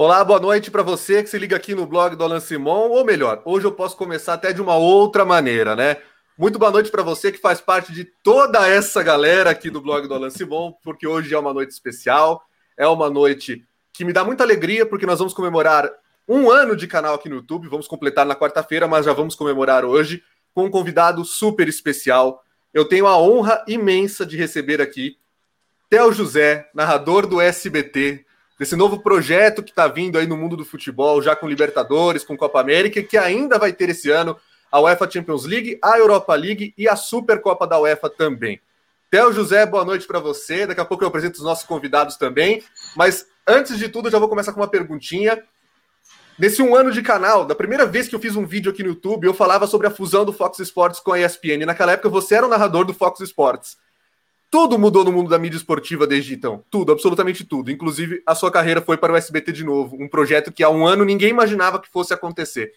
Olá, boa noite para você que se liga aqui no blog do Alan Simon, ou melhor, hoje eu posso começar até de uma outra maneira, né? Muito boa noite para você que faz parte de toda essa galera aqui do blog do Alan Simon, porque hoje é uma noite especial, é uma noite que me dá muita alegria, porque nós vamos comemorar um ano de canal aqui no YouTube, vamos completar na quarta-feira, mas já vamos comemorar hoje com um convidado super especial. Eu tenho a honra imensa de receber aqui Theo José, narrador do SBT, desse novo projeto que está vindo aí no mundo do futebol, já com Libertadores, com Copa América, que ainda vai ter esse ano a UEFA Champions League, a Europa League e a Supercopa da UEFA também. Theo José, boa noite para você. Daqui a pouco eu apresento os nossos convidados também. Mas antes de tudo, já vou começar com uma perguntinha. Nesse um ano de canal, da primeira vez que eu fiz um vídeo aqui no YouTube, eu falava sobre a fusão do Fox Sports com a ESPN. Naquela época, você era o narrador do Fox Sports. Tudo mudou no mundo da mídia esportiva desde então. Tudo, absolutamente tudo. Inclusive, a sua carreira foi para o SBT de novo. Um projeto que há um ano ninguém imaginava que fosse acontecer.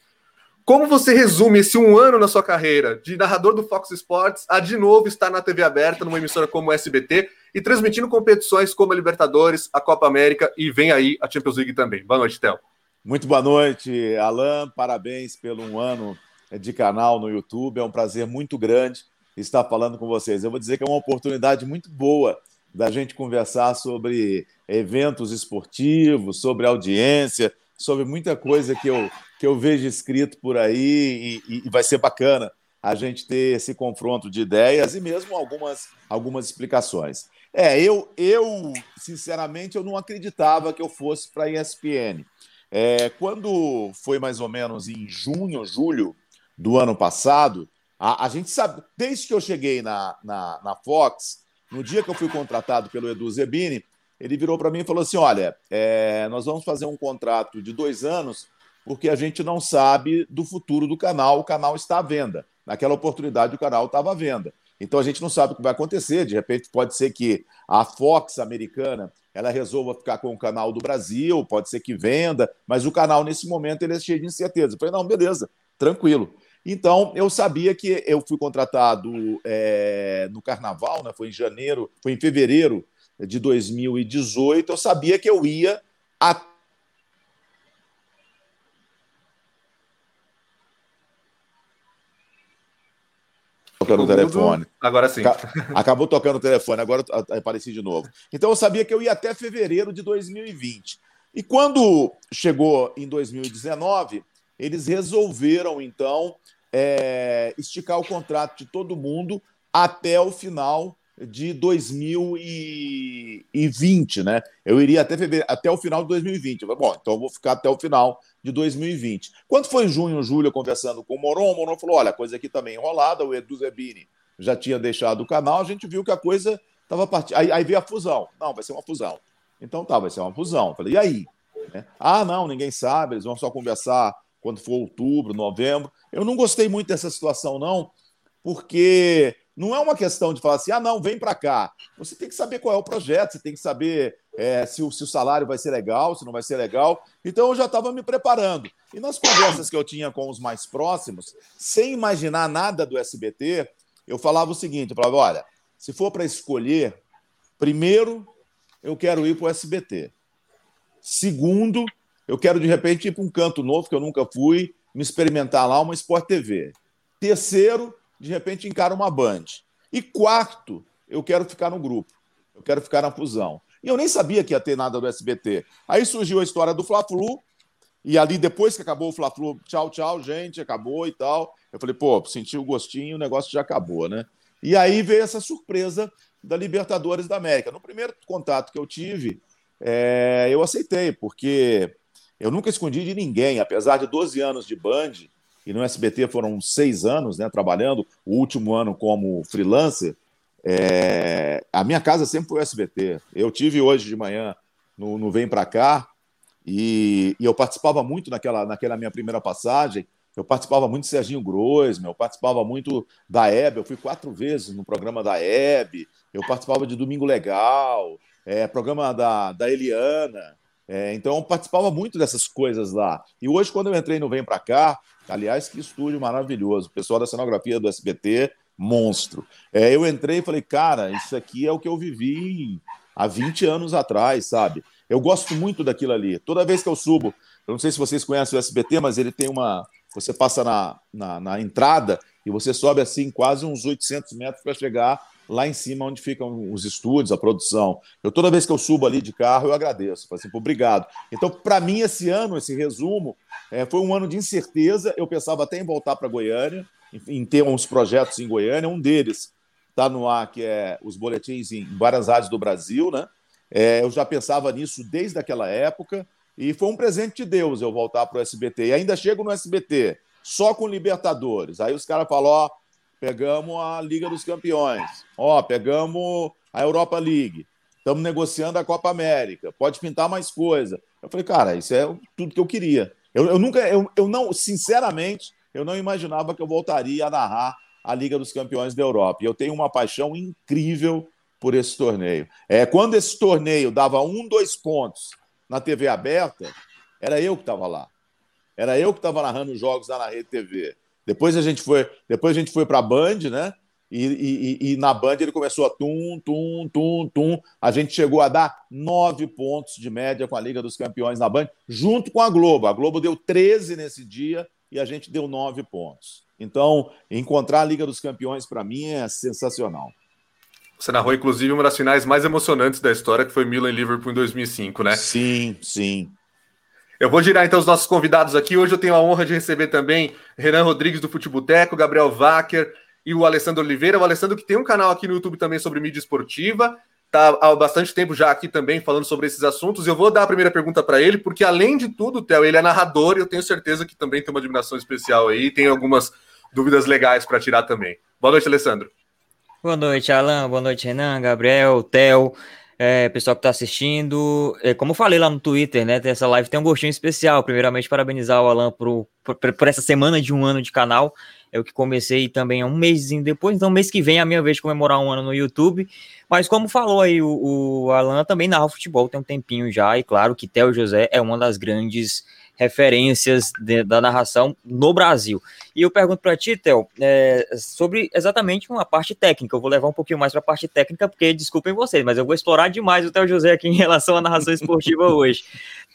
Como você resume esse um ano na sua carreira, de narrador do Fox Sports, a de novo estar na TV aberta, numa emissora como o SBT, e transmitindo competições como a Libertadores, a Copa América e vem aí a Champions League também. Boa noite, Théo. Muito boa noite, Alan. Parabéns pelo um ano de canal no YouTube. É um prazer muito grande estar falando com vocês. Eu vou dizer que é uma oportunidade muito boa da gente conversar sobre eventos esportivos, sobre audiência, sobre muita coisa que eu, que eu vejo escrito por aí e, e vai ser bacana a gente ter esse confronto de ideias e mesmo algumas, algumas explicações. É, eu, eu, sinceramente, eu não acreditava que eu fosse para a ESPN. É, quando foi mais ou menos em junho, julho do ano passado, a, a gente sabe, desde que eu cheguei na, na, na, Fox, no dia que eu fui contratado pelo Edu Zebini, ele virou para mim e falou assim: Olha, é, nós vamos fazer um contrato de dois anos, porque a gente não sabe do futuro do canal, o canal está à venda. Naquela oportunidade, o canal estava à venda. Então a gente não sabe o que vai acontecer. De repente, pode ser que a Fox americana ela resolva ficar com o canal do Brasil, pode ser que venda, mas o canal, nesse momento, ele é cheio de incerteza. Eu falei, não, beleza, tranquilo. Então, eu sabia que eu fui contratado é, no carnaval, né? foi em janeiro, foi em fevereiro de 2018. Eu sabia que eu ia até tocando o telefone. Agora sim. Acabou tocando o telefone, agora apareci de novo. Então eu sabia que eu ia até fevereiro de 2020. E quando chegou em 2019, eles resolveram, então, é, esticar o contrato de todo mundo até o final de 2020, né? Eu iria até, fevereiro, até o final de 2020. falei, bom, então eu vou ficar até o final de 2020. Quando foi junho, julho, conversando com o Moron, o Moron falou: olha, a coisa aqui também tá enrolada, o Edu Zebini já tinha deixado o canal, a gente viu que a coisa estava partindo. Aí, aí veio a fusão. Não, vai ser uma fusão. Então tá, vai ser uma fusão. falei, e aí? Né? Ah, não, ninguém sabe, eles vão só conversar quando for outubro, novembro. Eu não gostei muito dessa situação, não, porque não é uma questão de falar assim, ah, não, vem para cá. Você tem que saber qual é o projeto, você tem que saber é, se, o, se o salário vai ser legal, se não vai ser legal. Então eu já estava me preparando. E nas conversas que eu tinha com os mais próximos, sem imaginar nada do SBT, eu falava o seguinte: eu falava, olha, se for para escolher, primeiro eu quero ir para o SBT. Segundo, eu quero de repente ir para um canto novo que eu nunca fui, me experimentar lá, uma Sport TV. Terceiro, de repente encaro uma Band. E quarto, eu quero ficar no grupo. Eu quero ficar na fusão. E eu nem sabia que ia ter nada do SBT. Aí surgiu a história do Fla-Flu, e ali, depois que acabou o Fla-Flu, tchau, tchau, gente, acabou e tal. Eu falei, pô, senti o gostinho, o negócio já acabou, né? E aí veio essa surpresa da Libertadores da América. No primeiro contato que eu tive, é, eu aceitei, porque eu nunca escondi de ninguém, apesar de 12 anos de Band, e no SBT foram seis anos né, trabalhando, o último ano como freelancer, é, a minha casa sempre foi o SBT. Eu tive hoje de manhã no, no Vem Pra Cá e, e, eu participava muito naquela, naquela minha primeira passagem. Eu participava muito de Serginho Groisman, eu participava muito da Hebe, eu fui quatro vezes no programa da Hebe, eu participava de Domingo Legal, é, programa da, da Eliana. É, então eu participava muito dessas coisas lá. E hoje, quando eu entrei no Vem Pra Cá, aliás, que estúdio maravilhoso, o pessoal da cenografia do SBT, monstro. É, eu entrei e falei, cara, isso aqui é o que eu vivi há 20 anos atrás, sabe? Eu gosto muito daquilo ali. Toda vez que eu subo, eu não sei se vocês conhecem o SBT, mas ele tem uma. Você passa na, na, na entrada e você sobe assim quase uns 800 metros para chegar lá em cima onde ficam os estúdios, a produção. Eu toda vez que eu subo ali de carro, eu agradeço. Falo assim, obrigado. Então, para mim, esse ano, esse resumo, é, foi um ano de incerteza. Eu pensava até em voltar para Goiânia, em, em, ter uns projetos em Goiânia. Um deles está no ar, que é os boletins em várias áreas do Brasil, né? É, eu já pensava nisso desde aquela época. E foi um presente de Deus eu voltar para o SBT. E ainda chego no SBT, só com Libertadores. Aí os caras falam, ó, pegamos a Liga dos Campeões, ó, pegamos a Europa League, estamos negociando a Copa América, pode pintar mais coisa. Eu falei, cara, isso é tudo que eu queria. Eu, eu nunca, eu, eu não, sinceramente, eu não imaginava que eu voltaria a narrar a Liga dos Campeões da Europa. E eu tenho uma paixão incrível por esse torneio. É, quando esse torneio dava um, dois pontos na TV aberta, era eu que estava lá. Era eu que estava narrando os jogos lá na Rede TV. Depois a gente foi, depois a gente foi para a Band, né? E, e, e, na Band ele começou a tum, tum, tum, tum. A gente chegou a dar nove pontos de média com a Liga dos Campeões na Band, junto com a Globo. A Globo deu 13 nesse dia e a gente deu nove pontos. Então, encontrar a Liga dos Campeões para mim é sensacional. Você narrou, inclusive, uma das finais mais emocionantes da história, que foi Milan e Liverpool em 2005, né? Sim, sim. Eu vou girar então os nossos convidados aqui. Hoje eu tenho a honra de receber também Renan Rodrigues do Futeboteco, Gabriel Wacker e o Alessandro Oliveira. O Alessandro que tem um canal aqui no YouTube também sobre mídia esportiva. Está há bastante tempo já aqui também falando sobre esses assuntos. Eu vou dar a primeira pergunta para ele, porque além de tudo, Theo, ele é narrador e eu tenho certeza que também tem uma admiração especial aí. Tem algumas dúvidas legais para tirar também. Boa noite, Alessandro. Boa noite, Alan. Boa noite, Renan, Gabriel, Theo. É, pessoal que está assistindo, é, como eu falei lá no Twitter, né? Essa live tem um gostinho especial. Primeiramente, parabenizar o Alan por, por, por, essa semana de um ano de canal. Eu que comecei também um mêsinho depois, então mês que vem é a minha vez de comemorar um ano no YouTube. Mas como falou aí o, o Alan, também narra futebol tem um tempinho já, e claro que Theo José é uma das grandes referências de, da narração no Brasil. E eu pergunto para ti, Theo, é, sobre exatamente uma parte técnica. Eu vou levar um pouquinho mais para a parte técnica, porque desculpem vocês, mas eu vou explorar demais o Theo José aqui em relação à narração esportiva hoje.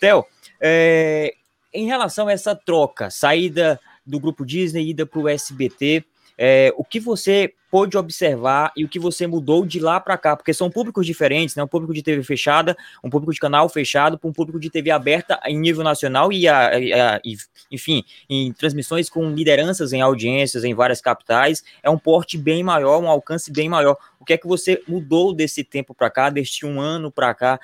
Theo, é, em relação a essa troca, saída do grupo Disney, ida para o SBT, é, o que você pôde observar e o que você mudou de lá para cá, porque são públicos diferentes, né? Um público de TV fechada, um público de canal fechado, para um público de TV aberta em nível nacional e, a, a, e, enfim, em transmissões com lideranças em audiências em várias capitais, é um porte bem maior, um alcance bem maior. O que é que você mudou desse tempo para cá, deste um ano para cá,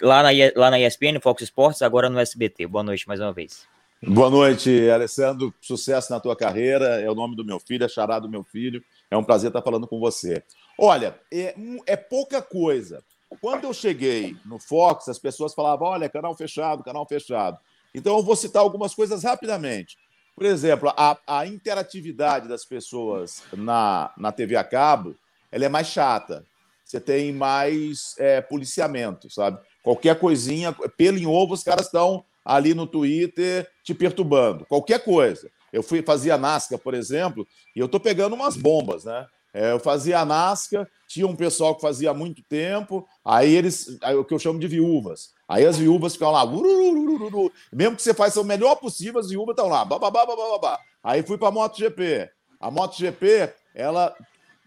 lá na, lá na ESPN, Fox Sports, agora no SBT? Boa noite mais uma vez. Boa noite, Alessandro. Sucesso na tua carreira. É o nome do meu filho, é Chará do meu filho. É um prazer estar falando com você. Olha, é, é pouca coisa. Quando eu cheguei no Fox, as pessoas falavam: olha, canal fechado, canal fechado. Então eu vou citar algumas coisas rapidamente. Por exemplo, a, a interatividade das pessoas na, na TV a cabo ela é mais chata. Você tem mais é, policiamento, sabe? Qualquer coisinha, pelo em ovo, os caras estão ali no Twitter te perturbando. Qualquer coisa. Eu fui fazia Nasca, por exemplo, e eu tô pegando umas bombas, né? É, eu fazia Nasca, tinha um pessoal que fazia há muito tempo, aí eles, aí, o que eu chamo de viúvas. Aí as viúvas ficam lá, ururururu, mesmo que você faça o melhor possível, as viúvas estão lá, bababá, bababá. Aí fui para a MotoGP. A MotoGP, ela,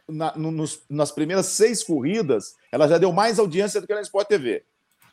na, no, nos, nas primeiras seis corridas, ela já deu mais audiência do que na Sport TV,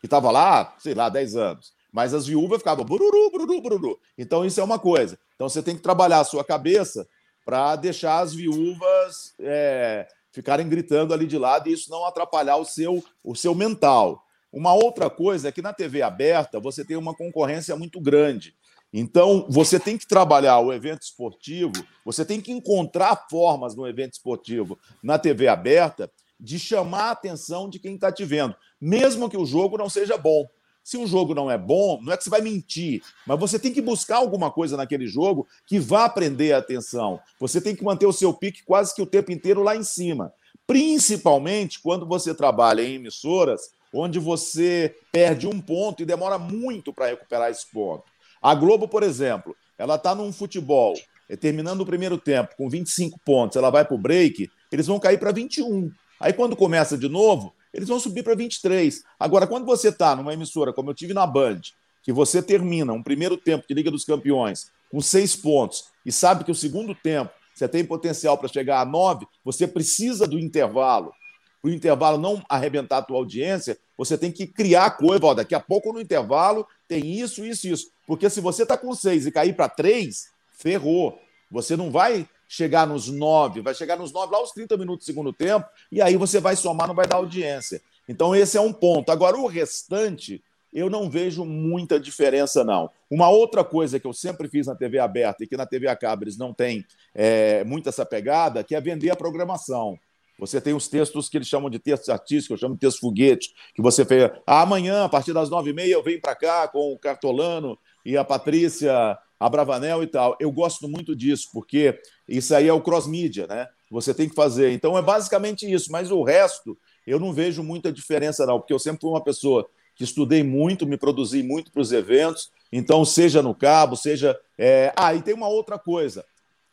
que estava lá, sei lá, 10 anos. Mas as viúvas ficavam bururu, bururu, bururu. Então isso é uma coisa. Então você tem que trabalhar a sua cabeça para deixar as viúvas é, ficarem gritando ali de lado e isso não atrapalhar o seu, o seu mental. Uma outra coisa é que na TV aberta você tem uma concorrência muito grande. Então, você tem que trabalhar o evento esportivo, você tem que encontrar formas no evento esportivo na TV aberta de chamar a atenção de quem está te vendo, mesmo que o jogo não seja bom. Se um jogo não é bom, não é que você vai mentir, mas você tem que buscar alguma coisa naquele jogo que vá prender a atenção. Você tem que manter o seu pique quase que o tempo inteiro lá em cima. Principalmente quando você trabalha em emissoras onde você perde um ponto e demora muito para recuperar esse ponto. A Globo, por exemplo, ela está num futebol, eh, terminando o primeiro tempo com 25 pontos, ela vai para o break, eles vão cair para 21. Aí quando começa de novo, eles vão subir para 23. Agora, quando você está numa emissora, como eu tive na Band, que você termina um primeiro tempo de Liga dos Campeões com seis pontos e sabe que o segundo tempo você tem potencial para chegar a nove, você precisa do intervalo. Para o intervalo não arrebentar a tua audiência, você tem que criar coisa. Ó, daqui a pouco no intervalo tem isso, isso, isso. Porque se você está com seis e cair para três, ferrou. Você não vai chegar nos nove, vai chegar nos nove lá aos 30 minutos do segundo tempo, e aí você vai somar, não vai dar audiência. Então, esse é um ponto. Agora, o restante, eu não vejo muita diferença, não. Uma outra coisa que eu sempre fiz na TV aberta e que na TV a cabo eles não têm é, muito essa pegada, que é vender a programação. Você tem os textos que eles chamam de textos artísticos, eu chamo de texto foguete, que você fez. Ah, amanhã, a partir das nove e meia, eu venho para cá com o Cartolano e a Patrícia Abravanel e tal. Eu gosto muito disso, porque isso aí é o cross-mídia, né? Você tem que fazer. Então é basicamente isso, mas o resto eu não vejo muita diferença, não, porque eu sempre fui uma pessoa que estudei muito, me produzi muito para os eventos, então, seja no cabo, seja. É... Ah, e tem uma outra coisa.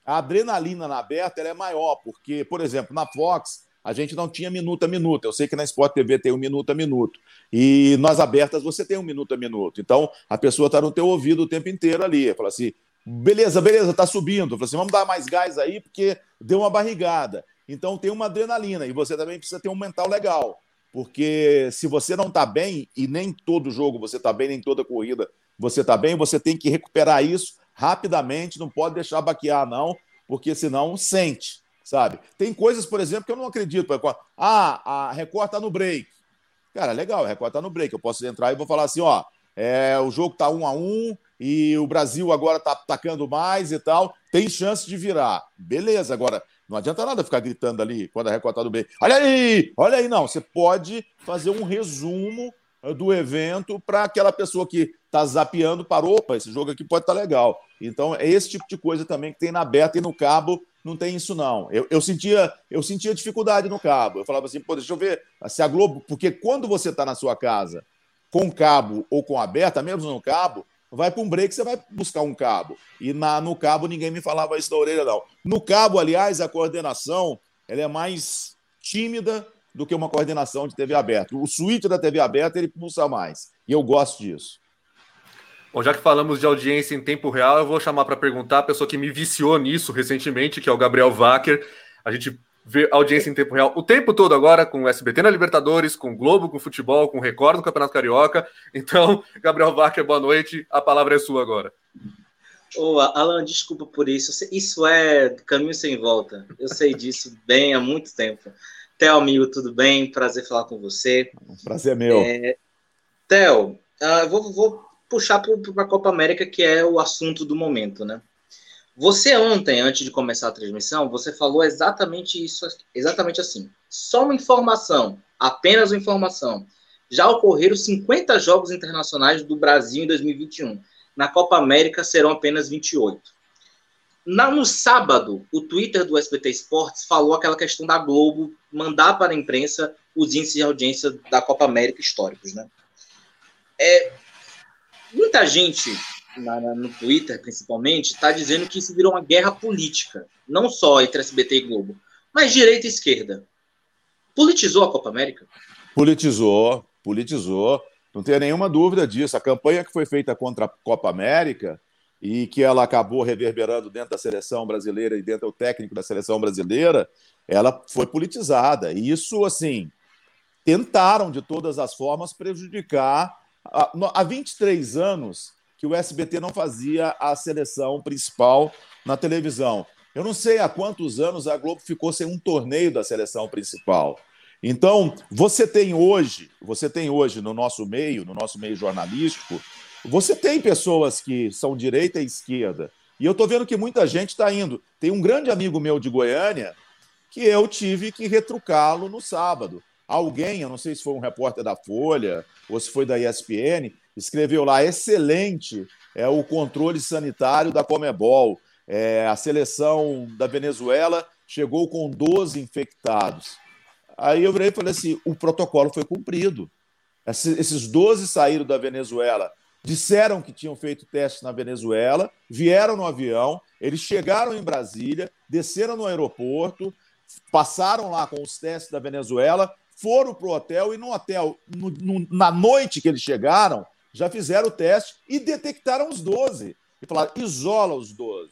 A adrenalina na aberta é maior, porque, por exemplo, na Fox, a gente não tinha minuto a minuto. Eu sei que na Sport TV tem um minuto a minuto. E nas abertas você tem um minuto a minuto. Então, a pessoa está no teu ouvido o tempo inteiro ali. Fala assim, beleza, beleza, está subindo. Fala assim, vamos dar mais gás aí, porque deu uma barrigada. Então, tem uma adrenalina. E você também precisa ter um mental legal. Porque se você não está bem, e nem todo jogo você está bem, nem toda corrida você está bem, você tem que recuperar isso rapidamente, não pode deixar baquear, não, porque senão sente, sabe? Tem coisas, por exemplo, que eu não acredito. Ah, a Record está no break. Cara, legal, a Record está no break. Eu posso entrar e vou falar assim: ó, é, o jogo está um a um e o Brasil agora está atacando mais e tal. Tem chance de virar. Beleza, agora não adianta nada ficar gritando ali quando a Record está no break. Olha aí, olha aí, não. Você pode fazer um resumo eh, do evento para aquela pessoa que está zapeando, parou, opa, esse jogo aqui pode estar tá legal. Então, é esse tipo de coisa também que tem na beta e no cabo não tem isso, não. Eu, eu, sentia, eu sentia dificuldade no cabo. Eu falava assim, pô, deixa eu ver se a Globo. Porque quando você está na sua casa com cabo ou com aberta, mesmo no cabo, vai para um break, você vai buscar um cabo. E na, no cabo ninguém me falava isso da orelha, não. No cabo, aliás, a coordenação ela é mais tímida do que uma coordenação de TV aberta. O switch da TV aberta ele pulsa mais. E eu gosto disso. Bom, já que falamos de audiência em tempo real, eu vou chamar para perguntar a pessoa que me viciou nisso recentemente, que é o Gabriel Wacker. A gente vê audiência em tempo real o tempo todo agora, com o SBT na Libertadores, com o Globo, com o futebol, com o Record no Campeonato Carioca. Então, Gabriel Wacker, boa noite. A palavra é sua agora. Ô, Alan, desculpa por isso. Isso é caminho sem volta. Eu sei disso bem há muito tempo. Theo, amigo, tudo bem? Prazer falar com você. prazer é meu. É... Theo, uh, vou, vou puxar para a Copa América, que é o assunto do momento, né? Você ontem, antes de começar a transmissão, você falou exatamente isso, exatamente assim. Só uma informação, apenas uma informação. Já ocorreram 50 jogos internacionais do Brasil em 2021. Na Copa América serão apenas 28. Na, no sábado, o Twitter do SBT Esportes falou aquela questão da Globo mandar para a imprensa os índices de audiência da Copa América históricos, né? É, muita gente na, no Twitter, principalmente, está dizendo que isso virou uma guerra política, não só entre SBT e Globo, mas direita e esquerda. Politizou a Copa América? Politizou, politizou. Não tenho nenhuma dúvida disso. A campanha que foi feita contra a Copa América e que ela acabou reverberando dentro da seleção brasileira e dentro do técnico da seleção brasileira, ela foi politizada. E isso, assim, tentaram de todas as formas prejudicar há 23 anos que o SBT não fazia a seleção principal na televisão. Eu não sei há quantos anos a Globo ficou sem um torneio da seleção principal. Então, você tem hoje, você tem hoje no nosso meio, no nosso meio jornalístico, você tem pessoas que são direita e esquerda. E eu estou vendo que muita gente está indo. Tem um grande amigo meu de Goiânia que eu tive que retrucá-lo no sábado alguém, eu não sei se foi um repórter da Folha ou se foi da ESPN, escreveu lá: excelente é o controle sanitário da Comebol. É, a seleção da Venezuela chegou com 12 infectados. Aí eu virei e falei assim: o protocolo foi cumprido. Esses 12 saíram da Venezuela, disseram que tinham feito teste na Venezuela, vieram no avião, eles chegaram em Brasília, desceram no aeroporto, passaram lá com os testes da Venezuela, foram para o hotel e no hotel, no, no, na noite que eles chegaram, já fizeram o teste e detectaram os 12. E falaram: isola os 12.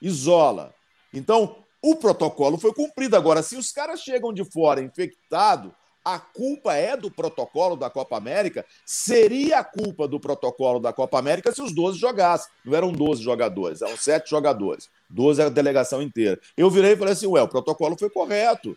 Isola. Então, o protocolo foi cumprido. Agora, se os caras chegam de fora infectados, a culpa é do protocolo da Copa América. Seria a culpa do protocolo da Copa América se os 12 jogassem. Não eram 12 jogadores, eram 7 jogadores. 12 é a delegação inteira. Eu virei e falei assim: ué, o protocolo foi correto.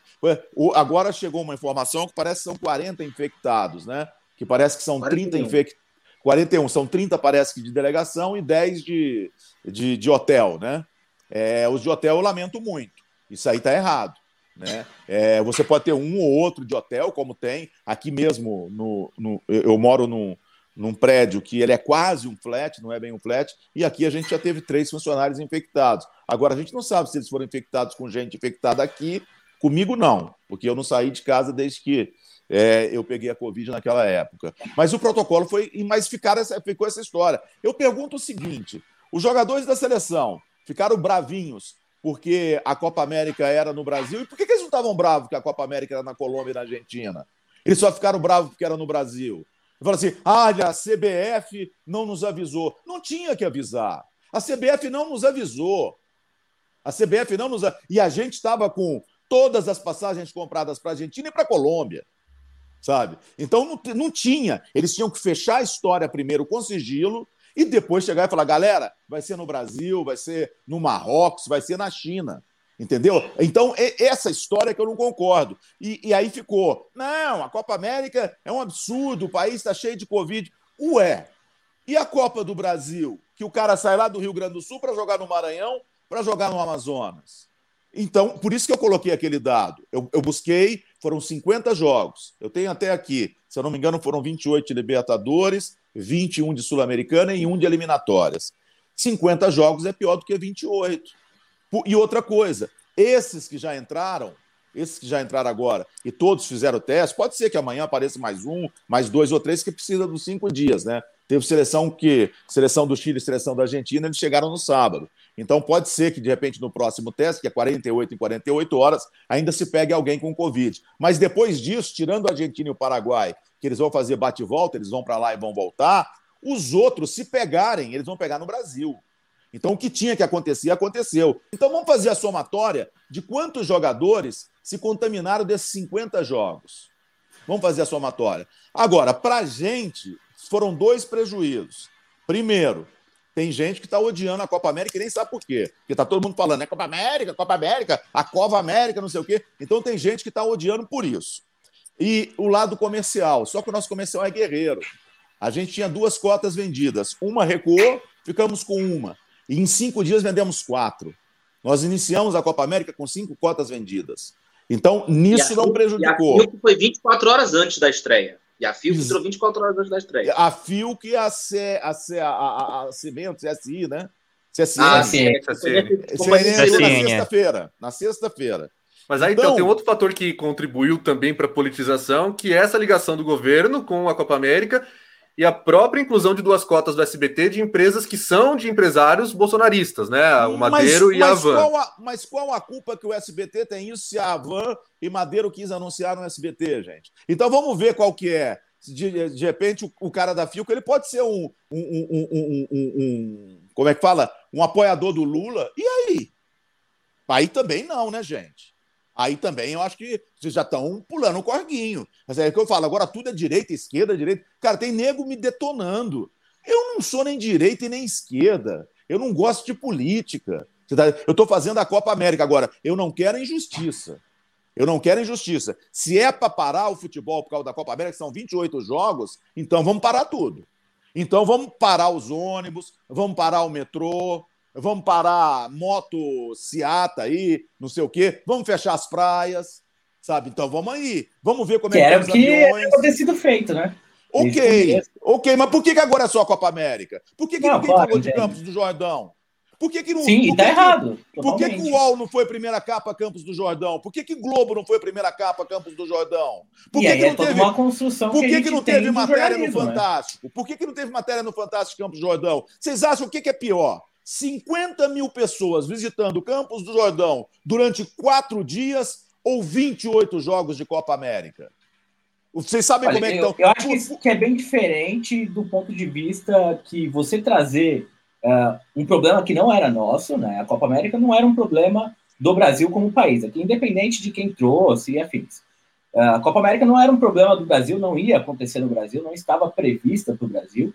Agora chegou uma informação que parece que são 40 infectados, né? Que parece que são 41. 30 infectados. 41, são 30, parece que de delegação, e 10 de, de, de hotel, né? É, os de hotel eu lamento muito. Isso aí está errado. Né? É, você pode ter um ou outro de hotel, como tem aqui mesmo. No, no, eu moro num, num prédio que ele é quase um flat, não é bem um flat, e aqui a gente já teve três funcionários infectados. Agora, a gente não sabe se eles foram infectados com gente infectada aqui. Comigo, não, porque eu não saí de casa desde que é, eu peguei a Covid naquela época. Mas o protocolo foi. Mas ficaram essa, ficou essa história. Eu pergunto o seguinte: os jogadores da seleção ficaram bravinhos porque a Copa América era no Brasil. E por que, que eles não estavam bravos que a Copa América era na Colômbia e na Argentina? Eles só ficaram bravos porque era no Brasil. Fala assim: ah, a CBF não nos avisou. Não tinha que avisar. A CBF não nos avisou. A CBF não nos. E a gente estava com todas as passagens compradas para a Argentina e para a Colômbia. Sabe? Então não, não tinha. Eles tinham que fechar a história primeiro com sigilo e depois chegar e falar: galera, vai ser no Brasil, vai ser no Marrocos, vai ser na China. Entendeu? Então, é essa história que eu não concordo. E, e aí ficou: não, a Copa América é um absurdo, o país está cheio de Covid. Ué, e a Copa do Brasil? Que o cara sai lá do Rio Grande do Sul para jogar no Maranhão, para jogar no Amazonas. Então, por isso que eu coloquei aquele dado. Eu, eu, busquei, foram 50 jogos. Eu tenho até aqui, se eu não me engano, foram 28 de Libertadores, 21 de Sul-Americana e um de eliminatórias. 50 jogos é pior do que 28. E outra coisa, esses que já entraram, esses que já entraram agora e todos fizeram o teste, pode ser que amanhã apareça mais um, mais dois ou três que precisa dos cinco dias, né? Teve seleção que, seleção do Chile, seleção da Argentina, eles chegaram no sábado. Então pode ser que de repente no próximo teste, que é 48 em 48 horas, ainda se pegue alguém com Covid. Mas depois disso, tirando a Argentina e o Paraguai, que eles vão fazer bate volta, eles vão para lá e vão voltar. Os outros, se pegarem, eles vão pegar no Brasil. Então, o que tinha que acontecer, aconteceu. Então, vamos fazer a somatória de quantos jogadores se contaminaram desses 50 jogos. Vamos fazer a somatória. Agora, para a gente, foram dois prejuízos. Primeiro, tem gente que está odiando a Copa América e nem sabe por quê. Porque está todo mundo falando, é Copa América, Copa América, a Cova América, não sei o quê. Então tem gente que está odiando por isso e o lado comercial. Só que o nosso comercial é guerreiro. A gente tinha duas cotas vendidas. Uma recuou, ficamos com uma. E em cinco dias vendemos quatro. Nós iniciamos a Copa América com cinco cotas vendidas. Então, nisso não prejudicou. E a foi 24 horas antes da estreia. E a FIUC entrou 24 horas antes da estreia. A FIUC e a, C, a, C, a, a, a Cimento, CSI, né? CSI. Ah, sim. CSI. Na sexta-feira. Na sexta-feira. Mas aí então, então tem outro fator que contribuiu também para a politização, que é essa ligação do governo com a Copa América e a própria inclusão de duas cotas do SBT de empresas que são de empresários bolsonaristas, né? O Madeiro mas, e a Van. Qual a, mas qual a culpa que o SBT tem isso se a Van e Madeiro quis anunciar no SBT, gente? Então vamos ver qual que é. De, de repente, o, o, cara da Filco ele pode ser um, um, um, um, Como é que fala? Um apoiador do Lula. E aí? Aí também não, né, gente? Aí também eu acho que vocês já estão pulando um corguinho. Mas é o que eu falo, agora tudo é direita, esquerda, direita. Cara, tem nego me detonando. Eu não sou nem direita e nem esquerda. Eu não gosto de política. Tá, eu estou fazendo a Copa América agora. Eu não quero injustiça. Eu não quero injustiça. Se é para parar o futebol por causa da Copa América, que são 28 jogos, então vamos parar tudo. Então vamos parar os ônibus, vamos parar o metrô, vamos parar moto Seata aí, não sei o quê, vamos fechar as praias, sabe? Então vamos aí, vamos ver como que é que era que era ter sido feito, né? Ok, ok, mas por que, que agora é só a Copa América? Por que, que não, ninguém falou de Campos do Jordão? Por que, que não. Sim, por tá errado. Por que, que o UOL não foi a primeira capa Campos do Jordão? Por que, que Globo não foi a primeira capa Campos do Jordão? Por que, que é não teve uma construção Por que, que, não teve matéria no né? Fantástico? Né? Por que, que não teve matéria no Fantástico Campos do Jordão? Vocês acham o que, que é pior? 50 mil pessoas visitando Campos do Jordão durante quatro dias ou 28 jogos de Copa América? Vocês sabem Olha, como é que eu, estão. eu acho que, isso- que é bem diferente do ponto de vista que você trazer ah, um problema que não era nosso, né? A Copa América não era um problema do Brasil como país, aqui, independente de quem trouxe e afins. Ah, a Copa América não era um problema do Brasil, não ia acontecer no Brasil, não estava prevista para o Brasil.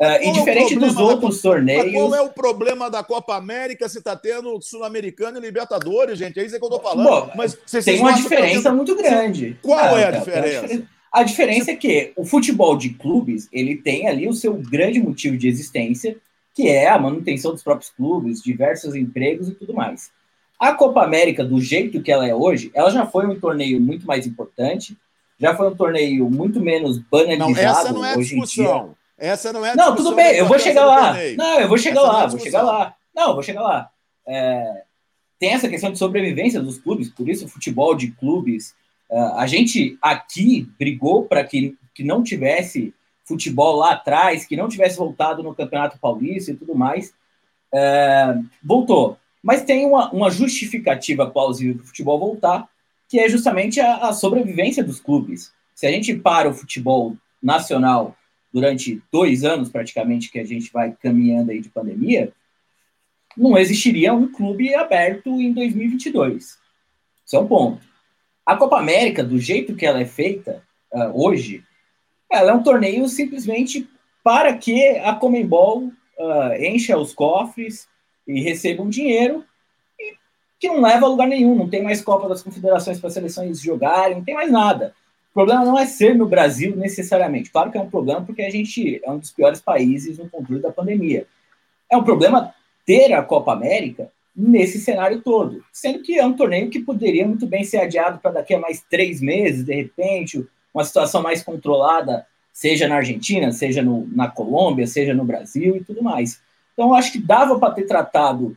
Ah, Qual e é diferente dos problema da outros Mas torneios. qual é o problema da Copa América se está tendo Sul-Americano e Libertadores, gente? É isso que eu tô falando. Bom, Mas vocês Tem não uma tá diferença muito grande. Qual é a tem diferença? A diferença é que o futebol de clubes, ele tem ali o seu grande motivo de existência, que é a manutenção dos próprios clubes, diversos empregos e tudo mais. A Copa América, do jeito que ela é hoje, ela já foi um torneio muito mais importante, já foi um torneio muito menos Não, banalizado essa não é a hoje em dia. discussão. Essa não é a Não, tudo bem, eu vou chegar lá. Não, eu vou chegar Essa é lá, a vou chegar lá. Não, eu vou chegar lá. É, tem essa questão de sobrevivência dos clubes, por isso o futebol de clubes. é, a gente aqui brigou para que, que não tivesse futebol lá atrás, que não tivesse voltado no Campeonato Paulista e tudo mais. É, voltou. Mas tem uma, uma justificativa plausível para o futebol voltar, que é justamente a, a sobrevivência dos clubes. Se a gente para o futebol nacional durante dois anos praticamente que a gente vai caminhando aí de pandemia, não existiria um clube aberto em 2022. Isso é um ponto. A Copa América, do jeito que ela é feita ah, hoje, ela é um torneio simplesmente para que a Comembol ah, encha os cofres e receba um dinheiro que não leva a lugar nenhum. Não tem mais Copa das Confederações para as seleções jogarem, não tem mais nada. O problema não é ser no Brasil necessariamente. Claro que é um problema porque a gente é um dos piores países no controle da pandemia. É um problema ter a Copa América nesse cenário todo, sendo que é um torneio que poderia muito bem ser adiado para daqui a mais três meses, de repente, uma situação mais controlada, seja na Argentina, seja no, na Colômbia, seja no Brasil e tudo mais. Então, acho que dava para ter tratado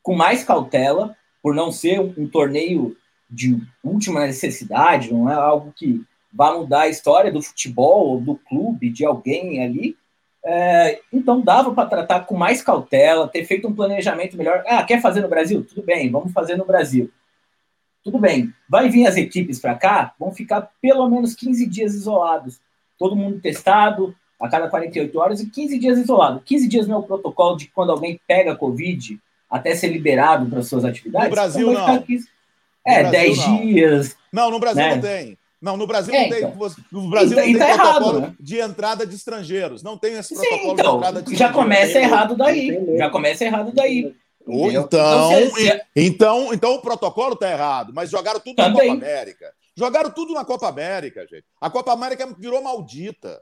com mais cautela, por não ser um, um torneio de última necessidade, não é algo que vá mudar a história do futebol do clube, de alguém ali. É, então dava para tratar com mais cautela, ter feito um planejamento melhor. Ah, quer fazer no Brasil? Tudo bem, vamos fazer no Brasil. Tudo bem, vai vir as equipes para cá, vão ficar pelo menos 15 dias isolados. Todo mundo testado a cada 48 horas e 15 dias isolado. 15 dias não é o protocolo de quando alguém pega Covid até ser liberado para suas atividades? No Brasil, Então vai não. ficar 15 É, No 10 Brasil, não. dias. Não, no Brasil Né? não tem. Não, no Brasil É, não tem. então. No Brasil E- não e tem tá errado, protocolo né? de entrada de estrangeiros. Não tem esse Sim, protocolo de então, entrada de já começa errado daí. Já começa errado daí. Ou então, Então, então, então o protocolo tá errado, mas jogaram tudo na Também. Copa América. Jogaram tudo na Copa América, gente. A Copa América virou maldita.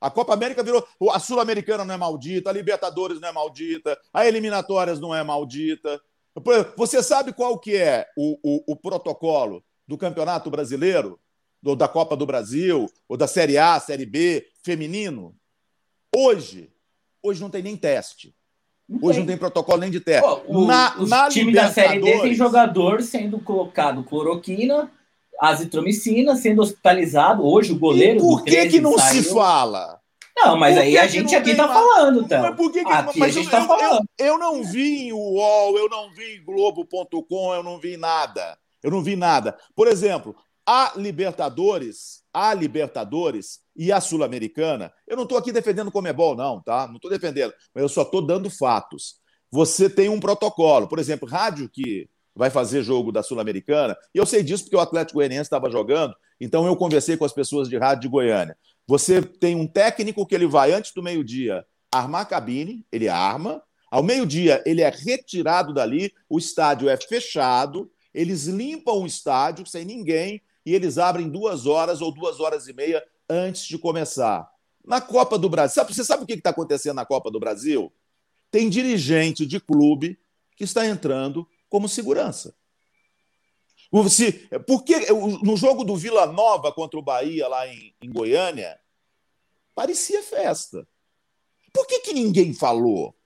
A Copa América virou. A Sul-Americana não é maldita, a Libertadores não é maldita, a Eliminatórias não é maldita. Você sabe qual que é o, o, o protocolo do Campeonato Brasileiro, do, da Copa do Brasil, ou da Série A, Série B, feminino? Hoje, hoje não tem nem teste. Hoje não tem protocolo nem de teste. Pô, o, na os na times da Série D tem jogador sendo colocado cloroquina, azitromicina, sendo hospitalizado. Hoje o goleiro. E por do que, 13 que não saiu. se fala? Não, mas aí a gente não aqui tem tá falando, então. Mas por que que- Aqui mas a gente eu, tá falando. Eu, eu não vi em UOL, eu não vi em Globo.com, eu não vi nada. Eu não vi nada. Por exemplo, a Libertadores, a Libertadores e a Sul-Americana, eu não estou aqui defendendo o Comebol, não, tá? Não estou defendendo, mas eu só estou dando fatos. Você tem um protocolo, por exemplo, rádio que vai fazer jogo da Sul-Americana, e eu sei disso porque o Atlético Goianiense estava jogando, então eu conversei com as pessoas de rádio de Goiânia. Você tem um técnico que ele vai antes do meio-dia armar a cabine, ele arma. Ao meio-dia, ele é retirado dali, o estádio é fechado, eles limpam o estádio sem ninguém e eles abrem duas horas ou duas horas e meia antes de começar. Na Copa do Brasil, você sabe o que está acontecendo na Copa do Brasil? Tem dirigente de clube que está entrando como segurança. Se, porque no jogo do Vila Nova contra o Bahia, lá em, em Goiânia, parecia festa. Por que, que ninguém falou?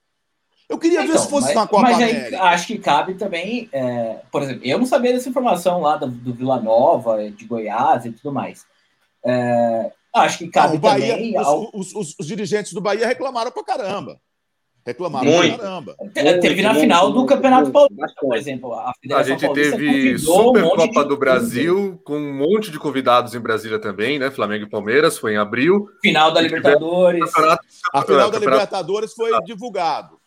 Eu queria ver Então, se fosse mas, na Copa mas aí América. acho que cabe também, é, por exemplo, eu não sabia dessa informação lá do, do Vila Nova, de Goiás e tudo mais. É, acho que Não, cabe o Bahia, também. os, ao- os- os- os dirigentes do Bahia reclamaram pra caramba. Reclamaram Muito. pra caramba. Te- Teve na muito, final do muito, Campeonato muito, Paulista, por exemplo. A, A gente Paulista teve um Supercopa de- do Brasil, com um monte de convidados em Brasília também, né? Flamengo e Palmeiras, foi em abril. Final da Libertadores. A final da Libertadores foi divulgado.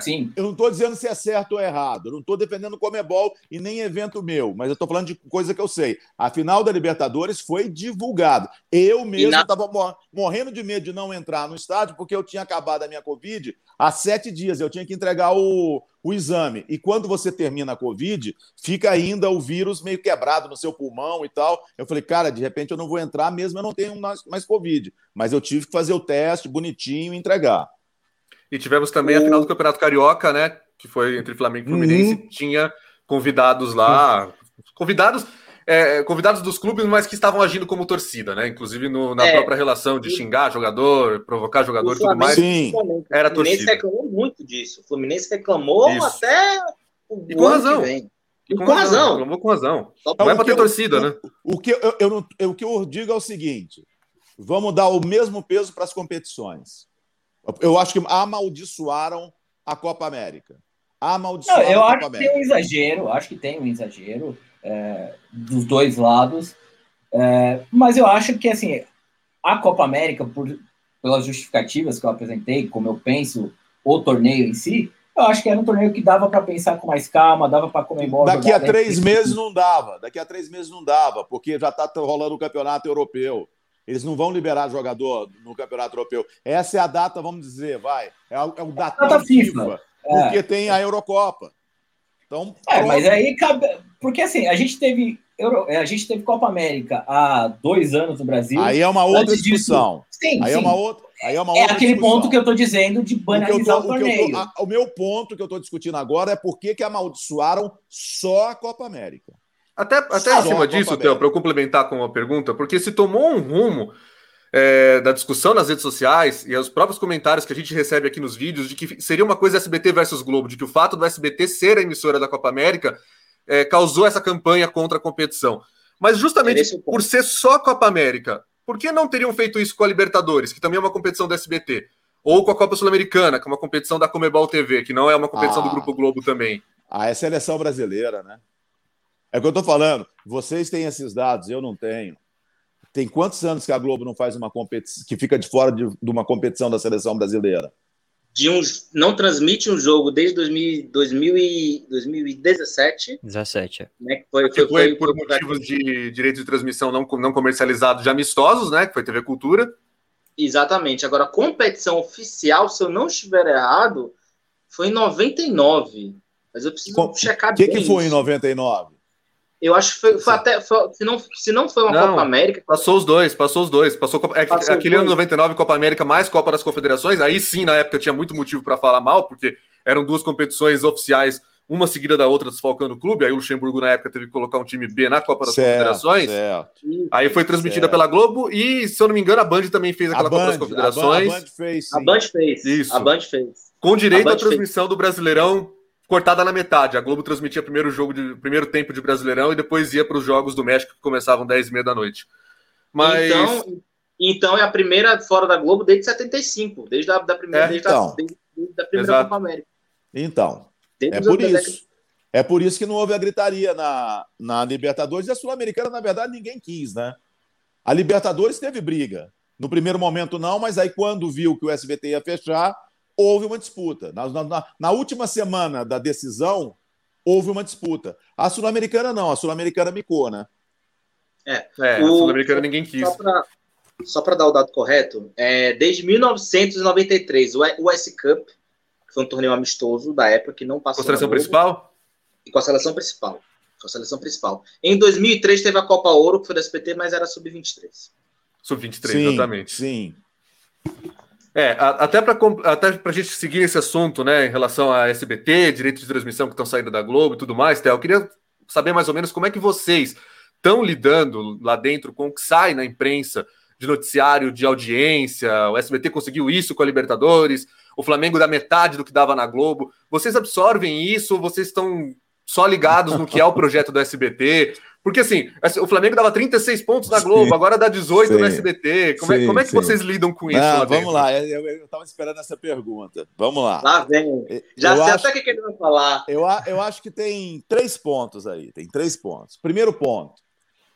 Sim. Eu não estou dizendo se é certo ou errado. Eu não estou defendendo o Comebol e nem evento meu, mas eu estou falando de coisa que eu sei. A final da Libertadores foi divulgado. Eu mesmo na- estava morrendo de medo de não entrar no estádio porque eu tinha acabado a minha Covid há sete dias. Eu tinha que entregar o, o exame. E quando você termina a Covid, fica ainda o vírus meio quebrado no seu pulmão e tal. Eu falei, cara, de repente eu não vou entrar mesmo, eu não tenho mais, mais Covid. Mas eu tive que fazer o teste bonitinho e entregar. E tivemos também a final do Campeonato Carioca, né? Que foi entre Flamengo e Fluminense. Uhum. Tinha convidados lá. Convidados. é, convidados dos clubes, mas que estavam agindo como torcida, né? Inclusive no- na É. própria relação de xingar jogador, provocar jogador e tudo mais. Sim. Era o Fluminense torcida. reclamou muito disso. O Fluminense reclamou Isso. até o E com ano razão. que vem. E com razão. reclamou com razão. Só Não é o pra que ter eu- torcida, o- né? O que eu, eu eu- o que eu digo é o seguinte: vamos dar o mesmo peso para as competições. Eu acho que amaldiçoaram a Copa América. Não, Amaldiçoaram eu a acho Copa que tem América. um exagero, acho que tem um exagero é, dos dois lados, é, mas eu acho que assim a Copa América, por, pelas justificativas que eu apresentei, como eu penso o torneio em si, eu acho que era um torneio que dava para pensar com mais calma, dava para comemorar. Daqui a três meses não dava. Daqui a três meses não dava, porque já está rolando o campeonato europeu. Eles não vão liberar jogador no campeonato europeu. Essa é a data, vamos dizer, vai. É o, é o datão Data FIFA, FIFA. porque tem a Eurocopa. Então, É, pronto. mas aí cabe. Porque assim, a gente teve. Euro- A gente teve Copa América há dois anos no Brasil. aí é uma outra Antes disso, discussão. sim, Aí é sim. uma outra, aí é uma É outra aquele discussão. ponto que eu tô dizendo de O que eu tô- banalizar o, o que eu tô- torneio. a- o meu ponto que eu estou discutindo agora é por que, que amaldiçoaram só a Copa América. Até, até em cima disso. Theo, para eu complementar com uma pergunta, porque se tomou um rumo é, da discussão nas redes sociais e os próprios comentários que a gente recebe aqui nos vídeos de que seria uma coisa SBT versus Globo, de que o fato do SBT ser a emissora da Copa América é, causou essa campanha contra a competição. Mas justamente ponto. por ser só Copa América, por que não teriam feito isso com a Libertadores, que também é uma competição do SBT? Ou com a Copa Sul-Americana, que é uma competição da Comebol TV, que não é uma competição Ah. do Grupo Globo também. Ah, é seleção brasileira, né? É o que eu estou falando. Vocês têm esses dados, eu não tenho. Tem quantos anos que a Globo não faz uma competição, que fica de fora de, de uma competição da seleção brasileira? De um, não transmite um jogo desde 2000, 2000 e, 2017, 17. é. né? Que foi, que foi, foi foi, por motivos de direitos de transmissão não, não comercializados de amistosos, né? Que foi TV Cultura. Exatamente. Agora, a competição oficial, se eu não estiver errado, foi em 99. Mas eu preciso Com- checar O que, bem que foi em isso. 99? Eu acho que foi, foi até. foi- se, não, se não foi uma Não. Copa América, Passou os dois, passou os dois. Passou, Copa- é, Passou aquele os ano dois. 99, Copa América mais Copa das Confederações. Aí sim, na época tinha muito motivo para falar mal, porque eram duas competições oficiais, uma seguida da outra, desfalcando o clube. Aí o Luxemburgo, na época, teve que colocar um time B na Copa das Confederações. certo. Aí foi transmitida Certo. pela Globo e, se eu não me engano, a Band também fez aquela A Copa Band, das Confederações. a Band fez, sim. a Band fez. Isso. A Band fez. Com direito A à Band transmissão do Brasileirão cortada na metade. A Globo transmitia primeiro jogo de primeiro tempo de Brasileirão e depois ia para os jogos do México que começavam 10 e meia da noite. Mas Então, então é a primeira fora da Globo desde 75, desde a da primeira, É, desde, então. a, desde, desde a primeira Exato. Copa América. Então, Desde é por isso. É por isso que não houve a gritaria na, na Libertadores. E a Sul-Americana, na verdade, ninguém quis, né? A Libertadores teve briga. No primeiro momento, não, mas aí, quando viu que o SBT ia fechar, houve uma disputa. Na, na- na última semana da decisão, houve uma disputa. A Sul-Americana, não. A Sul-Americana micou, né? é, a O- Sul-Americana ninguém quis. Só para dar o dado correto, é, desde 1993, o o S Cup, que foi um torneio amistoso da época que não passou Com a seleção principal? e com a seleção principal. Com a seleção principal. Em 2003 teve a Copa Ouro, que foi da SPT, mas era sub-23. Sub-23, sim, exatamente. Sim. É, até para até a gente seguir esse assunto, né, em relação a SBT, direitos de transmissão que estão saindo da Globo e tudo mais, Theo, eu queria saber mais ou menos como é que vocês estão lidando lá dentro com o que sai na imprensa de noticiário, de audiência. O SBT conseguiu isso com a Libertadores, o Flamengo dá metade do que dava na Globo. Vocês absorvem isso ou vocês estão só ligados no que é o projeto do SBT? Porque assim, o Flamengo dava 36 pontos na Globo, sim, agora dá 18 sim, no SBT. Como, sim, é, como é que vocês lidam com isso? Não, vamos lá, eu estava esperando essa pergunta. Vamos lá. Lá vem. Já eu sei acho, até o que ele vai falar. Eu, eu acho que tem três pontos aí. Tem três pontos. Primeiro ponto.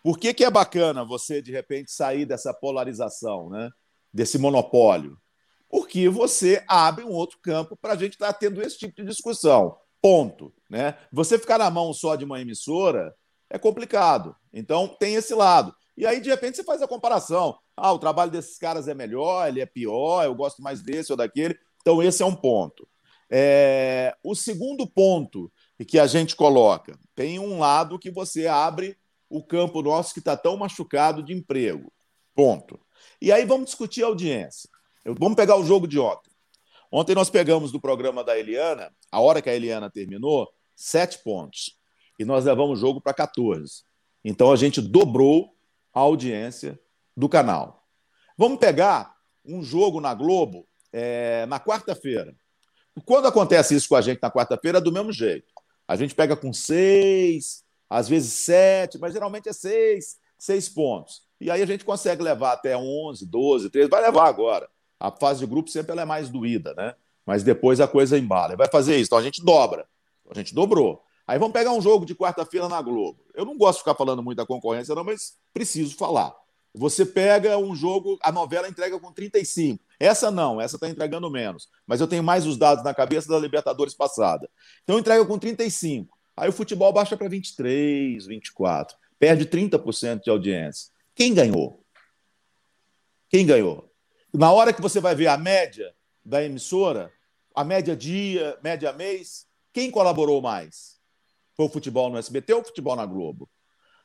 Por que, que é bacana você, de repente, sair dessa polarização, né? desse monopólio? Porque você abre um outro campo para a gente estar tá tendo esse tipo de discussão. Ponto. Né? Você ficar na mão só de uma emissora é complicado. Então, tem esse lado. E aí, de repente, você faz a comparação. Ah, o trabalho desses caras é melhor, ele é pior, eu gosto mais desse ou daquele. Então, esse é um ponto. É... O segundo ponto que a gente coloca, tem um lado que você abre o campo nosso que está tão machucado de emprego. Ponto. E aí vamos discutir a audiência. Vamos pegar o jogo de ontem. Ontem nós pegamos do programa da Eliana, a hora que a Eliana terminou, sete pontos e nós levamos o jogo para 14. Então a gente dobrou a audiência do canal. Vamos pegar um jogo na Globo é, na quarta-feira. Quando acontece isso com a gente na quarta-feira, é do mesmo jeito. A gente pega com seis, às vezes sete, mas geralmente é seis, seis pontos. E aí a gente consegue levar até 11, 12, 13, vai levar agora. A fase de grupo sempre é mais doída, né? Mas depois a coisa embala. Vai fazer isso. Então a gente dobra. A gente dobrou. Aí vamos pegar um jogo de quarta-feira na Globo. Eu não gosto de ficar falando muito da concorrência, não, mas preciso falar. Você pega um jogo, a novela entrega com 35. Essa não, essa está entregando menos. Mas eu tenho mais os dados na cabeça da Libertadores passada. Então entrega com 35. Aí o futebol baixa para 23, 24. Perde 30% de audiência. Quem ganhou? Quem ganhou? Na hora que você vai ver a média da emissora, a média dia, média mês, quem colaborou mais? Foi o futebol no SBT ou o futebol na Globo?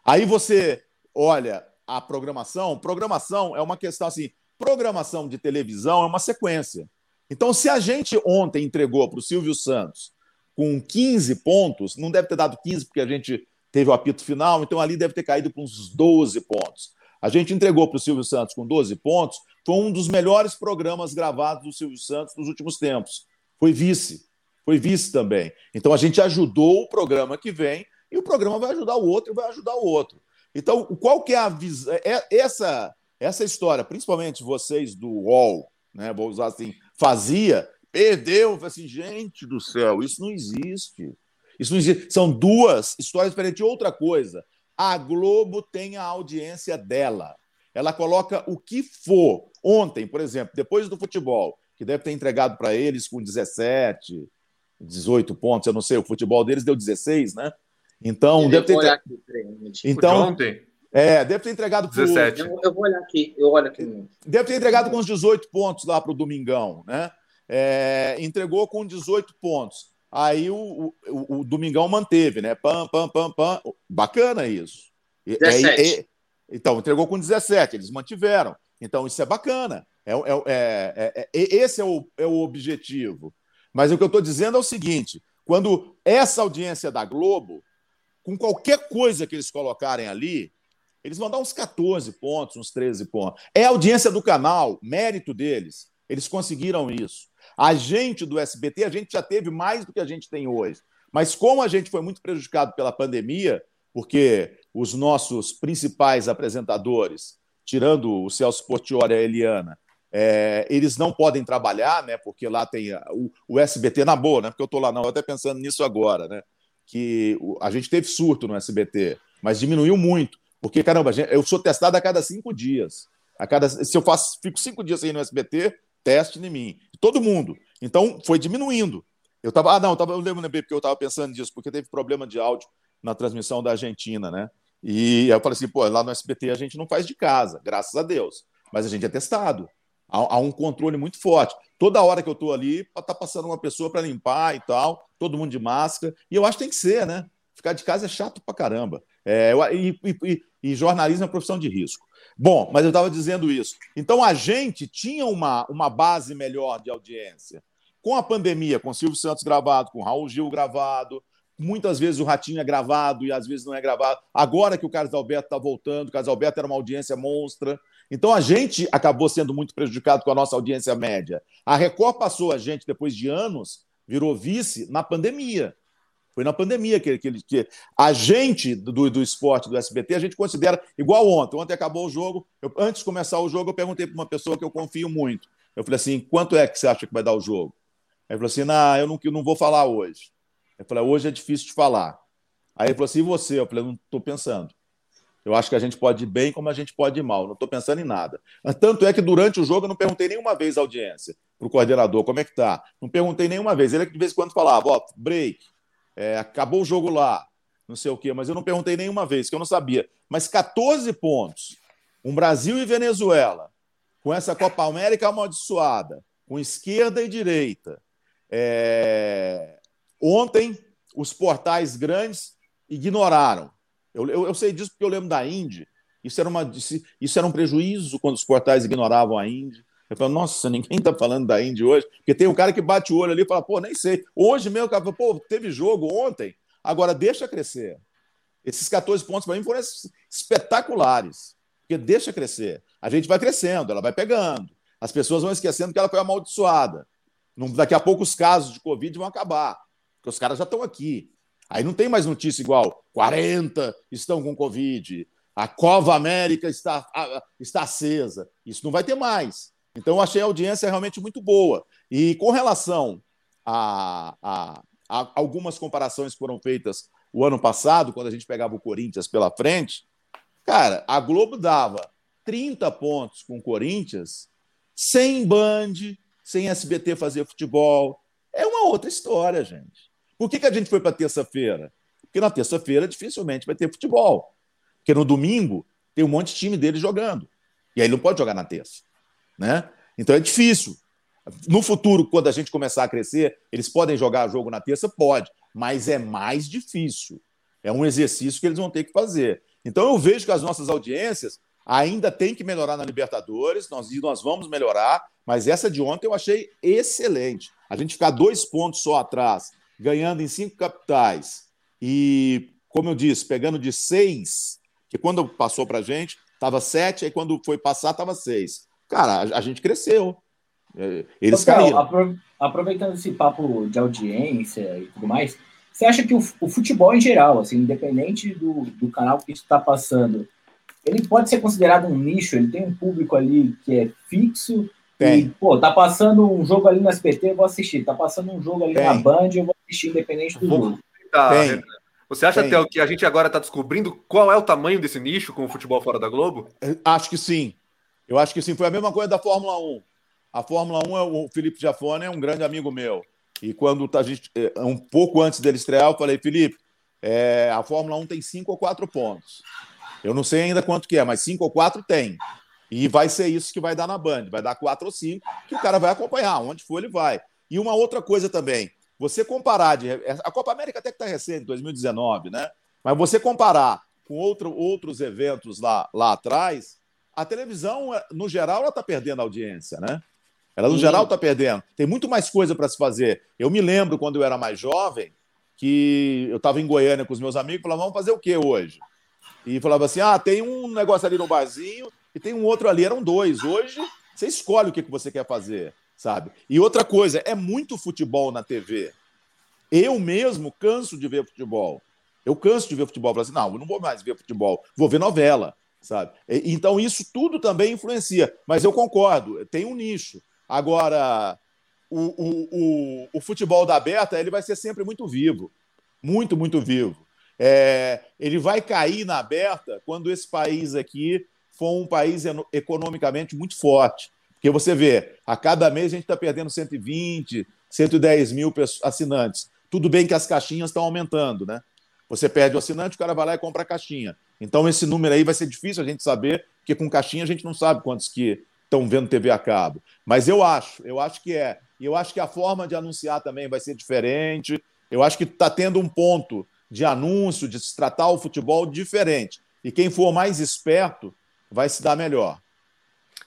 Aí você olha a programação, programação é uma questão assim, programação de televisão é uma sequência. Então, se a gente ontem entregou para o Silvio Santos com 15 pontos, não deve ter dado 15 porque a gente teve o apito final, então ali deve ter caído para uns 12 pontos. A gente entregou para o Silvio Santos com 12 pontos, foi um dos melhores programas gravados do Silvio Santos nos últimos tempos. Foi vice foi vice também. Então a gente ajudou o programa que vem e o programa vai ajudar o outro e vai ajudar o outro. Então, qual que é a visão? É, essa, essa história, principalmente vocês do UOL, né? Vou usar assim, fazia, perdeu, assim, gente do céu, isso não existe. Isso não existe. São duas histórias diferentes. Outra coisa, a Globo tem a audiência dela. Ela coloca o que for. Ontem, por exemplo, depois do futebol, que deve ter entregado para eles com 17, 18 pontos, eu não sei, o futebol deles deu 16, né? Então, eu deve ter. Olhar aqui, então, ontem. É, deve ter entregado 17. Pro... Eu, eu, vou olhar aqui, eu olho aqui. Deve ter entregado com uns 18 pontos lá para o Domingão, né? É, entregou com 18 pontos. Aí o, o, o, Domingão manteve, né? Pam, pam, pam, pam. Bacana isso. 17. É, é, então, entregou com 17, eles mantiveram. Então, isso é bacana. É, é, é, é esse é o, é o objetivo. Mas o que eu estou dizendo é o seguinte: quando essa audiência da Globo, com qualquer coisa que eles colocarem ali, eles vão dar uns 14 pontos, uns 13 pontos. É a audiência do canal, mérito deles. Eles conseguiram isso. A gente do SBT, a gente já teve mais do que a gente tem hoje. Mas como a gente foi muito prejudicado pela pandemia, porque os nossos principais apresentadores, tirando o Celso Portioli e a Eliana, é, eles não podem trabalhar, né? Porque lá tem o, o, SBT na boa, né? Porque eu estou lá, não, eu até pensando nisso agora, né? Que o, a gente teve surto no SBT, mas diminuiu muito. Porque, caramba, eu sou testado a cada cinco dias. A cada, se eu faço, fico cinco dias aí no SBT, teste em mim. Todo mundo. Então, foi diminuindo. Eu tava, ah, não, eu, tava, eu lembro, né, porque eu estava pensando nisso, porque teve problema de áudio na transmissão da Argentina, né? E eu falei assim, pô, lá no SBT a gente não faz de casa, graças a Deus. Mas a gente é testado. Há, há um controle muito forte. Toda hora que eu estou ali, está passando uma pessoa para limpar e tal, todo mundo de máscara. E eu acho que tem que ser, né? Ficar de casa é chato pra caramba. É, e, e, e, jornalismo é profissão de risco. Bom, mas eu estava dizendo isso. Então a gente tinha uma, uma base melhor de audiência. Com a pandemia, com Silvio Santos gravado, com Raul Gil gravado, muitas vezes o Ratinho é gravado e às vezes não é gravado. Agora que o Carlos Alberto está voltando, o Carlos Alberto era uma audiência monstra. Então a gente acabou sendo muito prejudicado com a nossa audiência média. A Record passou a gente, depois de anos, virou vice na pandemia. Foi na pandemia que, que, que a gente do, do esporte, do SBT, a gente considera igual ontem. Ontem acabou o jogo. Eu, antes de começar o jogo, eu perguntei para uma pessoa que eu confio muito. Eu falei assim: quanto é que você acha que vai dar o jogo? Aí ele falou assim: não, eu não, eu não vou falar hoje. Eu falei: hoje é difícil de falar. Aí ele falou assim: e você? Eu falei: não estou pensando. Eu acho que a gente pode ir bem como a gente pode ir mal. Não estou pensando em nada. Tanto é que durante o jogo eu não perguntei nenhuma vez à audiência, para o coordenador, como é que tá. Não perguntei nenhuma vez. Ele é que de vez em quando falava, ó, break, é, acabou o jogo lá, não sei o quê, mas eu não perguntei nenhuma vez, que eu não sabia. Mas 14 pontos, um Brasil e Venezuela, com essa Copa América amaldiçoada, com esquerda e direita. É... Ontem, os portais grandes ignoraram. Eu, eu, eu, sei disso porque eu lembro da Indy. Isso era, uma, isso era um prejuízo quando os portais ignoravam a Indy. Eu falo, nossa, ninguém está falando da Indy hoje, porque tem um cara que bate o olho ali e fala, pô, nem sei. Hoje mesmo, o cara fala, pô, teve jogo ontem, agora deixa crescer. Esses 14 pontos para mim foram espetaculares, porque deixa crescer. A gente vai crescendo, ela vai pegando. As pessoas vão esquecendo que ela foi amaldiçoada. Daqui a pouco os casos de Covid vão acabar, porque os caras já estão aqui. Aí não tem mais notícia igual 40 estão com Covid, a Cova América está, está acesa. Isso não vai ter mais. Então, eu achei a audiência realmente muito boa. E com relação a, a, a, algumas comparações que foram feitas o ano passado, quando a gente pegava o Corinthians pela frente, cara, a Globo dava 30 pontos com o Corinthians sem Band, sem SBT fazer futebol. É uma outra história, gente. Por que, que a gente foi para terça-feira? Porque na terça-feira dificilmente vai ter futebol. Porque no domingo tem um monte de time dele jogando. E aí não pode jogar na terça. Né? Então é difícil. No futuro, quando a gente começar a crescer, eles podem jogar jogo na terça? Pode, mas é mais difícil. É um exercício que eles vão ter que fazer. Então eu vejo que as nossas audiências ainda têm que melhorar na Libertadores, nós, nós vamos melhorar, mas essa de ontem eu achei excelente. A gente ficar dois pontos só atrás, ganhando em cinco capitais, e, como eu disse, pegando de seis, que quando passou para a gente, estava sete, aí quando foi passar, estava seis. Cara, a, a gente cresceu. É, eles caíram. Aproveitando esse papo de audiência e tudo mais, você acha que o, o futebol em geral, assim, independente do, do canal que está passando, ele pode ser considerado um nicho? Ele tem um público ali que é fixo tem. E, pô, tá passando um jogo ali no SPT, eu vou assistir. Tá passando um jogo ali tem. na Band, eu vou assistir independente do vou... jogo. Tá, Você acha, Theo, que a gente agora está descobrindo qual é o tamanho desse nicho com o futebol fora da Globo? Acho que sim. Eu acho que sim, foi a mesma coisa da Fórmula 1. A Fórmula 1 é o Felipe Jafone é um grande amigo meu. E quando a gente, é, um pouco antes dele estrear, eu falei, Felipe, é, a Fórmula 1 tem cinco ou quatro pontos. Eu não sei ainda quanto que é, mas cinco ou quatro tem. E vai ser isso que vai dar na Band, vai dar quatro ou cinco, que o cara vai acompanhar, onde for ele vai. E uma outra coisa também, você comparar de a Copa América até que está recente, 2019, né? Mas você comparar com outro, outros eventos lá, lá atrás, a televisão, no geral, ela está perdendo audiência, né? Ela, no Sim. geral, está perdendo. Tem muito mais coisa para se fazer. Eu me lembro, quando eu era mais jovem, que eu estava em Goiânia com os meus amigos e falava, vamos fazer o que hoje? E falava assim, ah, tem um negócio ali no barzinho e tem um outro ali. Eram dois. Hoje, você escolhe o que, que você quer fazer, sabe? E outra coisa, é muito futebol na TV. Eu mesmo canso de ver futebol. Eu canso de ver futebol. Assim, não, eu não vou mais ver futebol, vou ver novela sabe? Então isso tudo também influencia. Mas eu concordo, tem um nicho. Agora, o, o, o, o futebol da Aberta ele vai ser sempre muito vivo, muito, muito vivo. É, ele vai cair na Aberta quando esse país aqui for um país economicamente muito forte. Porque você vê, a cada mês a gente está perdendo 120, 110 mil assinantes. Tudo bem que as caixinhas estão aumentando, né? Você perde o assinante, o cara vai lá e compra a caixinha. Então, esse número aí vai ser difícil a gente saber, porque com caixinha a gente não sabe quantos que estão vendo TV a cabo. Mas eu acho, eu acho que é. E eu acho que a forma de anunciar também vai ser diferente. Eu acho que está tendo um ponto de anúncio, de se tratar o futebol diferente. E quem for mais esperto vai se dar melhor.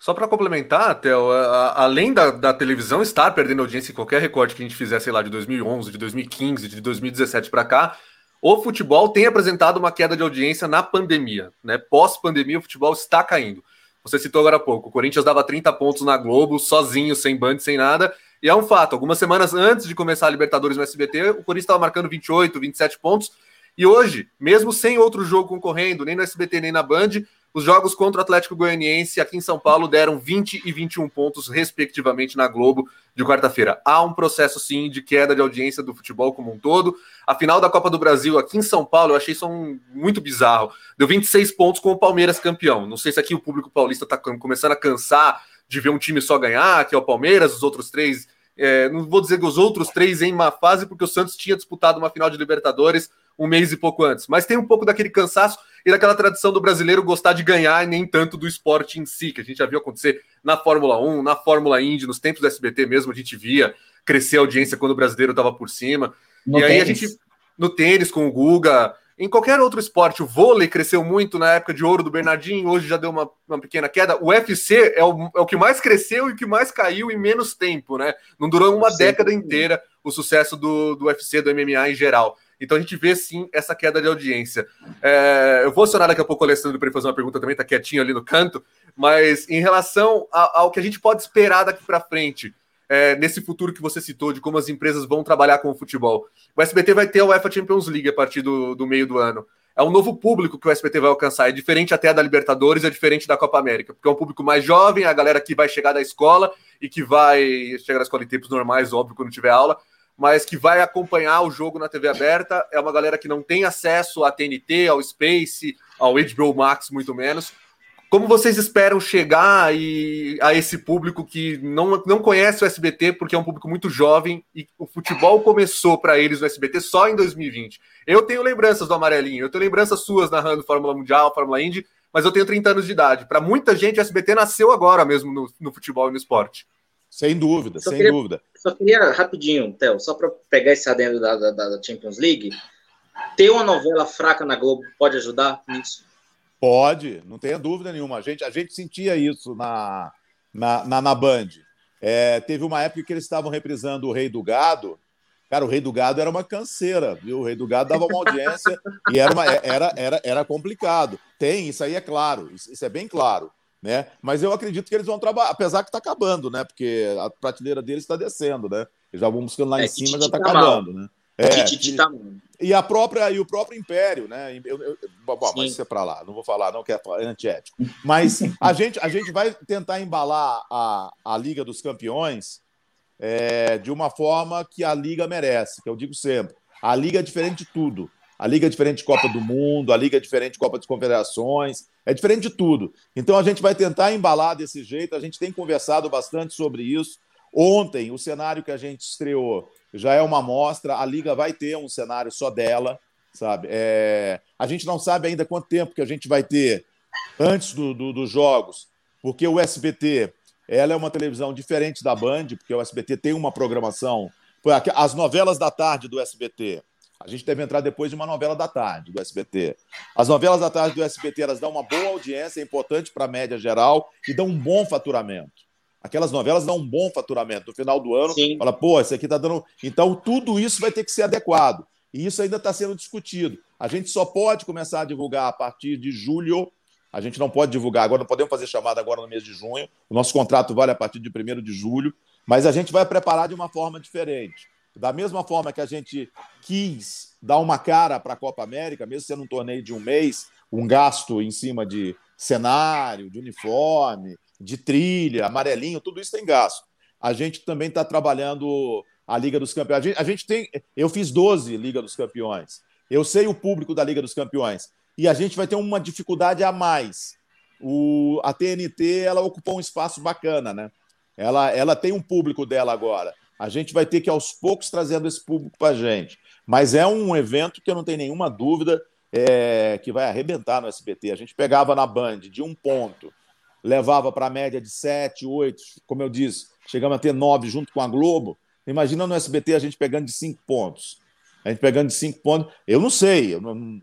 Só para complementar, Theo, além da, da, televisão estar perdendo audiência em qualquer recorte que a gente fizer, sei lá, de 2011, de 2015, de 2017 para cá, o futebol tem apresentado uma queda de audiência na pandemia. Né? Pós-pandemia, o futebol está caindo. Você citou agora há pouco, o Corinthians dava 30 pontos na Globo, sozinho, sem band, sem nada, E é um fato. Algumas semanas antes de começar a Libertadores no SBT, o Corinthians estava marcando 28, 27 pontos. E hoje, mesmo sem outro jogo concorrendo, nem no SBT nem na Band, os jogos contra o Atlético Goianiense aqui em São Paulo deram 20 e 21 pontos, respectivamente, na Globo de quarta-feira. Há um processo, sim, de queda de audiência do futebol como um todo. A final da Copa do Brasil aqui em São Paulo, eu achei isso um, muito bizarro. Deu 26 pontos com o Palmeiras campeão. Não sei se aqui o público paulista está começando a cansar de ver um time só ganhar, que é o Palmeiras, os outros três. É, não vou dizer que os outros três em má fase, porque o Santos tinha disputado uma final de Libertadores um mês e pouco antes. Mas tem um pouco daquele cansaço e daquela tradição do brasileiro gostar de ganhar e nem tanto do esporte em si, que a gente já viu acontecer na Fórmula 1, na Fórmula Indy, nos tempos do SBT mesmo, a gente via crescer a audiência quando o brasileiro estava por cima. No e aí tênis. a gente, no tênis com o Guga, em qualquer outro esporte, o vôlei cresceu muito na época de ouro do Bernardinho, hoje já deu uma, uma pequena queda. O UFC é o, é o que mais cresceu e o que mais caiu em menos tempo, né? Não durou uma Sim. década inteira o sucesso do, do UFC, do MMA em geral. Então a gente vê sim essa queda de audiência. É, eu vou acionar daqui a pouco o Alessandro para ele fazer uma pergunta também, tá quietinho ali no canto, mas em relação ao que a gente pode esperar daqui para frente, é, nesse futuro que você citou, de como as empresas vão trabalhar com o futebol. O SBT vai ter a UEFA Champions League a partir do, do meio do ano. É um novo público que o SBT vai alcançar. É diferente até da Libertadores, é diferente da Copa América, porque é um público mais jovem, a galera que vai chegar da escola e que vai chegar da escola em tempos normais, óbvio, quando tiver aula, mas que vai acompanhar o jogo na TV aberta. É uma galera que não tem acesso à TNT, ao Space, ao HBO Max, muito menos. Como vocês esperam chegar e, a esse público que não, não conhece o SBT, porque é um público muito jovem e o futebol começou para eles no SBT só em 2020? Eu tenho lembranças do Amarelinho, eu tenho lembranças suas narrando Fórmula Mundial, Fórmula Indy, mas eu tenho 30 anos de idade. Para muita gente, o SBT nasceu agora mesmo no, no futebol e no esporte. Sem dúvida, só sem queria, dúvida. Só queria rapidinho, Theo, só para pegar esse adendo da, da, da, Champions League, ter uma novela fraca na Globo pode ajudar nisso? Pode, não tenha dúvida nenhuma. A gente, a gente sentia isso na, na, na, na Band. É, teve uma época que eles estavam reprisando o Rei do Gado. Cara, o Rei do Gado era uma canseira, viu? O Rei do Gado dava uma audiência e era, uma, era, era, era complicado. Tem, isso aí é claro, isso, isso é bem claro. Né? Mas eu acredito que eles vão trabalhar, apesar que está acabando, né? Porque a prateleira deles está descendo, né? Eles já vão buscando lá é, em cima, já está tá acabando, né? É, e, tá e a própria e o próprio império, né? Eu, eu, bom, mas isso é para lá, não vou falar, não que é antiético. Mas a gente a gente vai tentar embalar a, a Liga dos Campeões é, de uma forma que a liga merece, que eu digo sempre. A liga é diferente de tudo. A liga é diferente de Copa do Mundo, a liga é diferente de Copa das Confederações, é diferente de tudo. Então a gente vai tentar embalar desse jeito, a gente tem conversado bastante sobre isso. Ontem, o cenário que a gente estreou já é uma amostra, a Liga vai ter um cenário só dela, sabe? É... A gente não sabe ainda quanto tempo que a gente vai ter antes do, do, dos jogos, porque o SBT ela é uma televisão diferente da Band, porque o SBT tem uma programação. As novelas da tarde do SBT a gente deve entrar depois de uma novela da tarde do SBT. As novelas da tarde do SBT elas dão uma boa audiência, é importante para a média geral e dão um bom faturamento. Aquelas novelas dão um bom faturamento. No final do ano, Sim. fala, pô, isso aqui está dando. Então, tudo isso vai ter que ser adequado. E isso ainda está sendo discutido. A gente só pode começar a divulgar a partir de julho. A gente não pode divulgar agora, não podemos fazer chamada agora no mês de junho. O nosso contrato vale a partir de 1 de julho. Mas a gente vai preparar de uma forma diferente. Da mesma forma que a gente quis dar uma cara para a Copa América, mesmo sendo um torneio de um mês, um gasto em cima de cenário, de uniforme, de trilha, amarelinho, tudo isso tem gasto. A gente também está trabalhando a Liga dos Campeões. A gente, a gente, tem. Eu fiz 12 Liga dos Campeões. Eu sei o público da Liga dos Campeões. E a gente vai ter uma dificuldade a mais. O, a TNT ela ocupou um espaço bacana, né? Ela, ela tem um público dela agora. A gente vai ter que, aos poucos, trazendo esse público para a gente. Mas é um evento que eu não tenho nenhuma dúvida é, que vai arrebentar no SBT. A gente pegava na Band de um ponto, levava para a média de sete, oito, como eu disse, chegamos a ter nove junto com a Globo. Imagina no SBT a gente pegando de cinco pontos. A gente pegando de cinco pontos. Eu não sei. Eu não...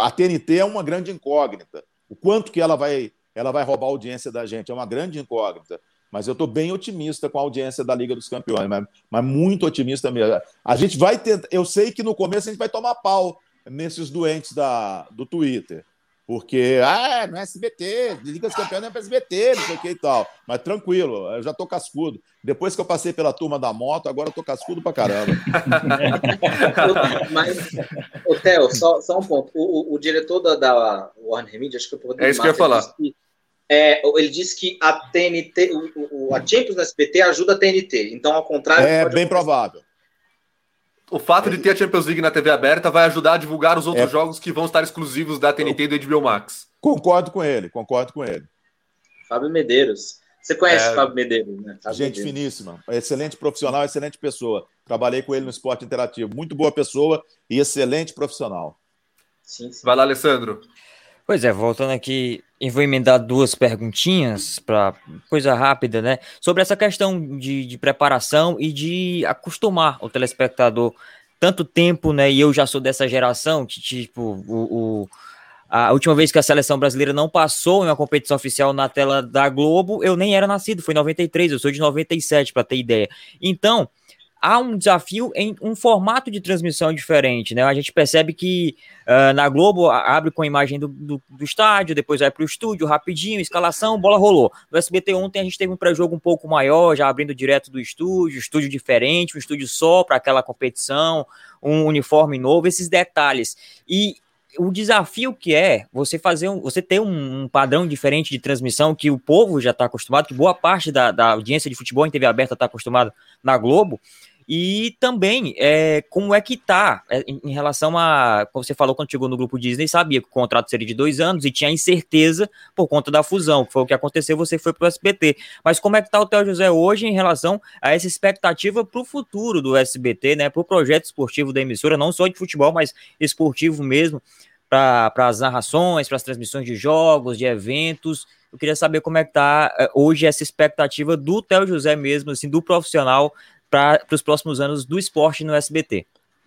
A TNT é uma grande incógnita. O quanto que ela vai, ela vai roubar a audiência da gente é uma grande incógnita. Mas eu estou bem otimista com a audiência da Liga dos Campeões, mas, mas muito otimista mesmo. A gente vai tentar. Eu sei que no começo a gente vai tomar pau nesses doentes da, do Twitter. Porque, ah, no SBT, Liga dos Campeões não é para SBT, não sei o que e tal. Mas tranquilo, eu já tô cascudo. Depois que eu passei pela turma da moto, agora eu tô cascudo pra caramba. Mas, Theo, só, só um ponto. O, o, o diretor da, da, Warner Media, acho que eu É isso que eu ia falar. Que, é, ele disse que a TNT, o, o, a Champions no SBT ajuda a TNT. Então, ao contrário. É bem provável. O fato de ter a Champions League na TV aberta vai ajudar a divulgar os outros é. jogos que vão estar exclusivos da TNT e do HBO Max. Concordo com ele, concordo com ele. Fábio Medeiros. Você conhece é... o Fábio Medeiros, né? Fábio Gente Medeiros. finíssima, excelente profissional, excelente pessoa. Trabalhei com ele no esporte interativo. Muito boa pessoa e excelente profissional. Sim, sim. Vai lá, Alessandro. Pois é, voltando aqui, eu vou emendar duas perguntinhas para coisa rápida, né? Sobre essa questão de, de, preparação e de acostumar o telespectador tanto tempo, né? E eu já sou dessa geração que, tipo, o, o a última vez que a seleção brasileira não passou em uma competição oficial na tela da Globo, eu nem era nascido, foi em 93, eu sou de 97, para ter ideia. Então, há um desafio em um formato de transmissão diferente, né? A gente percebe que uh, na Globo abre com a imagem do, do, do estádio, depois vai para o estúdio rapidinho, escalação, bola rolou. No SBT ontem a gente teve um pré-jogo um pouco maior, já abrindo direto do estúdio, estúdio diferente, um estúdio só para aquela competição, um uniforme novo, esses detalhes. E o desafio que é você fazer um, você ter um, um, padrão diferente de transmissão que o povo já está acostumado, que boa parte da, da, audiência de futebol em TV aberta está acostumado na Globo, e também é, como é que tá é, em, relação a. Como você falou quando chegou no grupo Disney, sabia que o contrato seria de dois anos e tinha incerteza por conta da fusão, que foi o que aconteceu, você foi para o SBT. Mas como é que tá o Theo José hoje em relação a essa expectativa para o futuro do SBT, né? Para o projeto esportivo da emissora, não só de futebol, mas esportivo mesmo, para as narrações, para as transmissões de jogos, de eventos. Eu queria saber como é que tá é, hoje essa expectativa do Theo José mesmo, assim, do profissional para os próximos anos do esporte no SBT?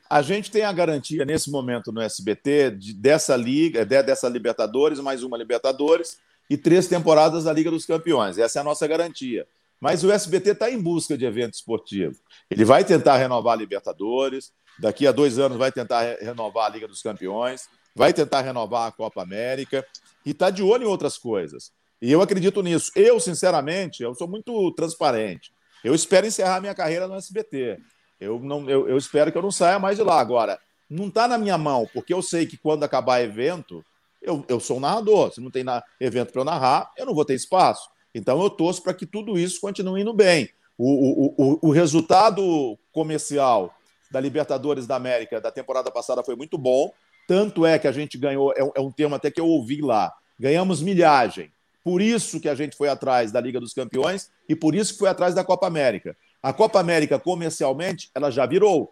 A gente tem a garantia nesse momento no SBT de, dessa liga, de, dessa Libertadores, mais uma Libertadores e três temporadas da Liga dos Campeões. Essa é a nossa garantia. Mas o SBT está em busca de evento esportivo. Ele vai tentar renovar a Libertadores, daqui a dois anos vai tentar renovar a Liga dos Campeões, vai tentar renovar a Copa América e está de olho em outras coisas. E eu acredito nisso. Eu, sinceramente, eu sou muito transparente. Eu espero encerrar minha carreira no SBT. Eu, não, eu, eu espero que eu não saia mais de lá. Agora, não está na minha mão, porque eu sei que quando acabar evento, eu, eu sou um narrador. Se não tem na, evento para eu narrar, eu não vou ter espaço. Então eu torço para que tudo isso continue indo bem. O, o, o, o resultado comercial da Libertadores da América da temporada passada foi muito bom. Tanto é que a gente ganhou, é um, é um termo até que eu ouvi lá. Ganhamos milhagem. Por isso que a gente foi atrás da Liga dos Campeões e por isso foi atrás da Copa América. A Copa América, comercialmente, ela já virou.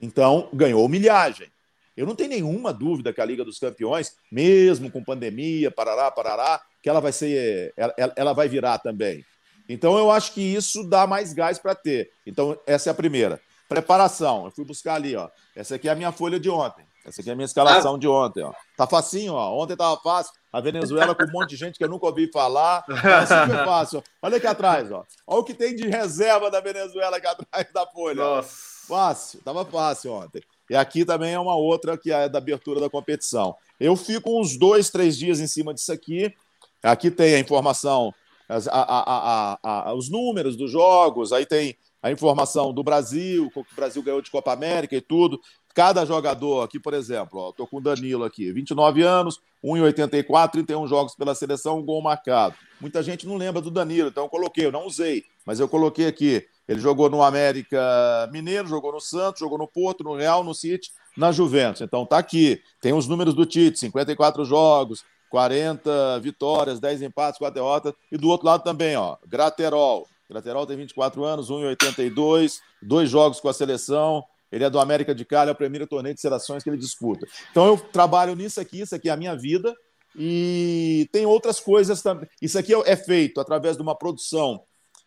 Então, ganhou milhagem. Eu não tenho nenhuma dúvida que a Liga dos Campeões, mesmo com pandemia, parará, parará, que ela vai ser, ela, ela vai virar também. Então, eu acho que isso dá mais gás para ter. Então, essa é a primeira. Preparação. Eu fui buscar ali, ó. Essa aqui é a minha folha de ontem. Essa aqui é a minha escalação ah. de ontem, ó. Tá facinho, ó. Ontem tava fácil. A Venezuela com um monte de gente que eu nunca ouvi falar. É super fácil. Olha aqui atrás, ó. Olha o que tem de reserva da Venezuela aqui atrás da folha. Nossa. Fácil, tava fácil ontem. E aqui também é uma outra que é da abertura da competição. Eu fico uns dois, três dias em cima disso aqui. Aqui tem a informação, a, a, a, os números dos jogos, aí tem a informação do Brasil, o Brasil ganhou de Copa América e tudo. Cada jogador aqui, por exemplo, estou com o Danilo aqui, 29 anos, 1,84, 31 jogos pela seleção, um gol marcado. Muita gente não lembra do Danilo, então eu coloquei, eu não usei, mas eu coloquei aqui. Ele jogou no América Mineiro, jogou no Santos, jogou no Porto, no Real, no City, na Juventus. Então tá aqui. Tem os números do Tite, 54 jogos, 40 vitórias, 10 empates, 4 derrotas. E do outro lado também, ó, Graterol. Graterol tem 24 anos, 1,82, dois jogos com a seleção, ele é do América de Cali, é o primeiro torneio de seleções que ele disputa. Então eu trabalho nisso aqui, isso aqui é a minha vida. E tem outras coisas também. Isso aqui é feito através de uma produção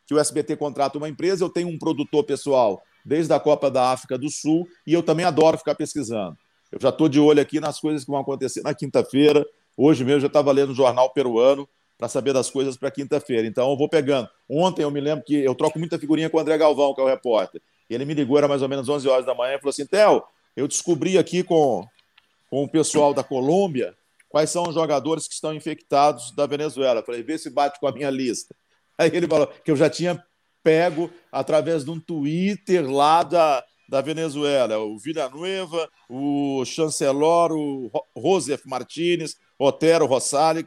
que o SBT contrata uma empresa. Eu tenho um produtor pessoal desde a Copa da África do Sul e eu também adoro ficar pesquisando. Eu já estou de olho aqui nas coisas que vão acontecer na quinta-feira. Hoje mesmo eu já estava lendo o jornal peruano para saber das coisas para quinta-feira. Então eu vou pegando. Ontem eu me lembro que eu troco muita figurinha com o André Galvão, que é o repórter. Ele me ligou, era mais ou menos 11 horas da manhã, e falou assim: Theo, eu descobri aqui com, com o pessoal da Colômbia quais são os jogadores que estão infectados da Venezuela. Eu falei, vê se bate com a minha lista. Aí ele falou que eu já tinha pego através de um Twitter lá da, da Venezuela, o Villanueva, o chancelor, o Josef Martinez, Otero Rossali,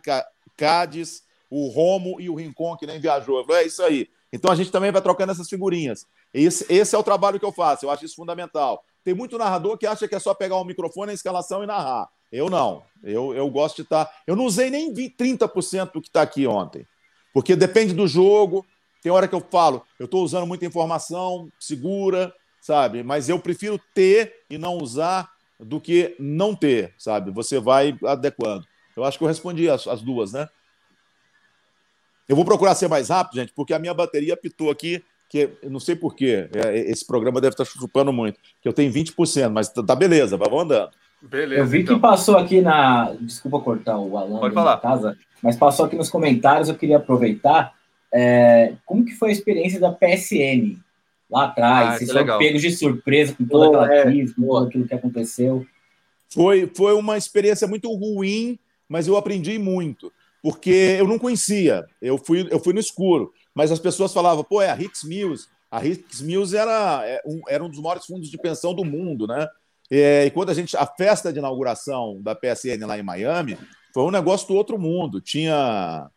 Cádiz, o Romo e o Rincon, que nem viajou. Falei, é isso aí. Então a gente também vai trocando essas figurinhas. Esse, esse é o trabalho que eu faço, eu acho isso fundamental. Tem muito narrador que acha que é só pegar um microfone, a escalação e narrar. Eu não. Eu, eu gosto de estar. Tá... Eu não usei nem 30% do que está aqui ontem. Porque depende do jogo. Tem hora que eu falo, eu estou usando muita informação, segura, sabe? Mas eu prefiro ter e não usar do que não ter, sabe? Você vai adequando. Eu acho que eu respondi as, as duas, né? Eu vou procurar ser mais rápido, gente, porque a minha bateria pitou aqui, que não sei porquê, é, esse programa deve estar chupando muito, que eu tenho 20%, mas tá, tá beleza, vamos andando. Beleza. Eu vi então. que passou aqui na. Desculpa cortar o Alan Pode falar. casa, mas passou aqui nos comentários, eu queria aproveitar. É, como que foi a experiência da PSN lá atrás? Ah, Vocês foram pegos de surpresa com toda aquela é, crise, com tudo aquilo que aconteceu? Foi, foi uma experiência muito ruim, mas eu aprendi muito porque eu não conhecia, eu fui, eu fui no escuro, mas as pessoas falavam, pô, é a Hicks Mills. A Hicks Mills era, é, um, era um dos maiores fundos de pensão do mundo, né? E, e quando a gente, a festa de inauguração da PSN lá em Miami, foi um negócio do outro mundo. Tinha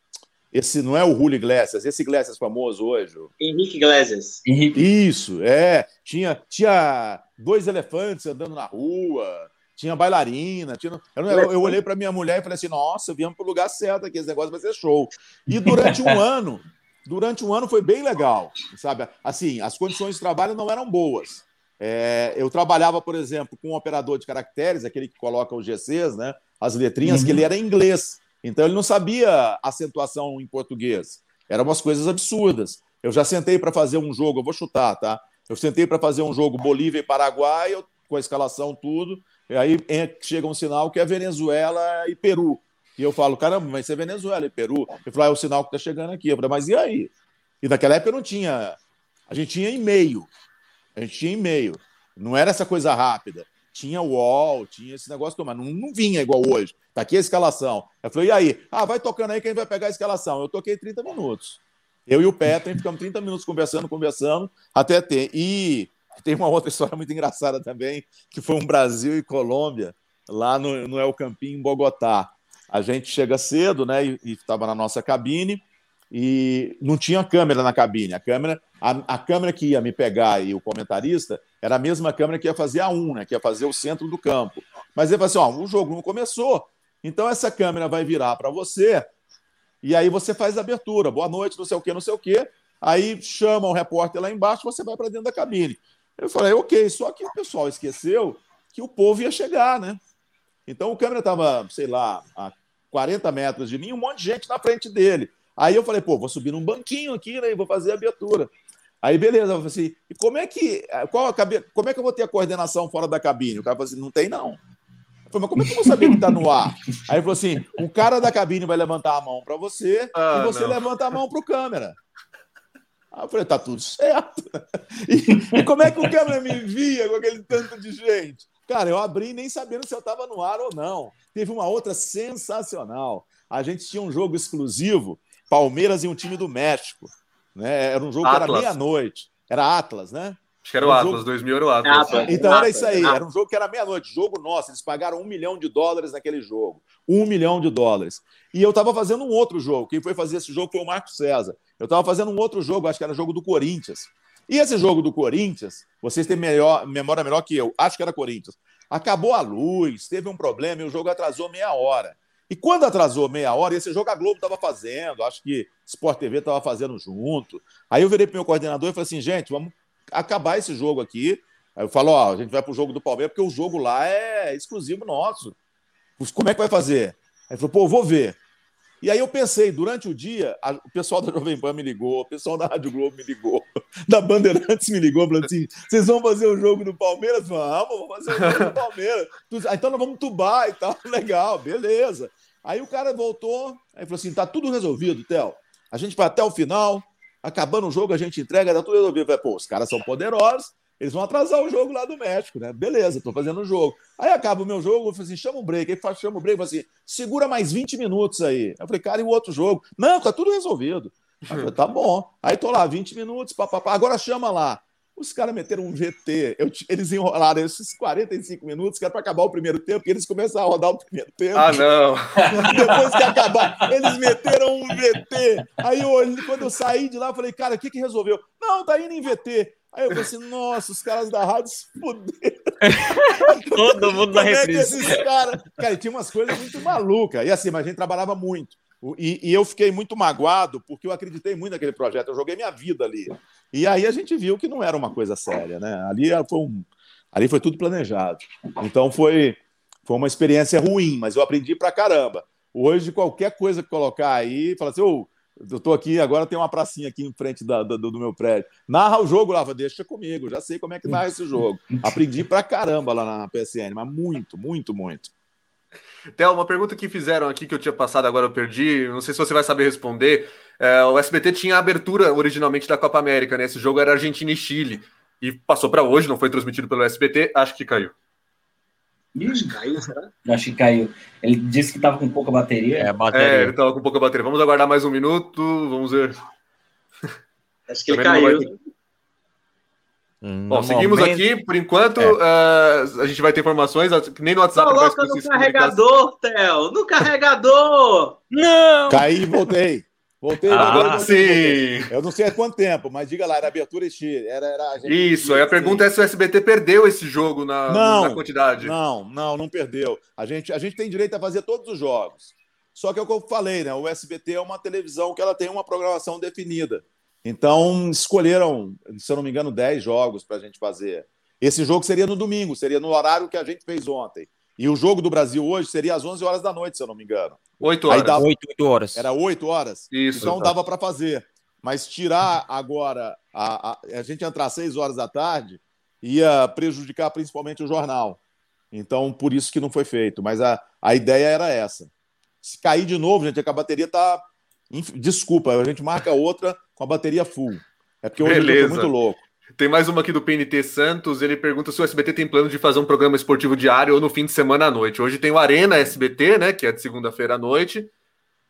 esse não é o Julio Iglesias, esse Iglesias famoso hoje. Henrique Iglesias. Isso, é. Tinha, tinha dois elefantes andando na rua, tinha bailarina, tinha... Eu, eu, eu olhei para minha mulher e falei assim: nossa, viemos para o lugar certo aqui, esse negócio vai ser show. E durante um ano, durante um ano foi bem legal, sabe? Assim, as condições de trabalho não eram boas. É, eu trabalhava, por exemplo, com um operador de caracteres, aquele que coloca os GCs, né? As letrinhas, uhum. que ele era inglês. Então ele não sabia acentuação em português. Eram umas coisas absurdas. Eu já sentei para fazer um jogo, eu vou chutar, tá? Eu sentei para fazer um jogo Bolívia e Paraguai, eu, com a escalação, tudo. E aí chega um sinal que é Venezuela e Peru. E eu falo, caramba, mas isso é Venezuela e Peru. Ele falou, ah, é o sinal que está chegando aqui. Eu falei, mas e aí? E naquela época não tinha. A gente tinha e-mail. A gente tinha e-mail. Não era essa coisa rápida. Tinha wall, tinha esse negócio, mas não, não vinha igual hoje. Tá aqui a escalação. Eu falei, e aí? Ah, vai tocando aí que a gente vai pegar a escalação. Eu toquei 30 minutos. Eu e o Petra ficamos 30 minutos conversando, conversando, até ter. E tem uma outra história muito engraçada também, que foi um Brasil e Colômbia, lá no, no El Campín, em Bogotá. A gente chega cedo, né, e estava na nossa cabine, e não tinha câmera na cabine. A câmera, a, a, câmera que ia me pegar e o comentarista era a mesma câmera que ia fazer a 1, né, que ia fazer o centro do campo. Mas ele falou assim: ó, o jogo não começou, então essa câmera vai virar para você, e aí você faz a abertura. Boa noite, não sei o quê, não sei o quê. Aí chama o repórter lá embaixo, você vai para dentro da cabine. Eu falei, ok, só que o pessoal esqueceu que o povo ia chegar, né? Então o câmera estava, sei lá, a 40 metros de mim, um monte de gente na frente dele. Aí eu falei, pô, vou subir num banquinho aqui, né? E vou fazer a abertura. Aí, beleza, eu falei assim, e como é que. Qual a cabe... Como é que eu vou ter a coordenação fora da cabine? O cara falou assim, não tem, não. Eu falei, mas como é que eu vou saber que está no ar? Aí ele falou assim: o cara da cabine vai levantar a mão para você ah, e você não. levanta a mão para o câmera. Aí eu falei, tá tudo certo. E, e, como é que o câmera me via com aquele tanto de gente? Cara, eu abri nem sabendo se eu estava no ar ou não. Teve uma outra sensacional. A gente tinha um jogo exclusivo, Palmeiras e um time do México. Né? Era um jogo Atlas. que era meia-noite. Era Atlas, né? Acho que era o Atlas, jogo... 2000 era o Atlas. então era isso aí, era um jogo que era meia-noite, jogo nosso. Eles pagaram um milhão de dólares naquele jogo. Um milhão de dólares. E eu estava fazendo um outro jogo. Quem foi fazer esse jogo foi o Marco César. Eu estava fazendo um outro jogo, acho que era jogo do Corinthians. E esse jogo do Corinthians, vocês têm melhor, memória melhor que eu, acho que era Corinthians. Acabou a luz, teve um problema e o jogo atrasou meia hora. E quando atrasou meia hora, esse jogo a Globo estava fazendo, acho que Sport TV estava fazendo junto. Aí eu virei para o meu coordenador e falei assim: gente, vamos acabar esse jogo aqui. Aí eu falo, ó, a gente vai pro jogo do Palmeiras, porque o jogo lá é exclusivo nosso. Como é que vai fazer? Aí ele falou, pô, vou ver. E aí eu pensei, durante o dia, a, o pessoal da Jovem Pan me ligou, o pessoal da Rádio Globo me ligou, da Bandeirantes me ligou, falando assim: vocês vão fazer o jogo do Palmeiras? Vamos, vamos fazer o jogo do Palmeiras. Ah, então nós vamos tubar e tal. Legal, beleza. Aí o cara voltou, aí falou assim: tá tudo resolvido, Theo. A gente vai até o final, acabando o jogo, a gente entrega, dá tudo resolvido. Falei, Pô, os caras são poderosos, eles vão atrasar o jogo lá do México, né? Beleza, tô fazendo o jogo. Aí acaba o meu jogo, eu falei assim, chama um break. Aí chama o break, fala assim, segura mais 20 minutos aí. Eu falei, cara, e o outro jogo? Não, tá tudo resolvido. Aí falei, tá bom. Aí tô lá, 20 minutos, papapá. Agora chama lá. Os caras meteram um GT. Eu, eles enrolaram esses 45 minutos, que era para acabar o primeiro tempo, e eles começaram a rodar o primeiro tempo. Ah, não! Depois que acabar, eles meteram um VT. Aí eu, quando eu saí de lá, eu falei, cara, o que, que resolveu? Não, tá indo em VT. Aí eu falei assim, nossa, os caras da rádio se fuderam. Todo mundo da reprise. É cara... cara, tinha umas coisas muito malucas. E assim, mas a gente trabalhava muito. E, e, eu fiquei muito magoado porque eu acreditei muito naquele projeto. Eu joguei minha vida ali. E aí a gente viu que não era uma coisa séria, né? Ali foi, um, ali foi tudo planejado. Então foi, foi uma experiência ruim, mas eu aprendi pra caramba. Hoje, qualquer coisa que colocar aí, fala assim, oh, eu tô aqui, agora tem uma pracinha aqui em frente da, do, do, meu prédio. Narra o jogo, Lava, deixa comigo, já sei como é que narra esse jogo. Aprendi pra caramba lá na PSN, mas muito, muito, muito. Tem uma pergunta que fizeram aqui que eu tinha passado, agora eu perdi. Não sei se você vai saber responder. É, o SBT tinha abertura originalmente da Copa América, né? Esse jogo era Argentina e Chile. E passou para hoje, não foi transmitido pelo SBT, acho que caiu. Ih, caiu, será? Acho que caiu. Ele disse que estava com pouca bateria. É, bateria. é ele estava com pouca bateria. Vamos aguardar mais um minuto, vamos ver. Acho que ele caiu. Hum, Bom, seguimos momento... aqui, por enquanto, é. uh, a gente vai ter informações, nem no WhatsApp. Coloca no carregador, Theo, no carregador! Não! Caí e voltei. Voltei. Ah, sim! Eu não sei há quanto tempo, mas diga lá, era abertura e Era, era Isso, aí a pergunta é se o SBT perdeu esse jogo na, não, na quantidade. Não, não, não perdeu. A gente, a gente tem direito a fazer todos os jogos. Só que é o que eu falei, né? O SBT é uma televisão que ela tem uma programação definida. Então, escolheram, se eu não me engano, 10 jogos para a gente fazer. Esse jogo seria no domingo, seria no horário que a gente fez ontem. E o jogo do Brasil hoje seria às 11 horas da noite, se eu não me engano. 8 horas. Dava... 8, 8 horas. Era 8 horas? Isso. Então dava para fazer. Mas tirar agora, a, a, a gente entrar às 6 horas da tarde, ia prejudicar principalmente o jornal. Então, por isso que não foi feito. Mas a, a ideia era essa. Se cair de novo, gente, é que a bateria está Desculpa, a gente marca outra com a bateria full. É porque hoje Beleza. eu tô muito louco. Tem mais uma aqui do PNT Santos. Ele pergunta se o SBT tem plano de fazer um programa esportivo diário ou no fim de semana à noite. Hoje tem o Arena SBT, né? Que é de segunda-feira à noite.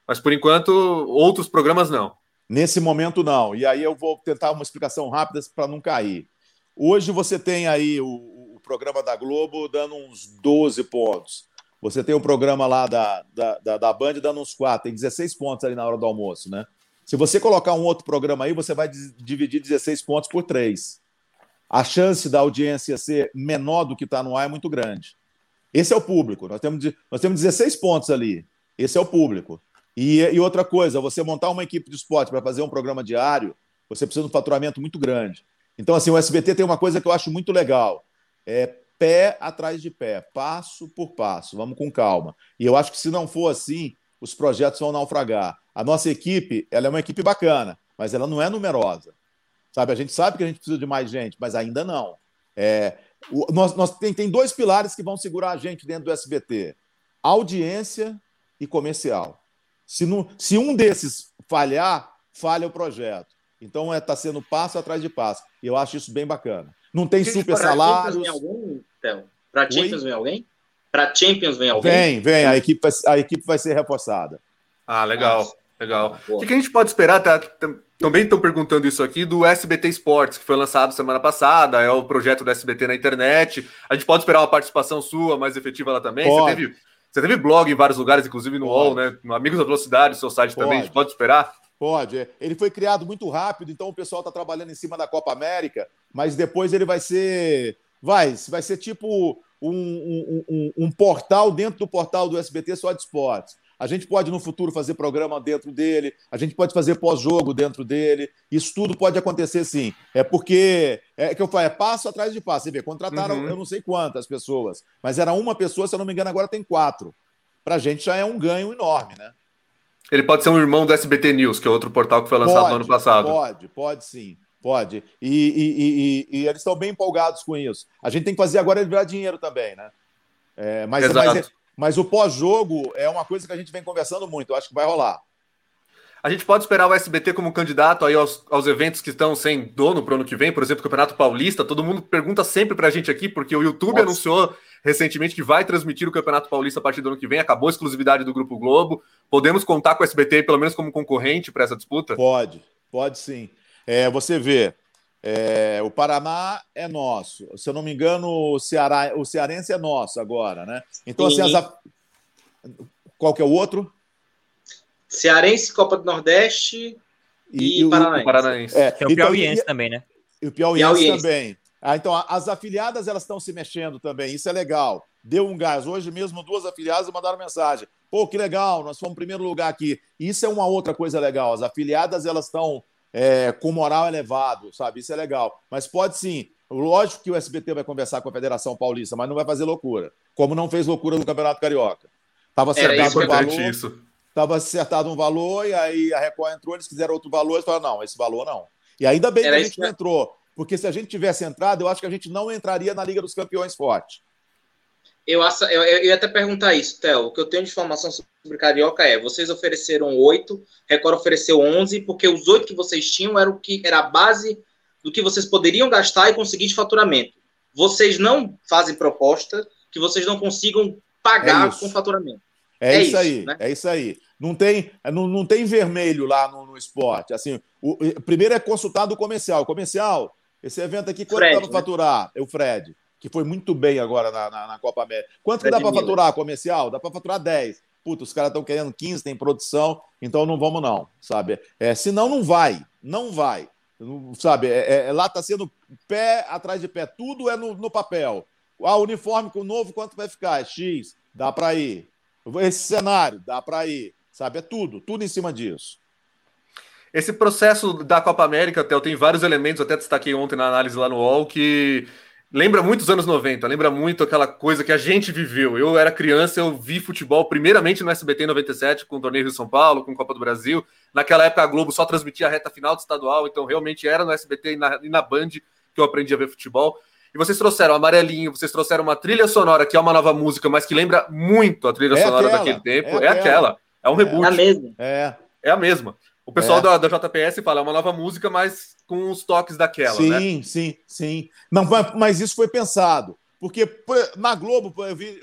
Mas por enquanto, outros programas não. Nesse momento, não. E aí eu vou tentar uma explicação rápida para não cair. Hoje você tem aí o, o programa da Globo dando uns 12 pontos. Você tem o programa lá da, da, da, da Band dando uns 4, tem 16 pontos ali na hora do almoço, né? Se você colocar um outro programa aí, você vai dividir 16 pontos por 3. A chance da audiência ser menor do que está no ar é muito grande. Esse é o público. Nós temos, nós temos 16 pontos ali. Esse é o público. E, e outra coisa, você montar uma equipe de esporte para fazer um programa diário, você precisa de um faturamento muito grande. Então, assim, o SBT tem uma coisa que eu acho muito legal. É pé atrás de pé, passo por passo, vamos com calma. E eu acho que se não for assim, os projetos vão naufragar. A nossa equipe, ela é uma equipe bacana, mas ela não é numerosa. Sabe, a gente sabe que a gente precisa de mais gente, mas ainda não. É, o, nós, nós tem, tem dois pilares que vão segurar a gente dentro do SBT: audiência e comercial. Se, não, se um desses falhar, falha o projeto. Então está é, tá sendo passo atrás de passo. E eu acho isso bem bacana. Não tem super salários. Para Champions vem alguém? Para Champions vem alguém? Vem, vem. A equipe, vai, a equipe vai ser reforçada. Ah, legal. Nossa. Legal. O que, a gente pode esperar? Tá, também estão perguntando isso aqui do SBT Esportes, que foi lançado semana passada, é o projeto do SBT na internet. A gente pode esperar uma participação sua mais efetiva lá também? Você teve, você teve blog em vários lugares, inclusive no UOL, né? No Amigos da Velocidade, seu site pode. também, a gente pode esperar? Pode. É. Ele foi criado muito rápido, então o pessoal está trabalhando em cima da Copa América, mas depois ele vai ser. Vai, vai ser tipo um, um, um, um portal dentro do portal do SBT só de esportes. A gente pode no futuro fazer programa dentro dele, a gente pode fazer pós-jogo dentro dele. Isso tudo pode acontecer sim. É porque é que eu falo, é passo atrás de passo. Você vê, contrataram uhum. eu não sei quantas pessoas, mas era uma pessoa, se eu não me engano, agora tem quatro. Para a gente já é um ganho enorme, né? Ele pode ser um irmão do SBT News, que é outro portal que foi lançado pode, no ano passado. Pode, pode sim. Pode. E, e, e, e, eles estão bem empolgados com isso. A gente tem que fazer agora ele virar dinheiro também, né? É, mas, mas, mas, o pós-jogo é uma coisa que a gente vem conversando muito. Eu acho que vai rolar. A gente pode esperar o SBT como candidato aí aos, aos eventos que estão sem dono para o ano que vem, por exemplo, o Campeonato Paulista. Todo mundo pergunta sempre para a gente aqui, porque o YouTube Nossa. anunciou recentemente que vai transmitir o Campeonato Paulista a partir do ano que vem. Acabou a exclusividade do Grupo Globo. Podemos contar com o SBT, pelo menos como concorrente para essa disputa? Pode, pode sim. É, você vê, é, o Paraná é nosso. Se eu não me engano, o, Ceará, o Cearense é nosso agora, né? Então, assim, as... qual que é o outro? Cearense, Copa do Nordeste e, e Paranaense. O Paranaense. É, Tem o então, Piauiense também, né? E o Piauiense, Piauiense. também. Ah, então, as afiliadas elas estão se mexendo também, isso é legal. Deu um gás. Hoje mesmo, duas afiliadas mandaram mensagem. Pô, que legal, nós fomos em primeiro lugar aqui. Isso é uma outra coisa legal. As afiliadas elas estão é, com moral elevado, sabe? Isso é legal. Mas pode sim. Lógico que o SBT vai conversar com a Federação Paulista, mas não vai fazer loucura. Como não fez loucura no Campeonato Carioca. Estava acertado um valor. Estava acertado um valor e aí a Record entrou, eles quiseram outro valor, eles falaram, não, esse valor não. E ainda bem Era que a gente não entrou, porque se a gente tivesse entrado, eu acho que a gente não entraria na Liga dos Campeões forte. Eu, eu, eu ia até perguntar isso, Theo. O que eu tenho de informação sobre Carioca é: vocês ofereceram oito, Record ofereceu onze, porque os oito que vocês tinham era o que era a base do que vocês poderiam gastar e conseguir de faturamento. Vocês não fazem proposta que vocês não consigam pagar é com faturamento. É, é isso, isso, aí, né? é isso aí. Não tem, não, não tem vermelho lá no, no esporte. Assim, o, primeiro é consultado o comercial. Comercial, esse evento aqui, quanto dá para né? faturar? É o Fred que foi muito bem agora na, na, na Copa América. Quanto que dá para faturar comercial? Dá para faturar 10. Puta, os caras estão querendo 15, tem produção, então não vamos não, sabe? É, senão não vai, não vai. Sabe, é, é, lá está sendo pé atrás de pé, tudo é no, no papel. Ah, o uniforme com o novo, quanto vai ficar? É X, dá para ir. Esse cenário, dá para ir. Sabe, é tudo, tudo em cima disso. Esse processo da Copa América, Theo, tem vários elementos, até destaquei ontem na análise lá no UOL, que lembra muito os anos 90, lembra muito aquela coisa que a gente viveu. Eu era criança, eu vi futebol primeiramente no SBT em 97, com o Torneio Rio São Paulo, com Copa do Brasil. Naquela época a Globo só transmitia a reta final do estadual, então realmente era no SBT e na, e na Band que eu aprendi a ver futebol. E vocês trouxeram Amarelinho, vocês trouxeram uma trilha sonora que é uma nova música, mas que lembra muito a trilha é sonora aquela, daquele tempo. É, é aquela. É um reboot. É a mesma. É. É a mesma. O pessoal é. da, da JPS fala, é uma nova música, mas com os toques daquela, sim, né? Sim, sim, sim. Não, mas isso foi pensado. Porque na Globo, eu vi,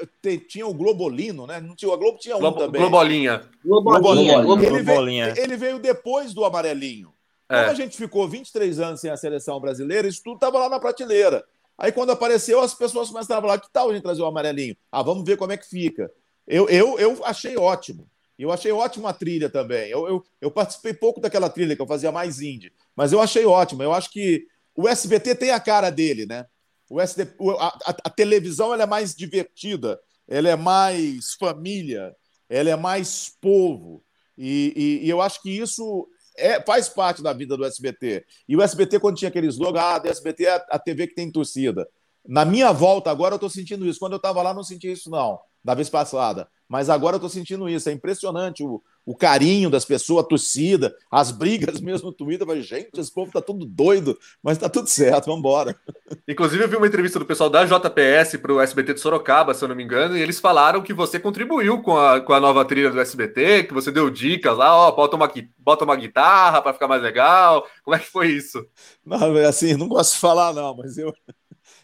tinha o Globolino, né? Não tinha, a Globo tinha um Globo, também. Globolinha. Globolinha. Globolinha. Ele, Veio, ele veio depois do amarelinho. É. Quando a gente ficou 23 anos sem a seleção brasileira, isso tudo estava lá na prateleira. Aí quando apareceu, as pessoas começaram a falar: que tal a gente trazer o amarelinho? Ah, vamos ver como é que fica. Eu, eu, eu achei ótimo. Eu achei ótima a trilha também. Eu, eu, eu, participei pouco daquela trilha, que eu fazia mais indie. Mas eu achei ótimo. Eu acho que o SBT tem a cara dele, né? O SD, a, a, a televisão ela é mais divertida, ela é mais família, ela é mais povo. E, e, e eu acho que isso é, faz parte da vida do SBT. E o SBT, quando tinha aquele slogan, ah, do SBT é a TV que tem torcida. Na minha volta agora eu estou sentindo isso. Quando eu estava lá, não senti isso, não, da vez passada. Mas agora eu estou sentindo isso. É impressionante o, o carinho das pessoas, a torcida, as brigas mesmo no Twitter. Falei, gente, esse povo tá tudo doido, mas tá tudo certo, vamos embora. Inclusive, eu vi uma entrevista do pessoal da JPS para o SBT de Sorocaba, se eu não me engano, e eles falaram que você contribuiu com a, com a nova trilha do SBT, que você deu dicas lá, ó, bota uma, bota uma guitarra para ficar mais legal. Como é que foi isso? Não, assim, não gosto de falar, não, mas eu,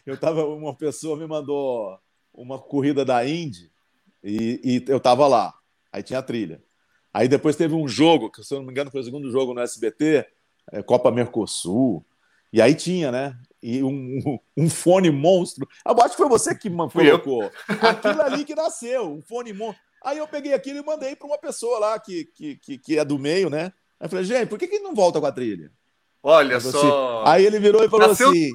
eu tava, uma pessoa me mandou uma corrida da Indy e, e eu tava lá. Aí tinha a trilha. Aí depois teve um jogo, que se eu não me engano foi o segundo jogo no SBT, é, Copa Mercosul. E aí tinha, né? E um, um fone monstro. Eu acho que foi você que colocou. Aquilo ali que nasceu, um fone monstro. Aí eu peguei aquilo e mandei para uma pessoa lá que, que, que, que, é do meio, né? Aí eu falei, gente, por que, que não volta com a trilha? Olha só. Assim. Aí ele virou e falou Nasceu assim.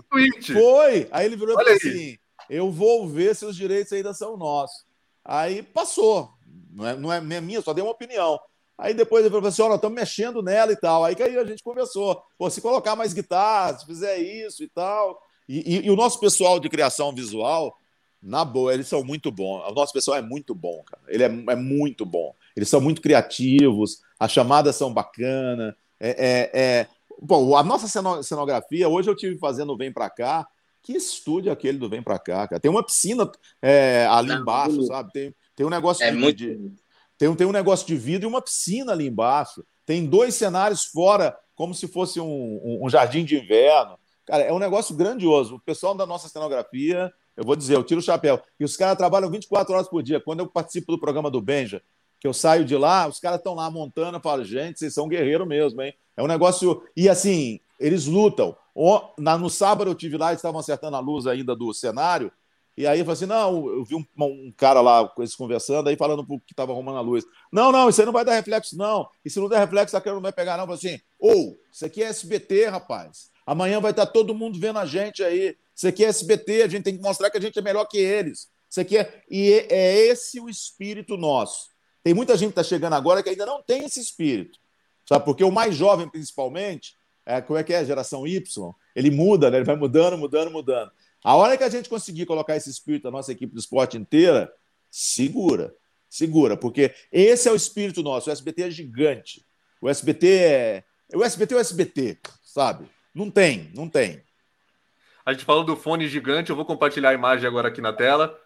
Foi. Aí ele virou e falou aí. assim: eu vou ver se os direitos ainda são nossos. Aí passou não é, não é minha, só dei uma opinião. Aí depois ele falou assim: olha, estamos mexendo nela e tal. Aí que aí a gente conversou. Pô, se colocar mais guitarra, se fizer isso e tal. E, e, e, o nosso pessoal de criação visual, na boa, eles são muito bons. O nosso pessoal é muito bom, cara. Ele é, é muito bom. Eles são muito criativos, as chamadas são bacanas. É, é, é... Bom, a nossa cenografia, hoje eu tive fazendo Vem Pra Cá. Que estúdio é aquele do Vem Pra Cá, cara? Tem uma piscina é, ali Não, embaixo, sabe? Tem, tem um negócio é de, muito... de, tem, tem um negócio de vidro e uma piscina ali embaixo. Tem dois cenários fora, como se fosse um, um, um jardim de inverno. Cara, é um negócio grandioso. O pessoal da nossa cenografia, eu vou dizer, eu tiro o chapéu. E os caras trabalham 24 horas por dia. Quando eu participo do programa do Benja, que eu saio de lá, os caras estão lá montando, falo, gente, vocês são guerreiros mesmo, hein? É um negócio. E assim, eles lutam. No sábado eu tive lá, eles estavam acertando a luz ainda do cenário. E aí eu falei assim: não, eu vi um, um cara lá com eles conversando, aí falando que estava arrumando a luz. Não, não, isso aí não vai dar reflexo, não. E se não der reflexo, a câmera não vai pegar, não. Eu falei assim: ou, oh, isso aqui é SBT, rapaz. Amanhã vai estar todo mundo vendo a gente aí. Isso aqui é SBT, a gente tem que mostrar que a gente é melhor que eles. Isso aqui é. E é esse o espírito nosso. Tem muita gente que está chegando agora que ainda não tem esse espírito. Sabe? Porque o mais jovem, principalmente, é, como é que é? Geração Y, ele muda, né? ele vai mudando, mudando, mudando. A hora que a gente conseguir colocar esse espírito da nossa equipe do esporte inteira, segura, segura, porque esse é o espírito nosso. O SBT é gigante. O SBT é. O SBT é o SBT, sabe? Não tem, não tem. A gente falou do fone gigante, eu vou compartilhar a imagem agora aqui na tela.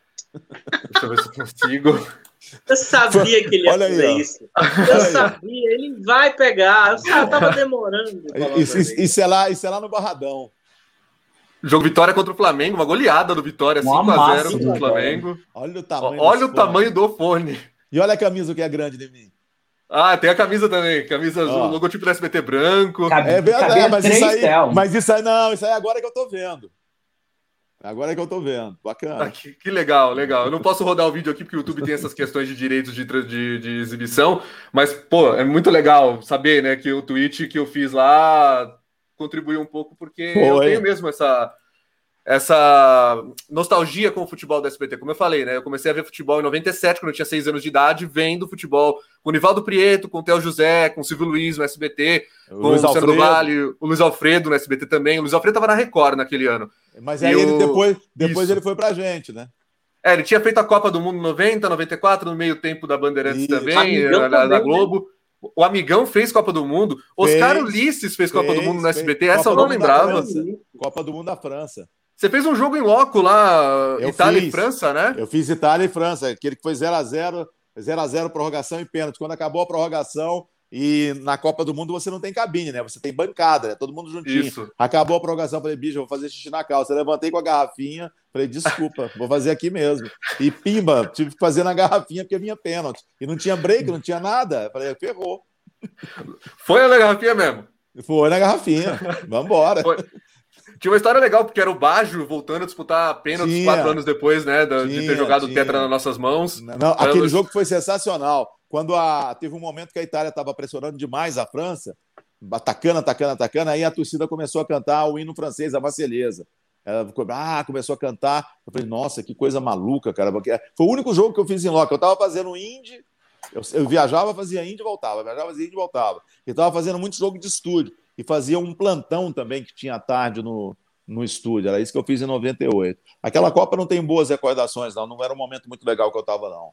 Deixa eu ver se eu consigo. Eu sabia que ele ia Olha fazer aí, isso. Eu sabia, ele vai pegar. Eu só estava demorando. Isso, isso, isso, é lá, isso é lá no Barradão. Jogo Vitória contra o Flamengo, uma goleada do Vitória, 5x0 contra o Flamengo. Olha o tamanho, olha o tamanho do fone. E olha a camisa que é grande de mim. Ah, tem a camisa também, camisa azul, logotipo do SBT branco. Cabe, é verdade, mas isso, aí, mas isso aí não, isso aí agora que eu tô vendo. Agora é que eu tô vendo. Bacana. Ah, que, que, legal, legal. Eu não posso rodar o vídeo aqui porque o YouTube tem essas questões de direitos de, de, de, exibição, mas, pô, é muito legal saber, né, que o tweet que eu fiz lá contribuiu um pouco, porque Foi. eu tenho mesmo essa, essa nostalgia com o futebol do SBT. Como eu falei, né? Eu comecei a ver futebol em 97, quando eu tinha seis anos de idade, vendo futebol com o Nivaldo Prieto, com o Theo José, com o Silvio Luiz no SBT, o com Luiz o Luciano Vale, o Luiz Alfredo no SBT também. O Luiz Alfredo estava na Record naquele ano. Mas aí ele, depois, depois ele foi pra gente, né? É, ele tinha feito a Copa do Mundo 90, 94, no meio tempo da Bandeirantes Isso. também, na, da Globo. Né? O Amigão fez Copa do Mundo. Oscar fez, Ulisses fez Copa fez, do Mundo no SBT. Essa Copa eu não lembrava. Copa do Mundo da França. Você fez um jogo em loco lá, eu Itália fiz. e França, né? Eu fiz Itália e França, aquele que foi 0x0, 0x0 prorrogação e pênalti. Quando acabou a prorrogação, e na Copa do Mundo você não tem cabine, né? Você tem bancada, né? Todo mundo juntinho. Isso. Acabou a prorrogação, falei, bicho, vou fazer xixi na calça. Eu levantei com a garrafinha, falei, desculpa, vou fazer aqui mesmo. E pimba, tive que fazer na garrafinha porque vinha pênalti. E não tinha break, não tinha nada. Eu falei, ferrou. Foi na garrafinha mesmo? Foi na garrafinha. Vambora. Foi. Tinha uma história legal, porque era o Bajo voltando a disputar pênaltis quatro anos depois, né? De, tinha, ter jogado tinha. tetra nas nossas mãos. Não, aquele jogo foi sensacional. Quando a, teve um momento que a Itália estava pressionando demais a França, atacando, atacando, atacando, aí a torcida começou a cantar o hino francês, a Marselhesa. Ela ah, começou a cantar. Eu falei, nossa, que coisa maluca, cara. Foi o único jogo que eu fiz em loco. Eu estava fazendo indie, eu, eu, viajava, fazia indie e voltava, viajava, fazia indie e voltava. E estava fazendo muito jogo de estúdio e fazia um plantão também que tinha tarde no, no estúdio. Era isso que eu fiz em 98. Aquela Copa não tem boas recordações, não. Não era um momento muito legal que eu estava, não.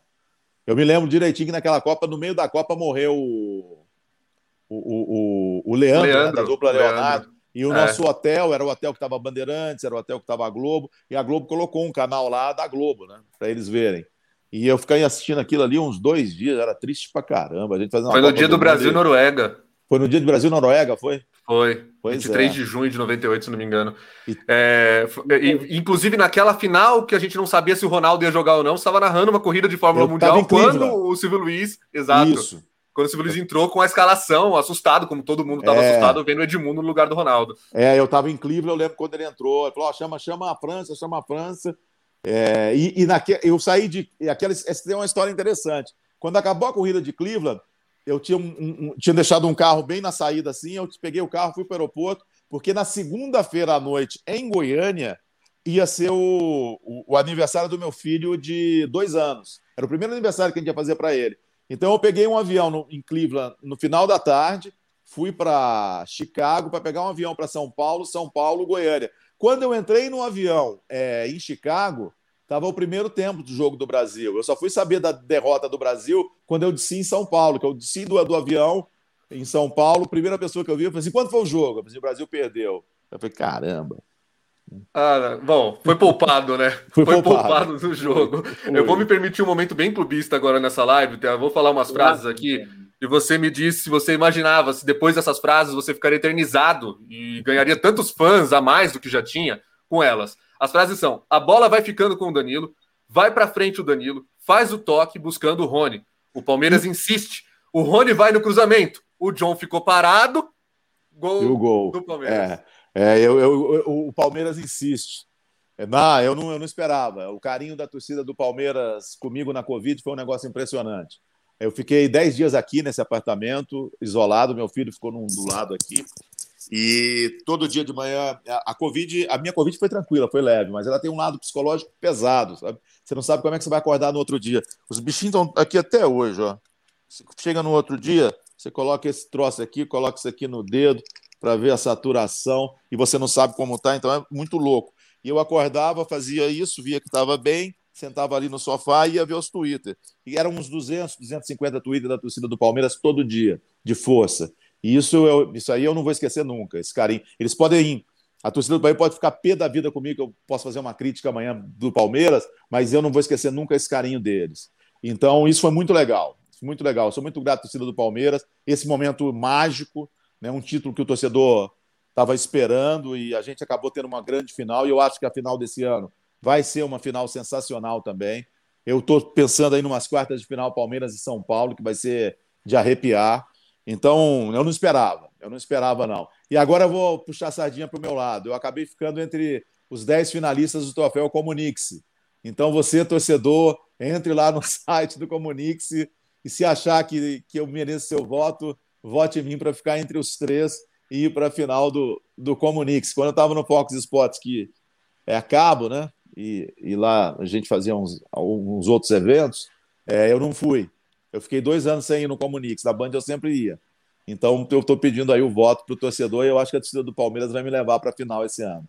Eu me lembro direitinho que naquela Copa, no meio da Copa, morreu o, o, o, o Leandro, Leandro né, da dupla Leandro. Leonardo. E o é. nosso hotel era o hotel que estava Bandeirantes, era o hotel que estava a Globo, e a Globo colocou um canal lá da Globo, né? Para eles verem. E eu fiquei assistindo aquilo ali uns dois dias, era triste pra caramba. A gente fazendo Foi no dia do, do Brasil-Noruega. Foi no dia do Brasil-Noruega, foi? Foi. Pois 23 é. de junho de 98, se não me engano. E... É, e, inclusive, naquela final, que a gente não sabia se o Ronaldo ia jogar ou não, estava narrando uma corrida de Fórmula eu Mundial quando o Silvio Luiz. Exato. Isso. Quando o Silvio Luiz entrou com a escalação, assustado, como todo mundo estava é... assustado, vendo o Edmundo no lugar do Ronaldo. É, eu estava em Cleveland, eu lembro quando ele entrou. Ele falou: oh, chama, chama a França, chama a França. É, e, e naque, eu saí de. Aquela, essa tem uma história interessante. Quando acabou a corrida de Cleveland, eu tinha, um, um, tinha deixado um carro bem na saída assim, eu peguei o carro, fui para o aeroporto, porque na segunda-feira à noite, em Goiânia, ia ser o, o, o, aniversário do meu filho de dois anos. Era o primeiro aniversário que a gente ia fazer para ele. Então eu peguei um avião no, em Cleveland no final da tarde, fui para Chicago para pegar um avião para São Paulo, São Paulo, Goiânia. Quando eu entrei no avião é, em Chicago, estava o primeiro tempo do jogo do Brasil. Eu só fui saber da derrota do Brasil quando eu desci em São Paulo, que eu desci do, do avião em São Paulo, primeira pessoa que eu vi, eu falei assim, quando foi o jogo? Eu falei, o Brasil perdeu. Eu falei, caramba. Ah, bom, foi poupado, né? Foi, foi poupado. poupado no jogo. Foi. Eu vou me permitir um momento bem clubista agora nessa live, tá? eu vou falar umas frases aqui. e você me disse se você imaginava se depois dessas frases você ficaria eternizado e ganharia tantos fãs a mais do que já tinha com elas. As frases são: a bola vai ficando com o Danilo, vai para frente o Danilo, faz o toque buscando o Rony. O Palmeiras insiste. O Rony vai no cruzamento. O John ficou parado. Gol, e o gol. do Palmeiras. É, é eu, eu, eu, o Palmeiras insiste. É, não, eu não, eu não esperava. O carinho da torcida do Palmeiras comigo na Covid foi um negócio impressionante. Eu fiquei 10 dias aqui nesse apartamento, isolado, meu filho ficou num, do lado aqui. E todo dia de manhã, a, Covid, a minha Covid foi tranquila, foi leve, mas ela tem um lado psicológico pesado, sabe? Você não sabe como é que você vai acordar no outro dia. Os bichinhos estão aqui até hoje, ó. chega no outro dia, você coloca esse troço aqui, coloca isso aqui no dedo para ver a saturação e você não sabe como tá, então é muito louco. E eu acordava, fazia isso, via que estava bem, sentava ali no sofá e ia ver os Twitter. E eram uns 200, 250 Twitter da torcida do Palmeiras todo dia, de força. E isso, eu, isso aí eu não vou esquecer nunca, esse carinho. Eles podem. A torcida do Palmeiras pode ficar pé da vida comigo, que eu posso fazer uma crítica amanhã do Palmeiras, mas eu não vou esquecer nunca esse carinho deles. Então, isso foi muito legal. Muito legal. Eu sou muito grato à torcida do Palmeiras. Esse momento mágico, né, um título que o torcedor estava esperando e a gente acabou tendo uma grande final. E eu acho que a final desse ano vai ser uma final sensacional também. Eu estou pensando aí umas quartas de final Palmeiras e São Paulo, que vai ser de arrepiar. Então, eu não esperava, eu não esperava, não. E agora eu vou puxar a sardinha para o meu lado. Eu acabei ficando entre os 10 finalistas do troféu Comunix. Então, você, torcedor, entre lá no site do Comunix e se achar que, que eu mereço seu voto, vote em mim para ficar entre os três e ir para a final do, do Comunix. Quando eu estava no Fox Sports, que é a cabo, né? E, e lá a gente fazia uns, uns outros eventos, é, eu não fui. Eu fiquei dois anos sem ir no Comunix. Na Band eu sempre ia. Então eu estou pedindo aí o voto para o torcedor e eu acho que a torcida do Palmeiras vai me levar para a final esse ano.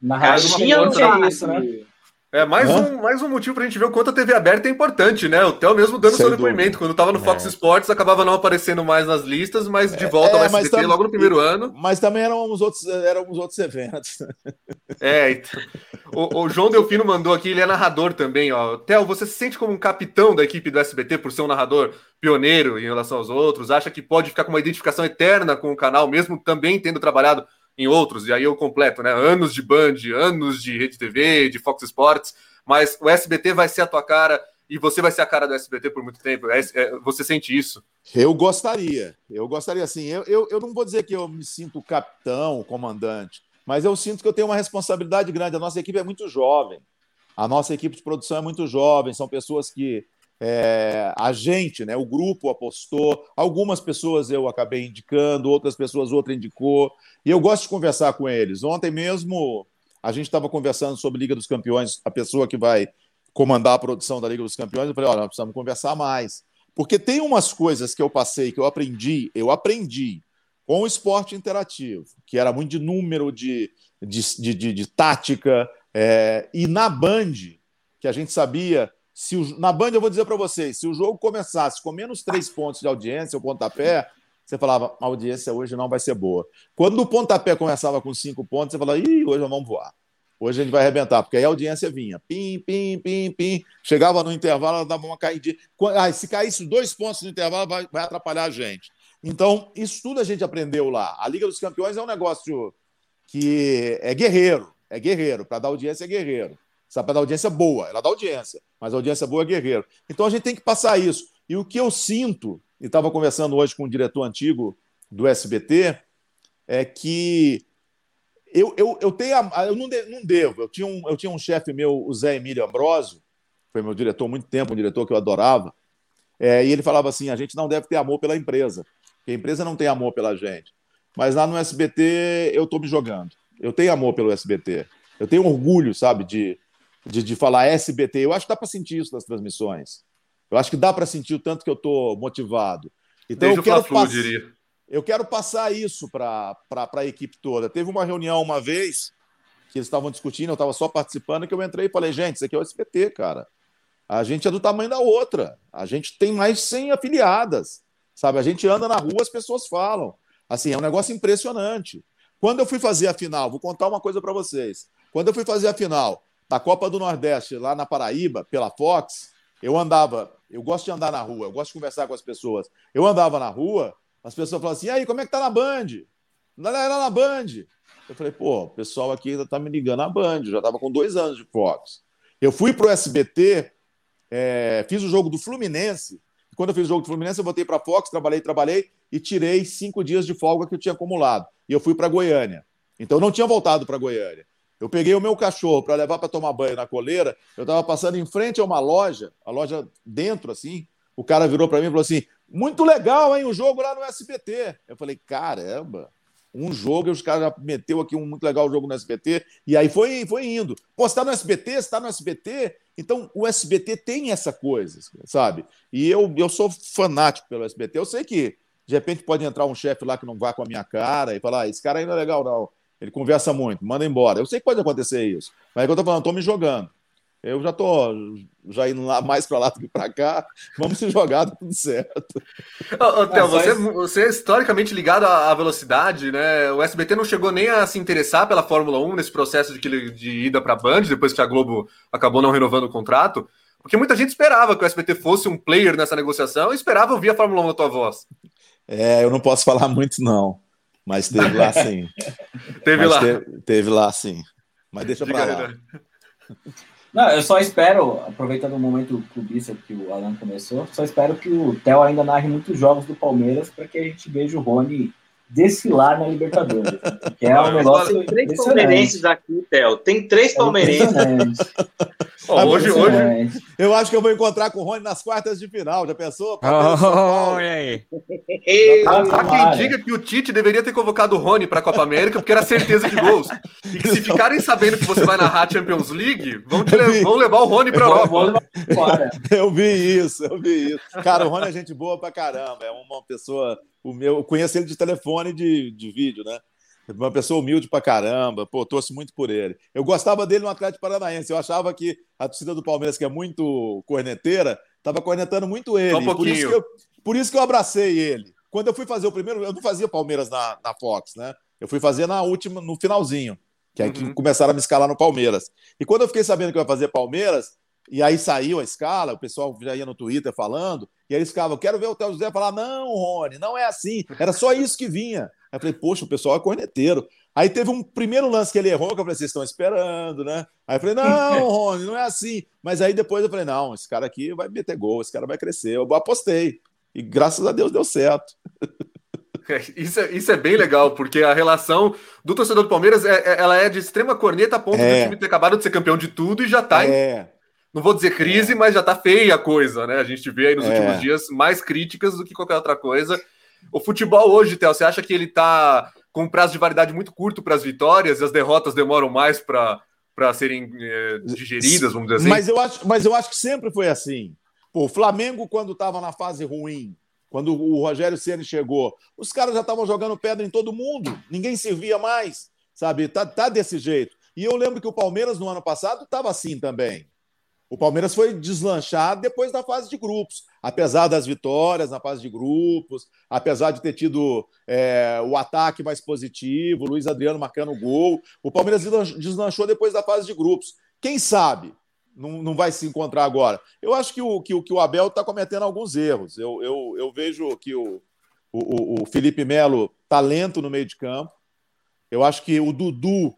Na Caixinha não é isso, né? É mais um, mais um motivo para a gente ver o quanto a TV aberta é importante, né? O Theo mesmo dando Sem seu depoimento. Dúvida. Quando estava no Fox é. Sports, acabava não aparecendo mais nas listas, mas de volta é, ao SBT tam... logo no primeiro ano. Mas também eram os outros, eram os outros eventos. É, então. o, o, João Delfino mandou aqui, ele é narrador também, ó. Theo, você se sente como um capitão da equipe do SBT por ser um narrador pioneiro em relação aos outros? Acha que pode ficar com uma identificação eterna com o canal, mesmo também tendo trabalhado em outros? E aí eu completo, né? Anos de Band, anos de Rede TV, de Fox Sports mas o SBT vai ser a tua cara e você vai ser a cara do SBT por muito tempo. É, é, você sente isso? Eu gostaria. Eu gostaria, assim. Eu, eu, eu não vou dizer que eu me sinto capitão, comandante, mas eu sinto que eu tenho uma responsabilidade grande. A nossa equipe é muito jovem. A nossa equipe de produção é muito jovem. São pessoas que é, a gente, né, o grupo apostou. Algumas pessoas eu acabei indicando, outras pessoas outra indicou. E eu gosto de conversar com eles. Ontem mesmo a gente estava conversando sobre Liga dos Campeões, a pessoa que vai comandar a produção da Liga dos Campeões, eu falei, olha, nós precisamos conversar mais. Porque tem umas coisas que eu passei, que eu aprendi, eu aprendi com o esporte interativo, que era muito de número, de, de, de, de tática, é, e na Band, que a gente sabia. Se o, na Band, eu vou dizer para vocês: se o jogo começasse com menos três pontos de audiência, o pontapé, você falava, a audiência hoje não vai ser boa. Quando o pontapé começava com cinco pontos, você falava, ih, hoje nós vamos voar. Hoje a gente vai arrebentar, porque aí a audiência vinha, pim, pim, pim, pim. Chegava no intervalo, ela dava uma caidinha. Ah, se caísse dois pontos no intervalo, vai, vai atrapalhar a gente. Então, isso tudo a gente aprendeu lá. A Liga dos Campeões é um negócio que é guerreiro, é guerreiro. Para dar audiência é guerreiro. Sabe, para dar audiência boa, ela dá audiência, mas a audiência boa é guerreiro. Então a gente tem que passar isso. E o que eu sinto e estava conversando hoje com um diretor antigo do SBT, é que eu, eu, eu tenho. Eu não, de, não devo. Eu tinha um, eu tinha um chefe meu, o Zé Emílio Ambrosio, foi meu diretor há muito tempo, um diretor que eu adorava, é, e ele falava assim: a gente não deve ter amor pela empresa, porque a empresa não tem amor pela gente. Mas lá no SBT eu estou me jogando. Eu tenho amor pelo SBT. Eu tenho orgulho, sabe, de, de, de falar SBT. Eu acho que dá para sentir isso nas transmissões. Eu acho que dá para sentir o tanto que eu estou motivado. Então Desde eu quero, pass... eu quero passar isso para a equipe toda. Teve uma reunião uma vez que eles estavam discutindo, eu estava só participando, que eu entrei e falei, gente, isso aqui é o SPT, cara. A gente é do tamanho da outra. A gente tem mais de 100 afiliadas. Sabe? A gente anda na rua, as pessoas falam. Assim, é um negócio impressionante. Quando eu fui fazer a final, vou contar uma coisa para vocês. Quando eu fui fazer a final da Copa do Nordeste lá na Paraíba, pela Fox, eu andava Eu gosto de andar na rua, eu gosto de conversar com as pessoas. Eu andava na rua, as pessoas falavam assim: e aí, como é que tá na Band? Não era na Band. Eu falei, pô, o pessoal aqui ainda tá me ligando na Band, eu já tava com dois anos de Fox. Eu fui pro SBT, é, fiz o jogo do Fluminense. Quando eu fiz o jogo do Fluminense, eu voltei para Fox, trabalhei, trabalhei e tirei cinco dias de folga que eu tinha acumulado. E eu fui para Goiânia. Então eu não tinha voltado para Goiânia. Eu peguei o meu cachorro para levar para tomar banho na coleira. Eu estava passando em frente a uma loja, a loja dentro, assim. O cara virou para mim e falou assim: Muito legal, hein? O jogo lá no SBT. Eu falei: Caramba, um jogo e os caras já meteu aqui um muito legal jogo no SBT. E aí foi, foi indo. Pô, você está no SBT? Você está no SBT? Então o SBT tem essa coisa, sabe? E eu, eu sou fanático pelo SBT. Eu sei que de repente pode entrar um chefe lá que não vá com a minha cara e falar: ah, esse cara ainda é legal, não. Ele conversa muito, manda embora. Eu sei que pode acontecer isso, mas é que eu tô falando, tô me jogando. Eu já tô já indo lá mais para lá do que para cá. Vamos se jogar, tá tudo certo. Ô, Theo, você, você é historicamente ligado à velocidade, né? O SBT não chegou nem a se interessar pela Fórmula 1 nesse processo de, de ida para a Band, depois que a Globo acabou não renovando o contrato. Porque muita gente esperava que o SBT fosse um player nessa negociação e esperava ouvir a Fórmula 1 na tua voz. É, eu não posso falar muito, não. Mas teve lá sim. teve Mas lá. Teve, teve, lá sim. Mas deixa Diga pra lá. Não, eu só espero, aproveitando o momento clubista que o Alan começou, só espero que o Theo ainda narre muitos jogos do Palmeiras para que a gente veja o Rony desfilar na Libertadores. Que é um negócio. Tem três palmeirenses aqui, Theo. Tem três é palmeirenses. oh, hoje, hoje. Eu acho que eu vou encontrar com o Rony nas quartas de final. Já pensou? Oh, olha aí. Há quem diga que o Tite deveria ter convocado o Rony para a Copa América, porque era certeza de gols. E que se ficarem sabendo que você vai narrar a Champions League, vão, le vão levar o Rony para a Europa. Eu vi isso, eu vi isso. Cara, o Rony é gente boa pra caramba. É uma pessoa o meu, eu conheço ele de telefone e de, de vídeo, né? Uma pessoa humilde pra caramba, pô, torço muito por ele. Eu gostava dele no Atlético Paranaense, eu achava que a torcida do Palmeiras, que é muito corneteira, estava cornetando muito ele. Um por, isso que eu, por isso que eu abracei ele. Quando eu fui fazer o primeiro, eu não fazia Palmeiras na, na Fox, né? Eu fui fazer na última, no finalzinho, que aí uhum. que começaram a me escalar no Palmeiras. E quando eu fiquei sabendo que eu ia fazer Palmeiras, e aí saiu a escala, o pessoal já ia no Twitter falando, e aí eles ficavam, quero ver o Theo José falar, não, Rony, não é assim, era só isso que vinha. Aí eu falei, poxa, o pessoal é corneteiro. Aí teve um primeiro lance que ele errou, que eu falei, vocês estão esperando, né? Aí eu falei, não, Rony, não é assim. Mas aí depois eu falei, não, esse cara aqui vai meter gol, esse cara vai crescer. Eu apostei. E graças a Deus deu certo. Isso é, isso é bem legal, porque a relação do torcedor do Palmeiras é, é ela é de extrema corneta a ponto é. do time ter acabado de ser campeão de tudo e já tá é. em não vou dizer crise, é. mas já tá feia a coisa, né? A gente vê aí nos é. últimos dias mais críticas do que qualquer outra coisa. O futebol hoje, Theo, você acha que ele tá com um prazo de validade muito curto para as vitórias e as derrotas demoram mais para serem é, digeridas, vamos dizer assim? Mas eu, acho, mas eu acho que sempre foi assim. Pô, o Flamengo, quando estava na fase ruim, quando o Rogério Ceni chegou, os caras já estavam jogando pedra em todo mundo, ninguém servia mais, sabe? Tá, tá desse jeito. E eu lembro que o Palmeiras no ano passado estava assim também. O Palmeiras foi deslanchar depois da fase de grupos, apesar das vitórias na fase de grupos, apesar de ter tido é, o ataque mais positivo, o Luiz Adriano marcando gol. O Palmeiras deslanchou depois da fase de grupos. Quem sabe não, não vai se encontrar agora? Eu acho que o, que, que o Abel está cometendo alguns erros. Eu, eu, eu vejo que o, o, o Felipe Melo está lento no meio de campo. Eu acho que o Dudu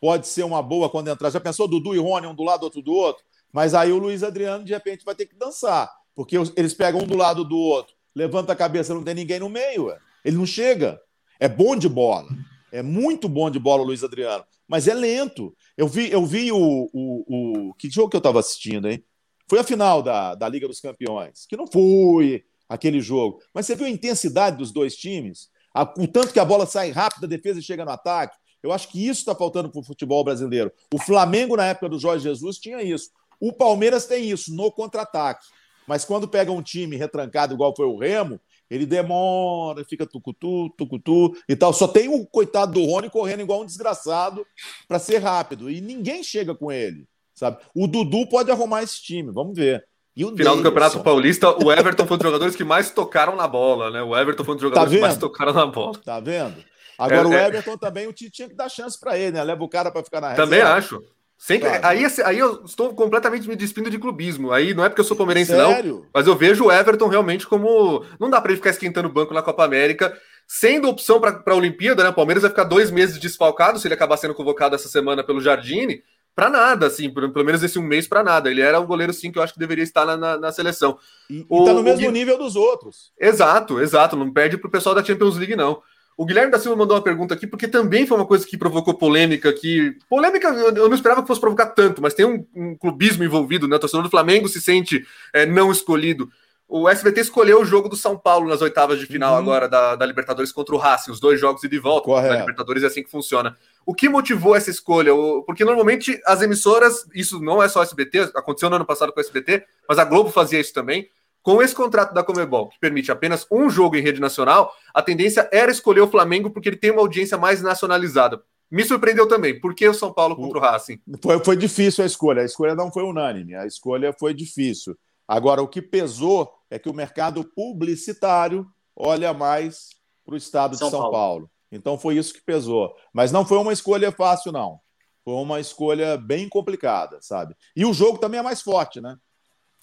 pode ser uma boa quando entrar. Já pensou Dudu e Rony, um do lado, outro do outro? Mas aí o Luiz Adriano, de repente, vai ter que dançar, porque eles pegam um do lado do outro, levanta a cabeça, não tem ninguém no meio. Ué. Ele não chega. É bom de bola. É muito bom de bola o Luiz Adriano, mas é lento. Eu vi, eu vi o, o, o... Que jogo que eu estava assistindo, hein? Foi a final da, da Liga dos Campeões, que não foi aquele jogo. Mas você viu a intensidade dos dois times? A, o tanto que a bola sai rápido da defesa chega no ataque. Eu acho que isso está faltando para o futebol brasileiro. O Flamengo, na época do Jorge Jesus, tinha isso. O Palmeiras tem isso no contra-ataque. Mas quando pega um time retrancado, igual foi o Remo, ele demora, fica tucutu, tucutu e tal. Só tem o coitado do Rony correndo igual um desgraçado para ser rápido. E ninguém chega com ele, sabe? O Dudu pode arrumar esse time, vamos ver. E Final do Campeonato Paulista, o Everton foi um dos jogadores que mais tocaram na bola, né? O Everton foi um dos tá jogadores tá que mais tocaram na bola. Tá vendo? Agora é, o é. Everton é... também, o Tite tinha que dar chance para ele, né? Leva o cara para ficar na reserva. Também acho. Sempre, aí, aí eu estou completamente me despindo de clubismo. Aí não é porque eu sou palmeirense, Sério? não. Mas eu vejo o Everton realmente como. Não dá para ele ficar esquentando o banco na Copa América, sendo opção para a Olimpíada, né? O Palmeiras vai ficar dois meses desfalcado se ele acabar sendo convocado essa semana pelo Jardine. Para nada, assim, pelo menos esse um mês para nada. Ele era um goleiro, sim, que eu acho que deveria estar na, na, na seleção. E, o, e tá no mesmo o... nível dos outros. Exato, exato. Não perde pro pessoal da Champions League, não. O Guilherme da Silva mandou uma pergunta aqui, porque também foi uma coisa que provocou polêmica aqui. Polêmica, eu não esperava que fosse provocar tanto, mas tem um, um clubismo envolvido, né? O torcedor do Flamengo se sente é, não escolhido. O SBT escolheu o jogo do São Paulo nas oitavas de final uhum. agora da, da, Libertadores contra o Racing, os dois jogos e de volta. Correto. Na Libertadores é assim que funciona. O que motivou essa escolha? Porque normalmente as emissoras, isso não é só SBT, aconteceu no ano passado com o SBT, mas a Globo fazia isso também com esse contrato da Comebol, que permite apenas um jogo em rede nacional, a tendência era escolher o Flamengo porque ele tem uma audiência mais nacionalizada. Me surpreendeu também. Por que o São Paulo contra o Racing? Foi, foi difícil a escolha. A escolha não foi unânime. A escolha foi difícil. Agora, o que pesou é que o mercado publicitário olha mais para o estado São de São Paulo. Paulo. Então, foi isso que pesou. Mas não foi uma escolha fácil, não. Foi uma escolha bem complicada, sabe? E o jogo também é mais forte, né?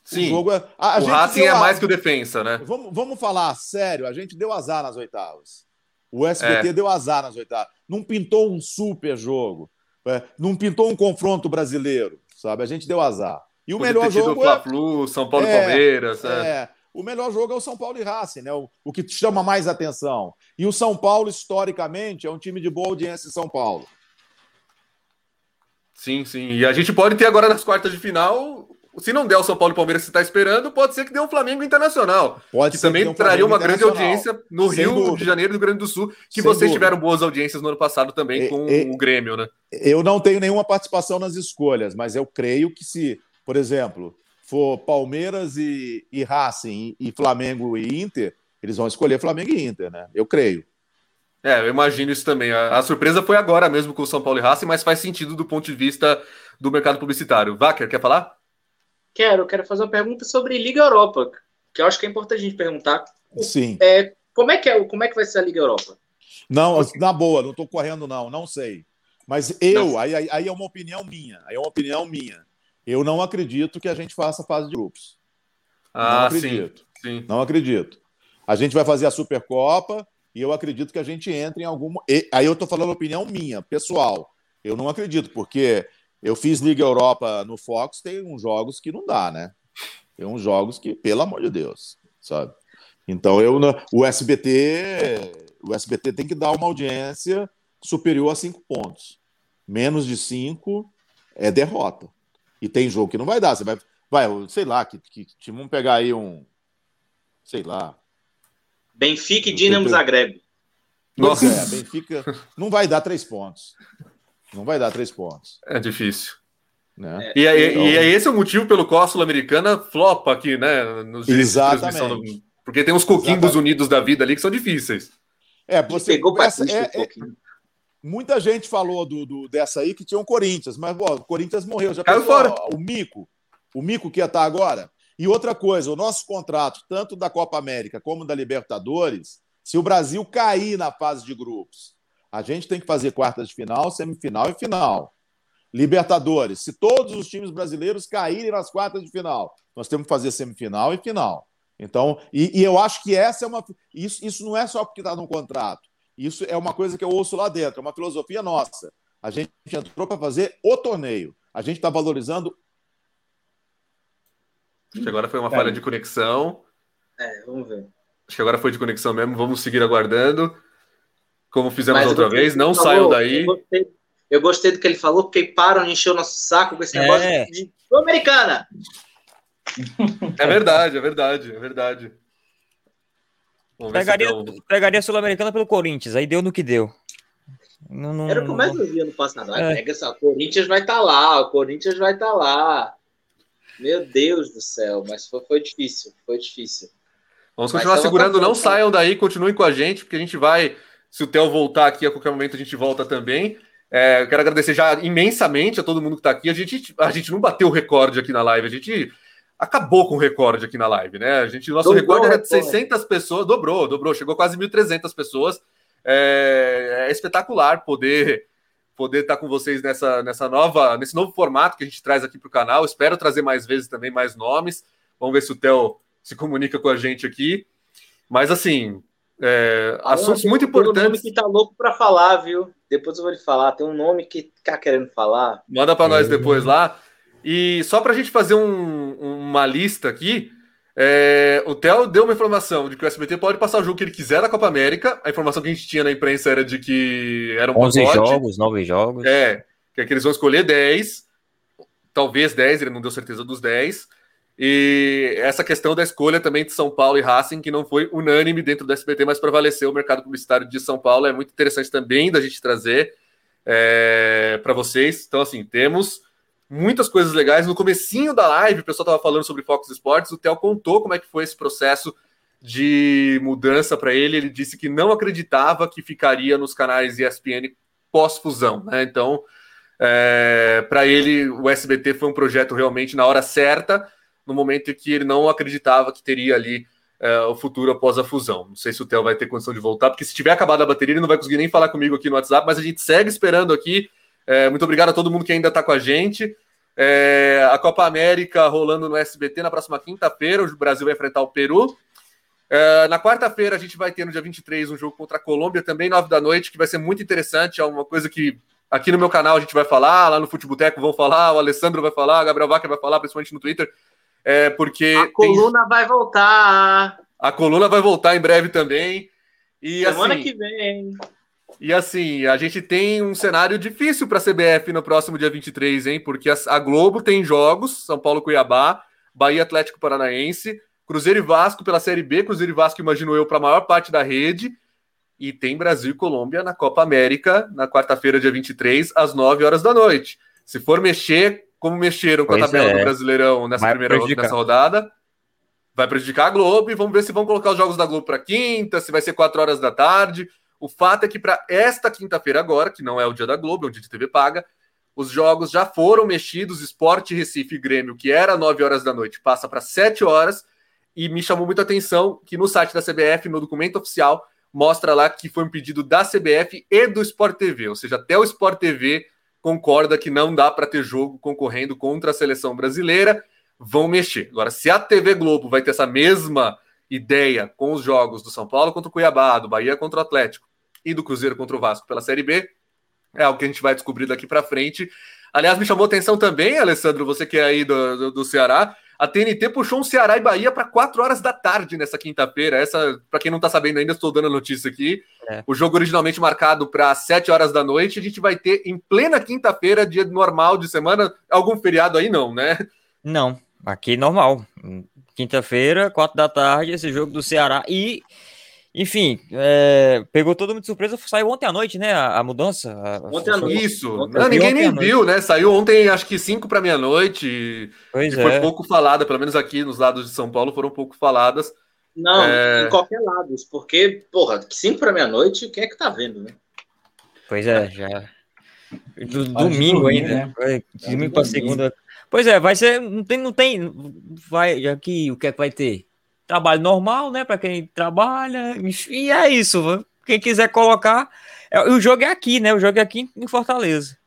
Sim. O, jogo é... a, a o Racing é mais que o defensa, né? Vamos, vamos falar sério, a gente deu azar nas oitavas. O SBT é. deu azar nas oitavas. Não pintou um super jogo. É, não pintou um confronto brasileiro, sabe? A gente deu azar. E o Podia melhor jogo é Fla-Flu, São Paulo e é, Palmeiras, é. é. O melhor jogo é o São Paulo e Racing, né? O, o que chama mais atenção. E o São Paulo, historicamente, é um time de boa audiência em São Paulo. Sim, sim. E a gente pode ter agora nas quartas de final se não der o São Paulo e Palmeiras que está esperando, pode ser que dê o Flamengo Internacional. Pode que também um traria uma grande audiência no Sem Rio dúvida. de Janeiro e do Rio Grande do Sul, que Sem vocês dúvida. tiveram boas audiências no ano passado também com e, o Grêmio, né? Eu não tenho nenhuma participação nas escolhas, mas eu creio que se, por exemplo, for Palmeiras e, e Racing e Flamengo e Inter, eles vão escolher Flamengo e Inter, né? Eu creio. É, eu imagino isso também. A, a, surpresa foi agora mesmo com o São Paulo e Racing, mas faz sentido do ponto de vista do mercado publicitário. Wacker, quer falar? Quero, quero fazer uma pergunta sobre Liga Europa, que eu acho que é importante a gente perguntar. Sim. É, como, é que é, como é que vai ser a Liga Europa? Não, na boa, não estou correndo, não, não sei. Mas eu, aí, aí é uma opinião minha, aí é uma opinião minha. Eu não acredito que a gente faça fase de grupos. Ah, não acredito. Sim, sim. Não acredito. A gente vai fazer a Supercopa e eu acredito que a gente entre em alguma. Aí eu estou falando opinião minha, pessoal. Eu não acredito, porque eu fiz Liga Europa no Fox, tem uns jogos que não dá, né? Tem uns jogos que, pelo amor de Deus, sabe? Então eu o SBT, o SBT tem que dar uma audiência superior a cinco pontos. Menos de cinco é derrota. E tem jogo que não vai dar. Você vai, vai sei lá, que, que, que vamos pegar aí um, sei lá. Benfica e Dinamo Zagreb. Nossa, é, Benfica não vai dar três pontos. Não vai dar três pontos. É difícil. Né? É, e, é, então... e é esse o motivo pelo qual a Sul-Americana flopa aqui, né? Nos Exatamente. Do... Porque tem uns coquimbos unidos da vida ali que são difíceis. É, você pegou essa, é, é, Muita gente falou do, do, dessa aí que tinha um Corinthians, mas o Corinthians morreu. Já Caiu fora. o Mico, o Mico que ia estar agora. E outra coisa, o nosso contrato, tanto da Copa América como da Libertadores, se o Brasil cair na fase de grupos a gente tem que fazer quartas de final, semifinal e final. Libertadores, se todos os times brasileiros caírem nas quartas de final, nós temos que fazer semifinal e final. Então, e, e eu acho que essa é uma. Isso, isso não é só porque está no contrato. Isso é uma coisa que eu ouço lá dentro, é uma filosofia nossa. A gente entrou para fazer o torneio. A gente está valorizando. Acho que agora foi uma falha de conexão. É, vamos ver. Acho que agora foi de conexão mesmo. Vamos seguir aguardando como fizemos Mas outra vez, não saiam daí. Eu gostei, eu gostei, do que ele falou, porque param de encher o nosso saco com esse é. negócio de americana. É verdade, é verdade, é verdade. Pegaria, pegaria a Sul-Americana pelo Corinthians, aí deu no que deu. Não, não, Era o que mais eu via no passado. É. Pega essa, o Corinthians vai estar tá lá, o Corinthians vai estar tá lá. Meu Deus do céu, mas foi, foi difícil, foi difícil. Vamos continuar segurando, não saiam daí, continuem com a gente, porque a gente vai se o Theo voltar aqui a qualquer momento, a gente volta também. É, eu quero agradecer já imensamente a todo mundo que está aqui. A gente, a gente não bateu o recorde aqui na live, a gente acabou com o recorde aqui na live, né? A gente, nosso dobrou recorde era de 600 pessoas, dobrou, dobrou, chegou quase 1.300 pessoas. É, é espetacular poder poder estar com vocês nessa, nessa nova, nesse novo formato que a gente traz aqui para o canal. Espero trazer mais vezes também mais nomes. Vamos ver se o Theo se comunica com a gente aqui. Mas assim, é, assuntos muito importantes. Tem um nome que tá louco para falar, viu? Depois eu vou lhe falar. Tem um nome que tá querendo falar. Manda para nós depois lá. E só para a gente fazer um, uma lista aqui, é, o Theo deu uma informação de que o SBT pode passar o jogo que ele quiser da Copa América. A informação que a gente tinha na imprensa era de que era um 11 pacote. jogos, 9 jogos. É, que, é que eles vão escolher 10, talvez 10, ele não deu certeza dos 10. E essa questão da escolha também de São Paulo e Racing, que não foi unânime dentro do SBT, mas prevaleceu o mercado publicitário de São Paulo, é muito interessante também da gente trazer é, para vocês. Então, assim, temos muitas coisas legais. No comecinho da live, o pessoal estava falando sobre Fox Sports, o Theo contou como é que foi esse processo de mudança para ele. Ele disse que não acreditava que ficaria nos canais ESPN pós-fusão, né? Então, é, para ele, o SBT foi um projeto realmente na hora certa, no momento em que ele não acreditava que teria ali é, o futuro após a fusão. Não sei se o Theo vai ter condição de voltar, porque se tiver acabado a bateria, ele não vai conseguir nem falar comigo aqui no WhatsApp, mas a gente segue esperando aqui é, muito obrigado a todo mundo que ainda está com a gente. É, a Copa América rolando no SBT na próxima quinta-feira. O Brasil vai enfrentar o Peru. É, na quarta-feira, a gente vai ter no dia 23 um jogo contra a Colômbia, também nove da noite, que vai ser muito interessante. É uma coisa que aqui no meu canal a gente vai falar, lá no Futeboteco vão falar, o Alessandro vai falar, o Gabriel Vaca vai falar, principalmente no Twitter. É, porque. A coluna tem... vai voltar. A coluna vai voltar em breve também. E, Semana assim, que vem. E assim, a gente tem um cenário difícil para a CBF no próximo dia 23, hein? Porque a Globo tem jogos, São Paulo Cuiabá, Bahia Atlético Paranaense, Cruzeiro e Vasco pela Série B, Cruzeiro e Vasco, imagino eu, para a maior parte da rede. E tem Brasil e Colômbia na Copa América, na quarta-feira, dia 23, às 9 horas da noite. Se for mexer, como mexeram com pois a tabela é. do Brasileirão nessa vai primeira nessa rodada, vai prejudicar a Globo e vamos ver se vão colocar os jogos da Globo para quinta, se vai ser 4 horas da tarde. O fato é que para esta quinta-feira agora, que não é o dia da Globo, é um dia de TV paga, os jogos já foram mexidos, Esporte Recife e Grêmio, que era 9 horas da noite, passa para 7 horas, e me chamou muita atenção que no site da CBF, no documento oficial, mostra lá que foi um pedido da CBF e do Sport TV, ou seja, até o Sport TV concorda que não dá para ter jogo concorrendo contra a seleção brasileira, vão mexer. Agora, se a TV Globo vai ter essa mesma ideia com os jogos do São Paulo contra o Cuiabá, do Bahia contra o Atlético, e do Cruzeiro contra o Vasco pela Série B. É algo que a gente vai descobrir daqui para frente. Aliás, me chamou atenção também, Alessandro, você que é aí do, do, do Ceará. A TNT puxou um Ceará e Bahia para 4 horas da tarde nessa quinta-feira. Essa, para quem não está sabendo ainda, estou dando a notícia aqui. É. O jogo originalmente marcado para 7 horas da noite, a gente vai ter em plena quinta-feira, dia normal de semana. Algum feriado aí não, né? Não, aqui normal. Quinta-feira, 4 da tarde, esse jogo do Ceará. E enfim, é, pegou todo mundo de surpresa. Saiu ontem à noite, né? A, a mudança. ontem à noite. Isso. Não, ninguém nem viu, né? Saiu ontem, acho que 5 para meia-noite. Pois é. Foi pouco falada, pelo menos aqui nos lados de São Paulo foram pouco faladas. Não, é... em qualquer lado. Porque, porra, 5 para meia-noite, quem é que tá vendo, né? Pois é, já. Do, domingo ainda. Né? Domingo para segunda. Pois é, vai ser. Não tem. Não tem vai, aqui, o que é que vai ter? Trabalho normal, né? Para quem trabalha, e é isso. Quem quiser colocar. É, o jogo é aqui, né? O jogo é aqui em Fortaleza.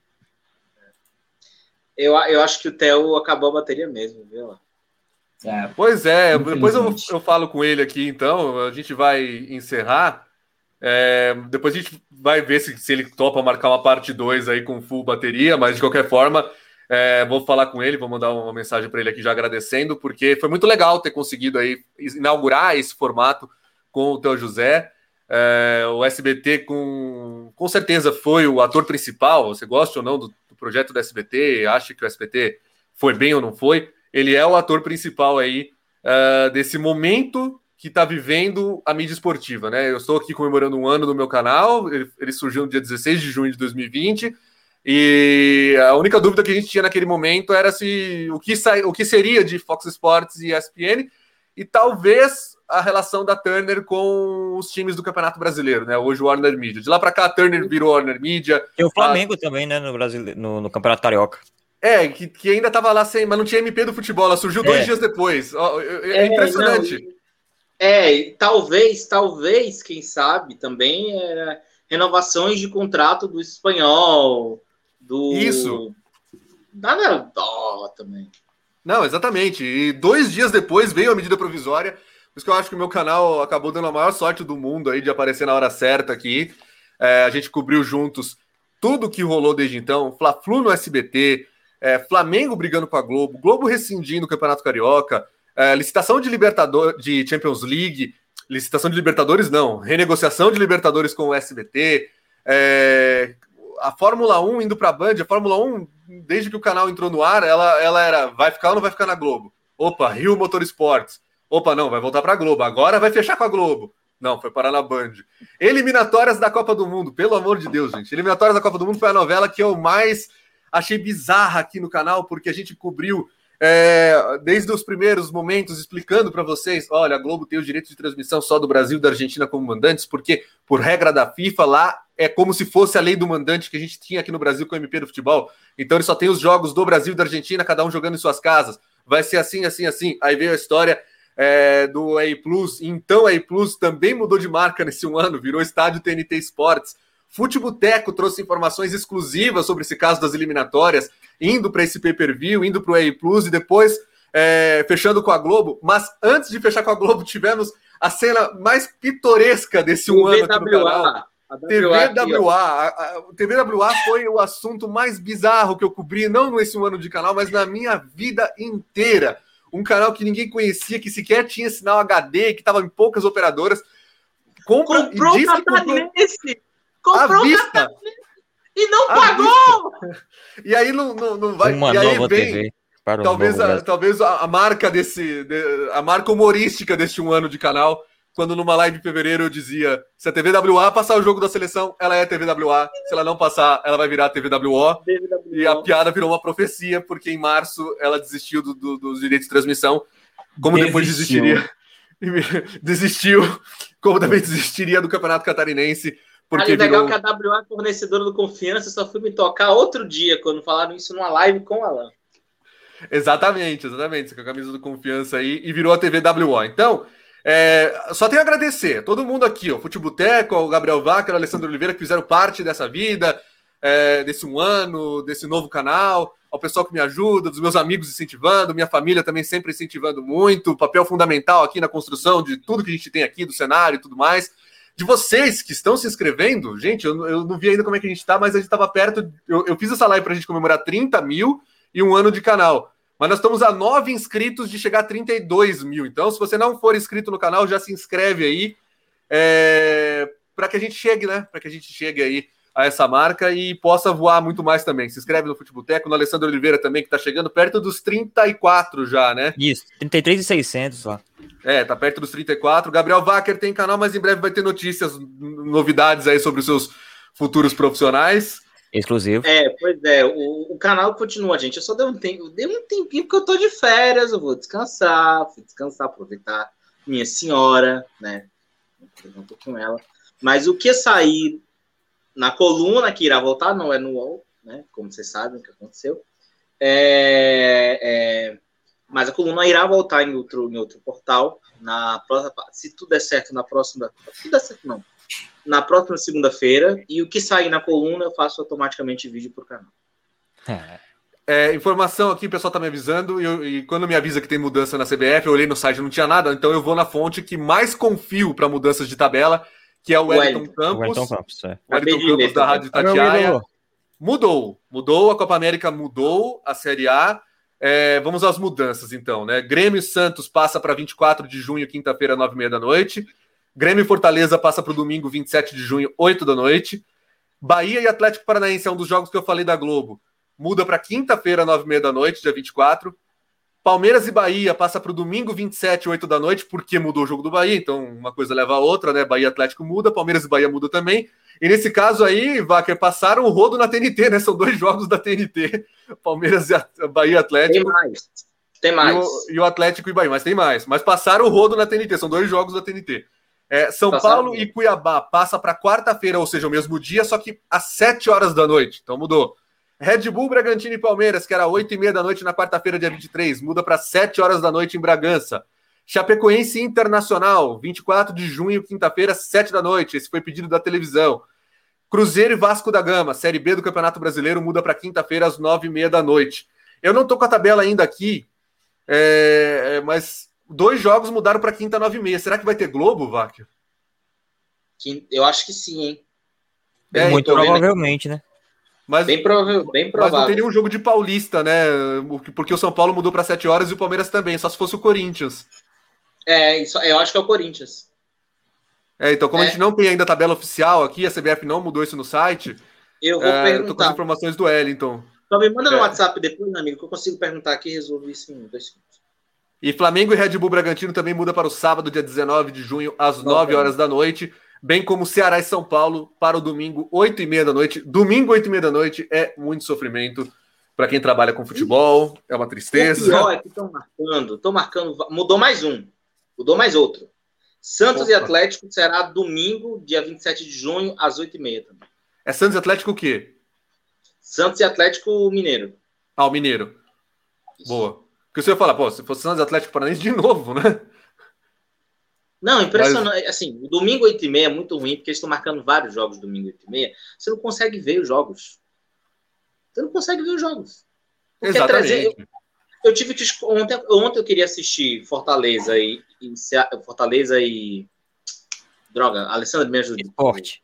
Eu, eu acho que o Theo acabou a bateria mesmo, viu? É, pois é, depois eu, eu falo com ele aqui, então. A gente vai encerrar. É, depois a gente vai ver se, se ele topa marcar uma parte 2 aí com full bateria, mas de qualquer forma, é, vou falar com ele, vou mandar uma mensagem para ele aqui já agradecendo, porque foi muito legal ter conseguido aí inaugurar esse formato com o Teu José. É, o SBT com, com certeza foi o ator principal. Você gosta ou não do, do, projeto do SBT? Acha que o SBT foi bem ou não foi? Ele é o ator principal aí uh, desse momento que está vivendo a mídia esportiva, né? Eu estou aqui comemorando um ano do meu canal. Ele, ele surgiu no dia 16 de junho de 2020 e a única dúvida que a gente tinha naquele momento era se o que, sa... o que seria de Fox Sports e ESPN e talvez a relação da Turner com os times do Campeonato Brasileiro, né? Hoje o Warner Media. De lá para cá, a Turner virou Warner Media. E o Flamengo a... também, né? No, Brasil, no, no Campeonato Carioca. É, que, que ainda estava lá sem, mas não tinha MP do futebol, ela surgiu dois é. dias depois. É, é impressionante. Não, é, talvez, talvez, quem sabe, também era renovações de contrato do espanhol, do. Isso. Da Neldó também. Não, exatamente. E dois dias depois veio a medida provisória. Por isso que eu acho que o meu canal acabou dando a maior sorte do mundo aí de aparecer na hora certa aqui. É, a gente cobriu juntos tudo que rolou desde então. Fla-Flu no SBT, é, Flamengo brigando com a Globo, Globo rescindindo o Campeonato Carioca, é, licitação de Libertador, de Champions League, licitação de Libertadores não, renegociação de Libertadores com o SBT, é, a Fórmula 1 indo para a Band, a Fórmula 1, desde que o canal entrou no ar, ela, ela era, vai ficar ou não vai ficar na Globo? Opa, Rio Motorsports. Opa, não, vai voltar para a Globo. Agora vai fechar com a Globo. Não, foi parar na Band. Eliminatórias da Copa do Mundo, pelo amor de Deus, gente. Eliminatórias da Copa do Mundo foi a novela que eu mais achei bizarra aqui no canal, porque a gente cobriu é, desde os primeiros momentos explicando para vocês: olha, a Globo tem o direito de transmissão só do Brasil e da Argentina como mandantes, porque, por regra da FIFA, lá é como se fosse a lei do mandante que a gente tinha aqui no Brasil com o MP do futebol. Então ele só tem os jogos do Brasil e da Argentina, cada um jogando em suas casas. Vai ser assim, assim, assim. Aí veio a história é, do A Plus. Então a A Plus também mudou de marca nesse um ano, virou estádio TNT Sports. Futeboteco trouxe informações exclusivas sobre esse caso das eliminatórias, indo para esse pay-per-view, indo para o EA Plus e depois é, fechando com a Globo. Mas antes de fechar com a Globo, tivemos a cena mais pitoresca desse um ano aqui no canal. TVWA. A, a, TVWA foi o assunto mais bizarro que eu cobri, não nesse um ano de canal, mas na minha vida inteira. Um canal que ninguém conhecia, que sequer tinha sinal HD, que estava em poucas operadoras. Compra, Comprou e disse que Comprou vista. e não pagou! Vista. E aí não, não, não vai. Uma e aí nova vem, TV. Para talvez, a, talvez a, a, marca desse. De, a marca humorística deste um ano de canal. Quando numa live de fevereiro eu dizia: se a TVWA passar o jogo da seleção, ela é TVWA. Se ela não passar, ela vai virar TVWO. TVWO. E a piada virou uma profecia, porque em março ela desistiu do, do, dos direitos de transmissão. Como Desistiu. depois desistiria. desistiu. Como também desistiria do Campeonato Catarinense porque legal virou... que a WA é fornecedora do Confiança, só fui me tocar outro dia, quando falaram isso numa live com o Alan. Exatamente, exatamente. Com a camisa do Confiança aí e virou a TV WO. Então, é, só tenho a agradecer todo mundo aqui, o Futeboteco, o Gabriel Vaca, o Alessandro Oliveira, que fizeram parte dessa vida, é, desse um ano, desse novo canal, ao pessoal que me ajuda, dos meus amigos incentivando, minha família também sempre incentivando muito, papel fundamental aqui na construção de tudo que a gente tem aqui, do cenário e tudo mais de vocês que estão se inscrevendo. Gente, eu, eu não vi ainda como é que a gente está, mas a gente estava perto. Eu, eu, fiz essa live para a gente comemorar 30 mil e um ano de canal. Mas nós estamos a nove inscritos de chegar a 32 mil. Então, se você não for inscrito no canal, já se inscreve aí. É, para que a gente chegue, né? Para que a gente chegue aí a essa marca e possa voar muito mais também. Se inscreve no Futeboteco, no Alessandro Oliveira também, que está chegando perto dos 34 já, né? Isso, 33 e 600 lá. É, tá perto dos 34. Gabriel Wacker tem canal, mas em breve vai ter notícias, novidades aí sobre os seus futuros profissionais. Exclusivo. É, pois é, o, o canal continua, gente. Eu só dei um tempo, dei um tempinho porque eu tô de férias, eu vou descansar, descansar, aproveitar minha senhora, né? Um pouquinho ela. Mas o que sair na coluna que irá voltar, não é no UOL, né? Como vocês sabem o que aconteceu. É, é, mas a coluna irá voltar em outro, em outro portal. Na próxima, se tudo der certo, na próxima. Se der certo, não. Na próxima segunda-feira. E o que sair na coluna, eu faço automaticamente vídeo para o canal. É. É, informação aqui, o pessoal tá me avisando, e, eu, e, quando me avisa que tem mudança na CBF, eu olhei no site não tinha nada, então eu vou na fonte que mais confio para mudanças de tabela, que é o Wellington Campos. O Wellington Campos, é. Wellington Campos da Rádio Tatiaia. Mudou, mudou, a Copa América mudou, a Série A. É, vamos às mudanças, então, né? Grêmio Santos passa para 24 de junho, quinta-feira, 9 e meia da noite. Grêmio Fortaleza passa para o domingo, 27 de junho, 8 da noite. Bahia e Atlético Paranaense é um dos jogos que eu falei da Globo. Muda para quinta-feira, 9 e meia da noite, dia 24. Palmeiras e Bahia passa para o domingo 27, 8 da noite, porque mudou o jogo do Bahia, então uma coisa leva a outra, né? Bahia Atlético muda, Palmeiras e Bahia muda também. E nesse caso aí, Vaker, passaram o rodo na TNT, né? São dois jogos da TNT, Palmeiras e Bahia Atlético. Tem mais. Tem mais. E o, e o, Atlético e Bahia, mas tem mais. Mas passaram o rodo na TNT, são dois jogos da TNT. É, São passaram Paulo e Cuiabá passa para quarta-feira, ou seja, o mesmo dia, só que às 7 horas da noite. Então mudou. Red Bull, Bragantino e Palmeiras, que era 8 e meia da noite na quarta-feira, dia 23, muda para 7 horas da noite em Bragança. Chapecoense Internacional, 24 de junho, quinta-feira, 7 da noite. Esse foi pedido da televisão. Cruzeiro e Vasco da Gama, Série B do Campeonato Brasileiro, muda para quinta-feira às nove e meia da noite. Eu não tô com a tabela ainda aqui, é, mas dois jogos mudaram para quinta nove e meia. Será que vai ter Globo, Váquio? Eu acho que sim, hein? É, Muito então, provavelmente, né? Mas, bem, provável, bem provável. Mas não teria um jogo de paulista, né? Porque o São Paulo mudou para sete horas e o Palmeiras também, só se fosse o Corinthians. É, isso, eu acho que é o Corinthians. É, então, como é. a gente não tem ainda a tabela oficial aqui, a CBF não mudou isso no site. Eu vou é, perguntar. Tô com as informações do Wellington. Então me manda no é. WhatsApp depois, meu amigo, que eu consigo perguntar aqui e resolver isso em dois segundos. E Flamengo e Red Bull Bragantino também muda para o sábado, dia 19 de junho, às 9 horas da noite. Bem como Ceará e São Paulo para o domingo, 8 e meia da noite. Domingo, 8 e meia da noite, é muito sofrimento para quem trabalha com futebol. É uma tristeza. O pior é que estão marcando, estão marcando. Mudou mais um, mudou mais outro. Santos Opa. e Atlético será domingo, dia 27 de junho, às 8 e meia também. É Santos e Atlético o quê? Santos e Atlético Mineiro. Ah, o Mineiro. Isso. Boa. Porque você ia falar, pô, se fosse Santos Atlético Paranaense de novo, né? Não, impressionante. Mas... Assim, o domingo 8 e meia é muito ruim, porque eles estão marcando vários jogos domingo 8 e meia. Você não consegue ver os jogos. Você não consegue ver os jogos. Porque Exatamente. Trazer, eu, eu, tive que. Ontem, ontem eu queria assistir Fortaleza e, e Fortaleza e. Droga, Alessandro me ajuda. Esporte.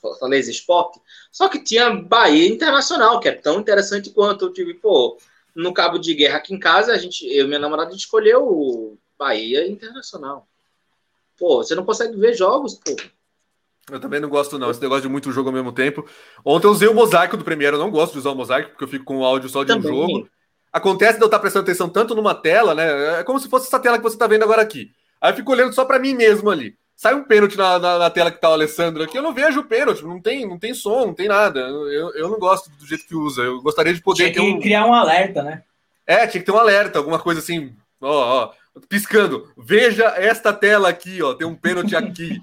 Fortaleza Esporte. Só que tinha Bahia Internacional, que é tão interessante quanto. Eu tive, pô, no Cabo de Guerra aqui em casa, a gente, eu e minha namorada, a gente escolheu o Bahia Internacional. Pô, você não consegue ver jogos, pô. Eu também não gosto, não. Esse negócio de muito jogo ao mesmo tempo. Ontem eu usei o mosaico do Premiere. Eu não gosto de usar o mosaico, porque eu fico com o áudio só de também. um jogo. Acontece de eu estar prestando atenção tanto numa tela, né? É como se fosse essa tela que você está vendo agora aqui. Aí eu fico olhando só para mim mesmo ali sai um pênalti na, na, na, tela que tá o Alessandro aqui, eu não vejo o pênalti, não tem, não tem som, não tem nada. Eu, eu não gosto do jeito que usa. Eu gostaria de poder tinha que um... criar um alerta, né? É, tinha que ter um alerta, alguma coisa assim, ó, ó, piscando. Veja esta tela aqui, ó, tem um pênalti aqui.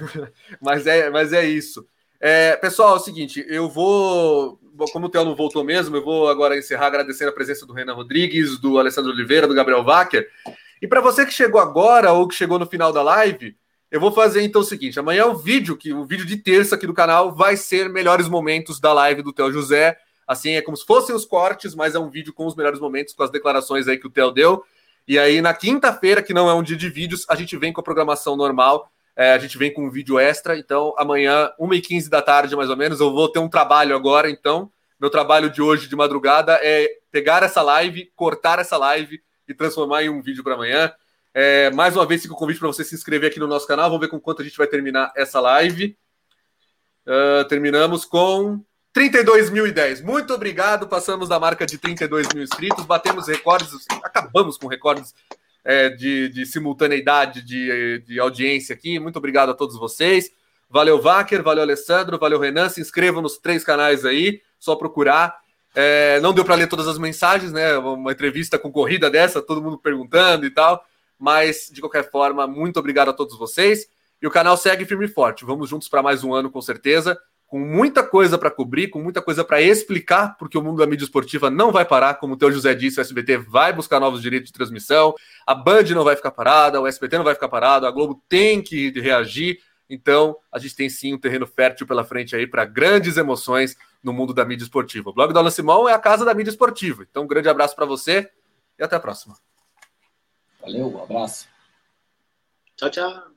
mas é, mas é isso. É, pessoal, é o seguinte, eu vou, como o Theo não voltou mesmo, eu vou agora encerrar agradecendo a presença do Renan Rodrigues, do Alessandro Oliveira, do Gabriel Wacker. E para você que chegou agora ou que chegou no final da live, eu vou fazer então o seguinte: amanhã o vídeo, que o vídeo de terça aqui do canal, vai ser melhores momentos da live do Theo José. Assim, é como se fossem os cortes, mas é um vídeo com os melhores momentos, com as declarações aí que o Theo deu. E aí, na quinta-feira, que não é um dia de vídeos, a gente vem com a programação normal. É, a gente vem com um vídeo extra. Então, amanhã, 1h15 da tarde, mais ou menos, eu vou ter um trabalho agora. Então, meu trabalho de hoje, de madrugada, é pegar essa live, cortar essa live e transformar em um vídeo para amanhã. É, mais uma vez, fica o convite para você se inscrever aqui no nosso canal. Vamos ver com quanto a gente vai terminar essa live. Uh, terminamos com 32.010. Muito obrigado. Passamos da marca de 32 mil inscritos. Batemos recordes, acabamos com recordes é, de, de, simultaneidade de, de, audiência aqui. Muito obrigado a todos vocês. Valeu, Vaker. Valeu, Alessandro. Valeu, Renan. Se inscrevam nos três canais aí. Só procurar. É, não deu para ler todas as mensagens, né? Uma entrevista concorrida dessa, todo mundo perguntando e tal. Mas, de qualquer forma, muito obrigado a todos vocês. E o canal segue firme e forte. Vamos juntos para mais um ano, com certeza. Com muita coisa para cobrir, com muita coisa para explicar, porque o mundo da mídia esportiva não vai parar. Como o teu José disse, o SBT vai buscar novos direitos de transmissão, a Band não vai ficar parada, o SBT não vai ficar parado, a Globo tem que reagir. Então, a gente tem sim um terreno fértil pela frente aí para grandes emoções no mundo da mídia esportiva. O blog do Alan Simão é a casa da mídia esportiva. Então, um grande abraço para você e até a próxima. Valeu, um abraço. Tchau, tchau.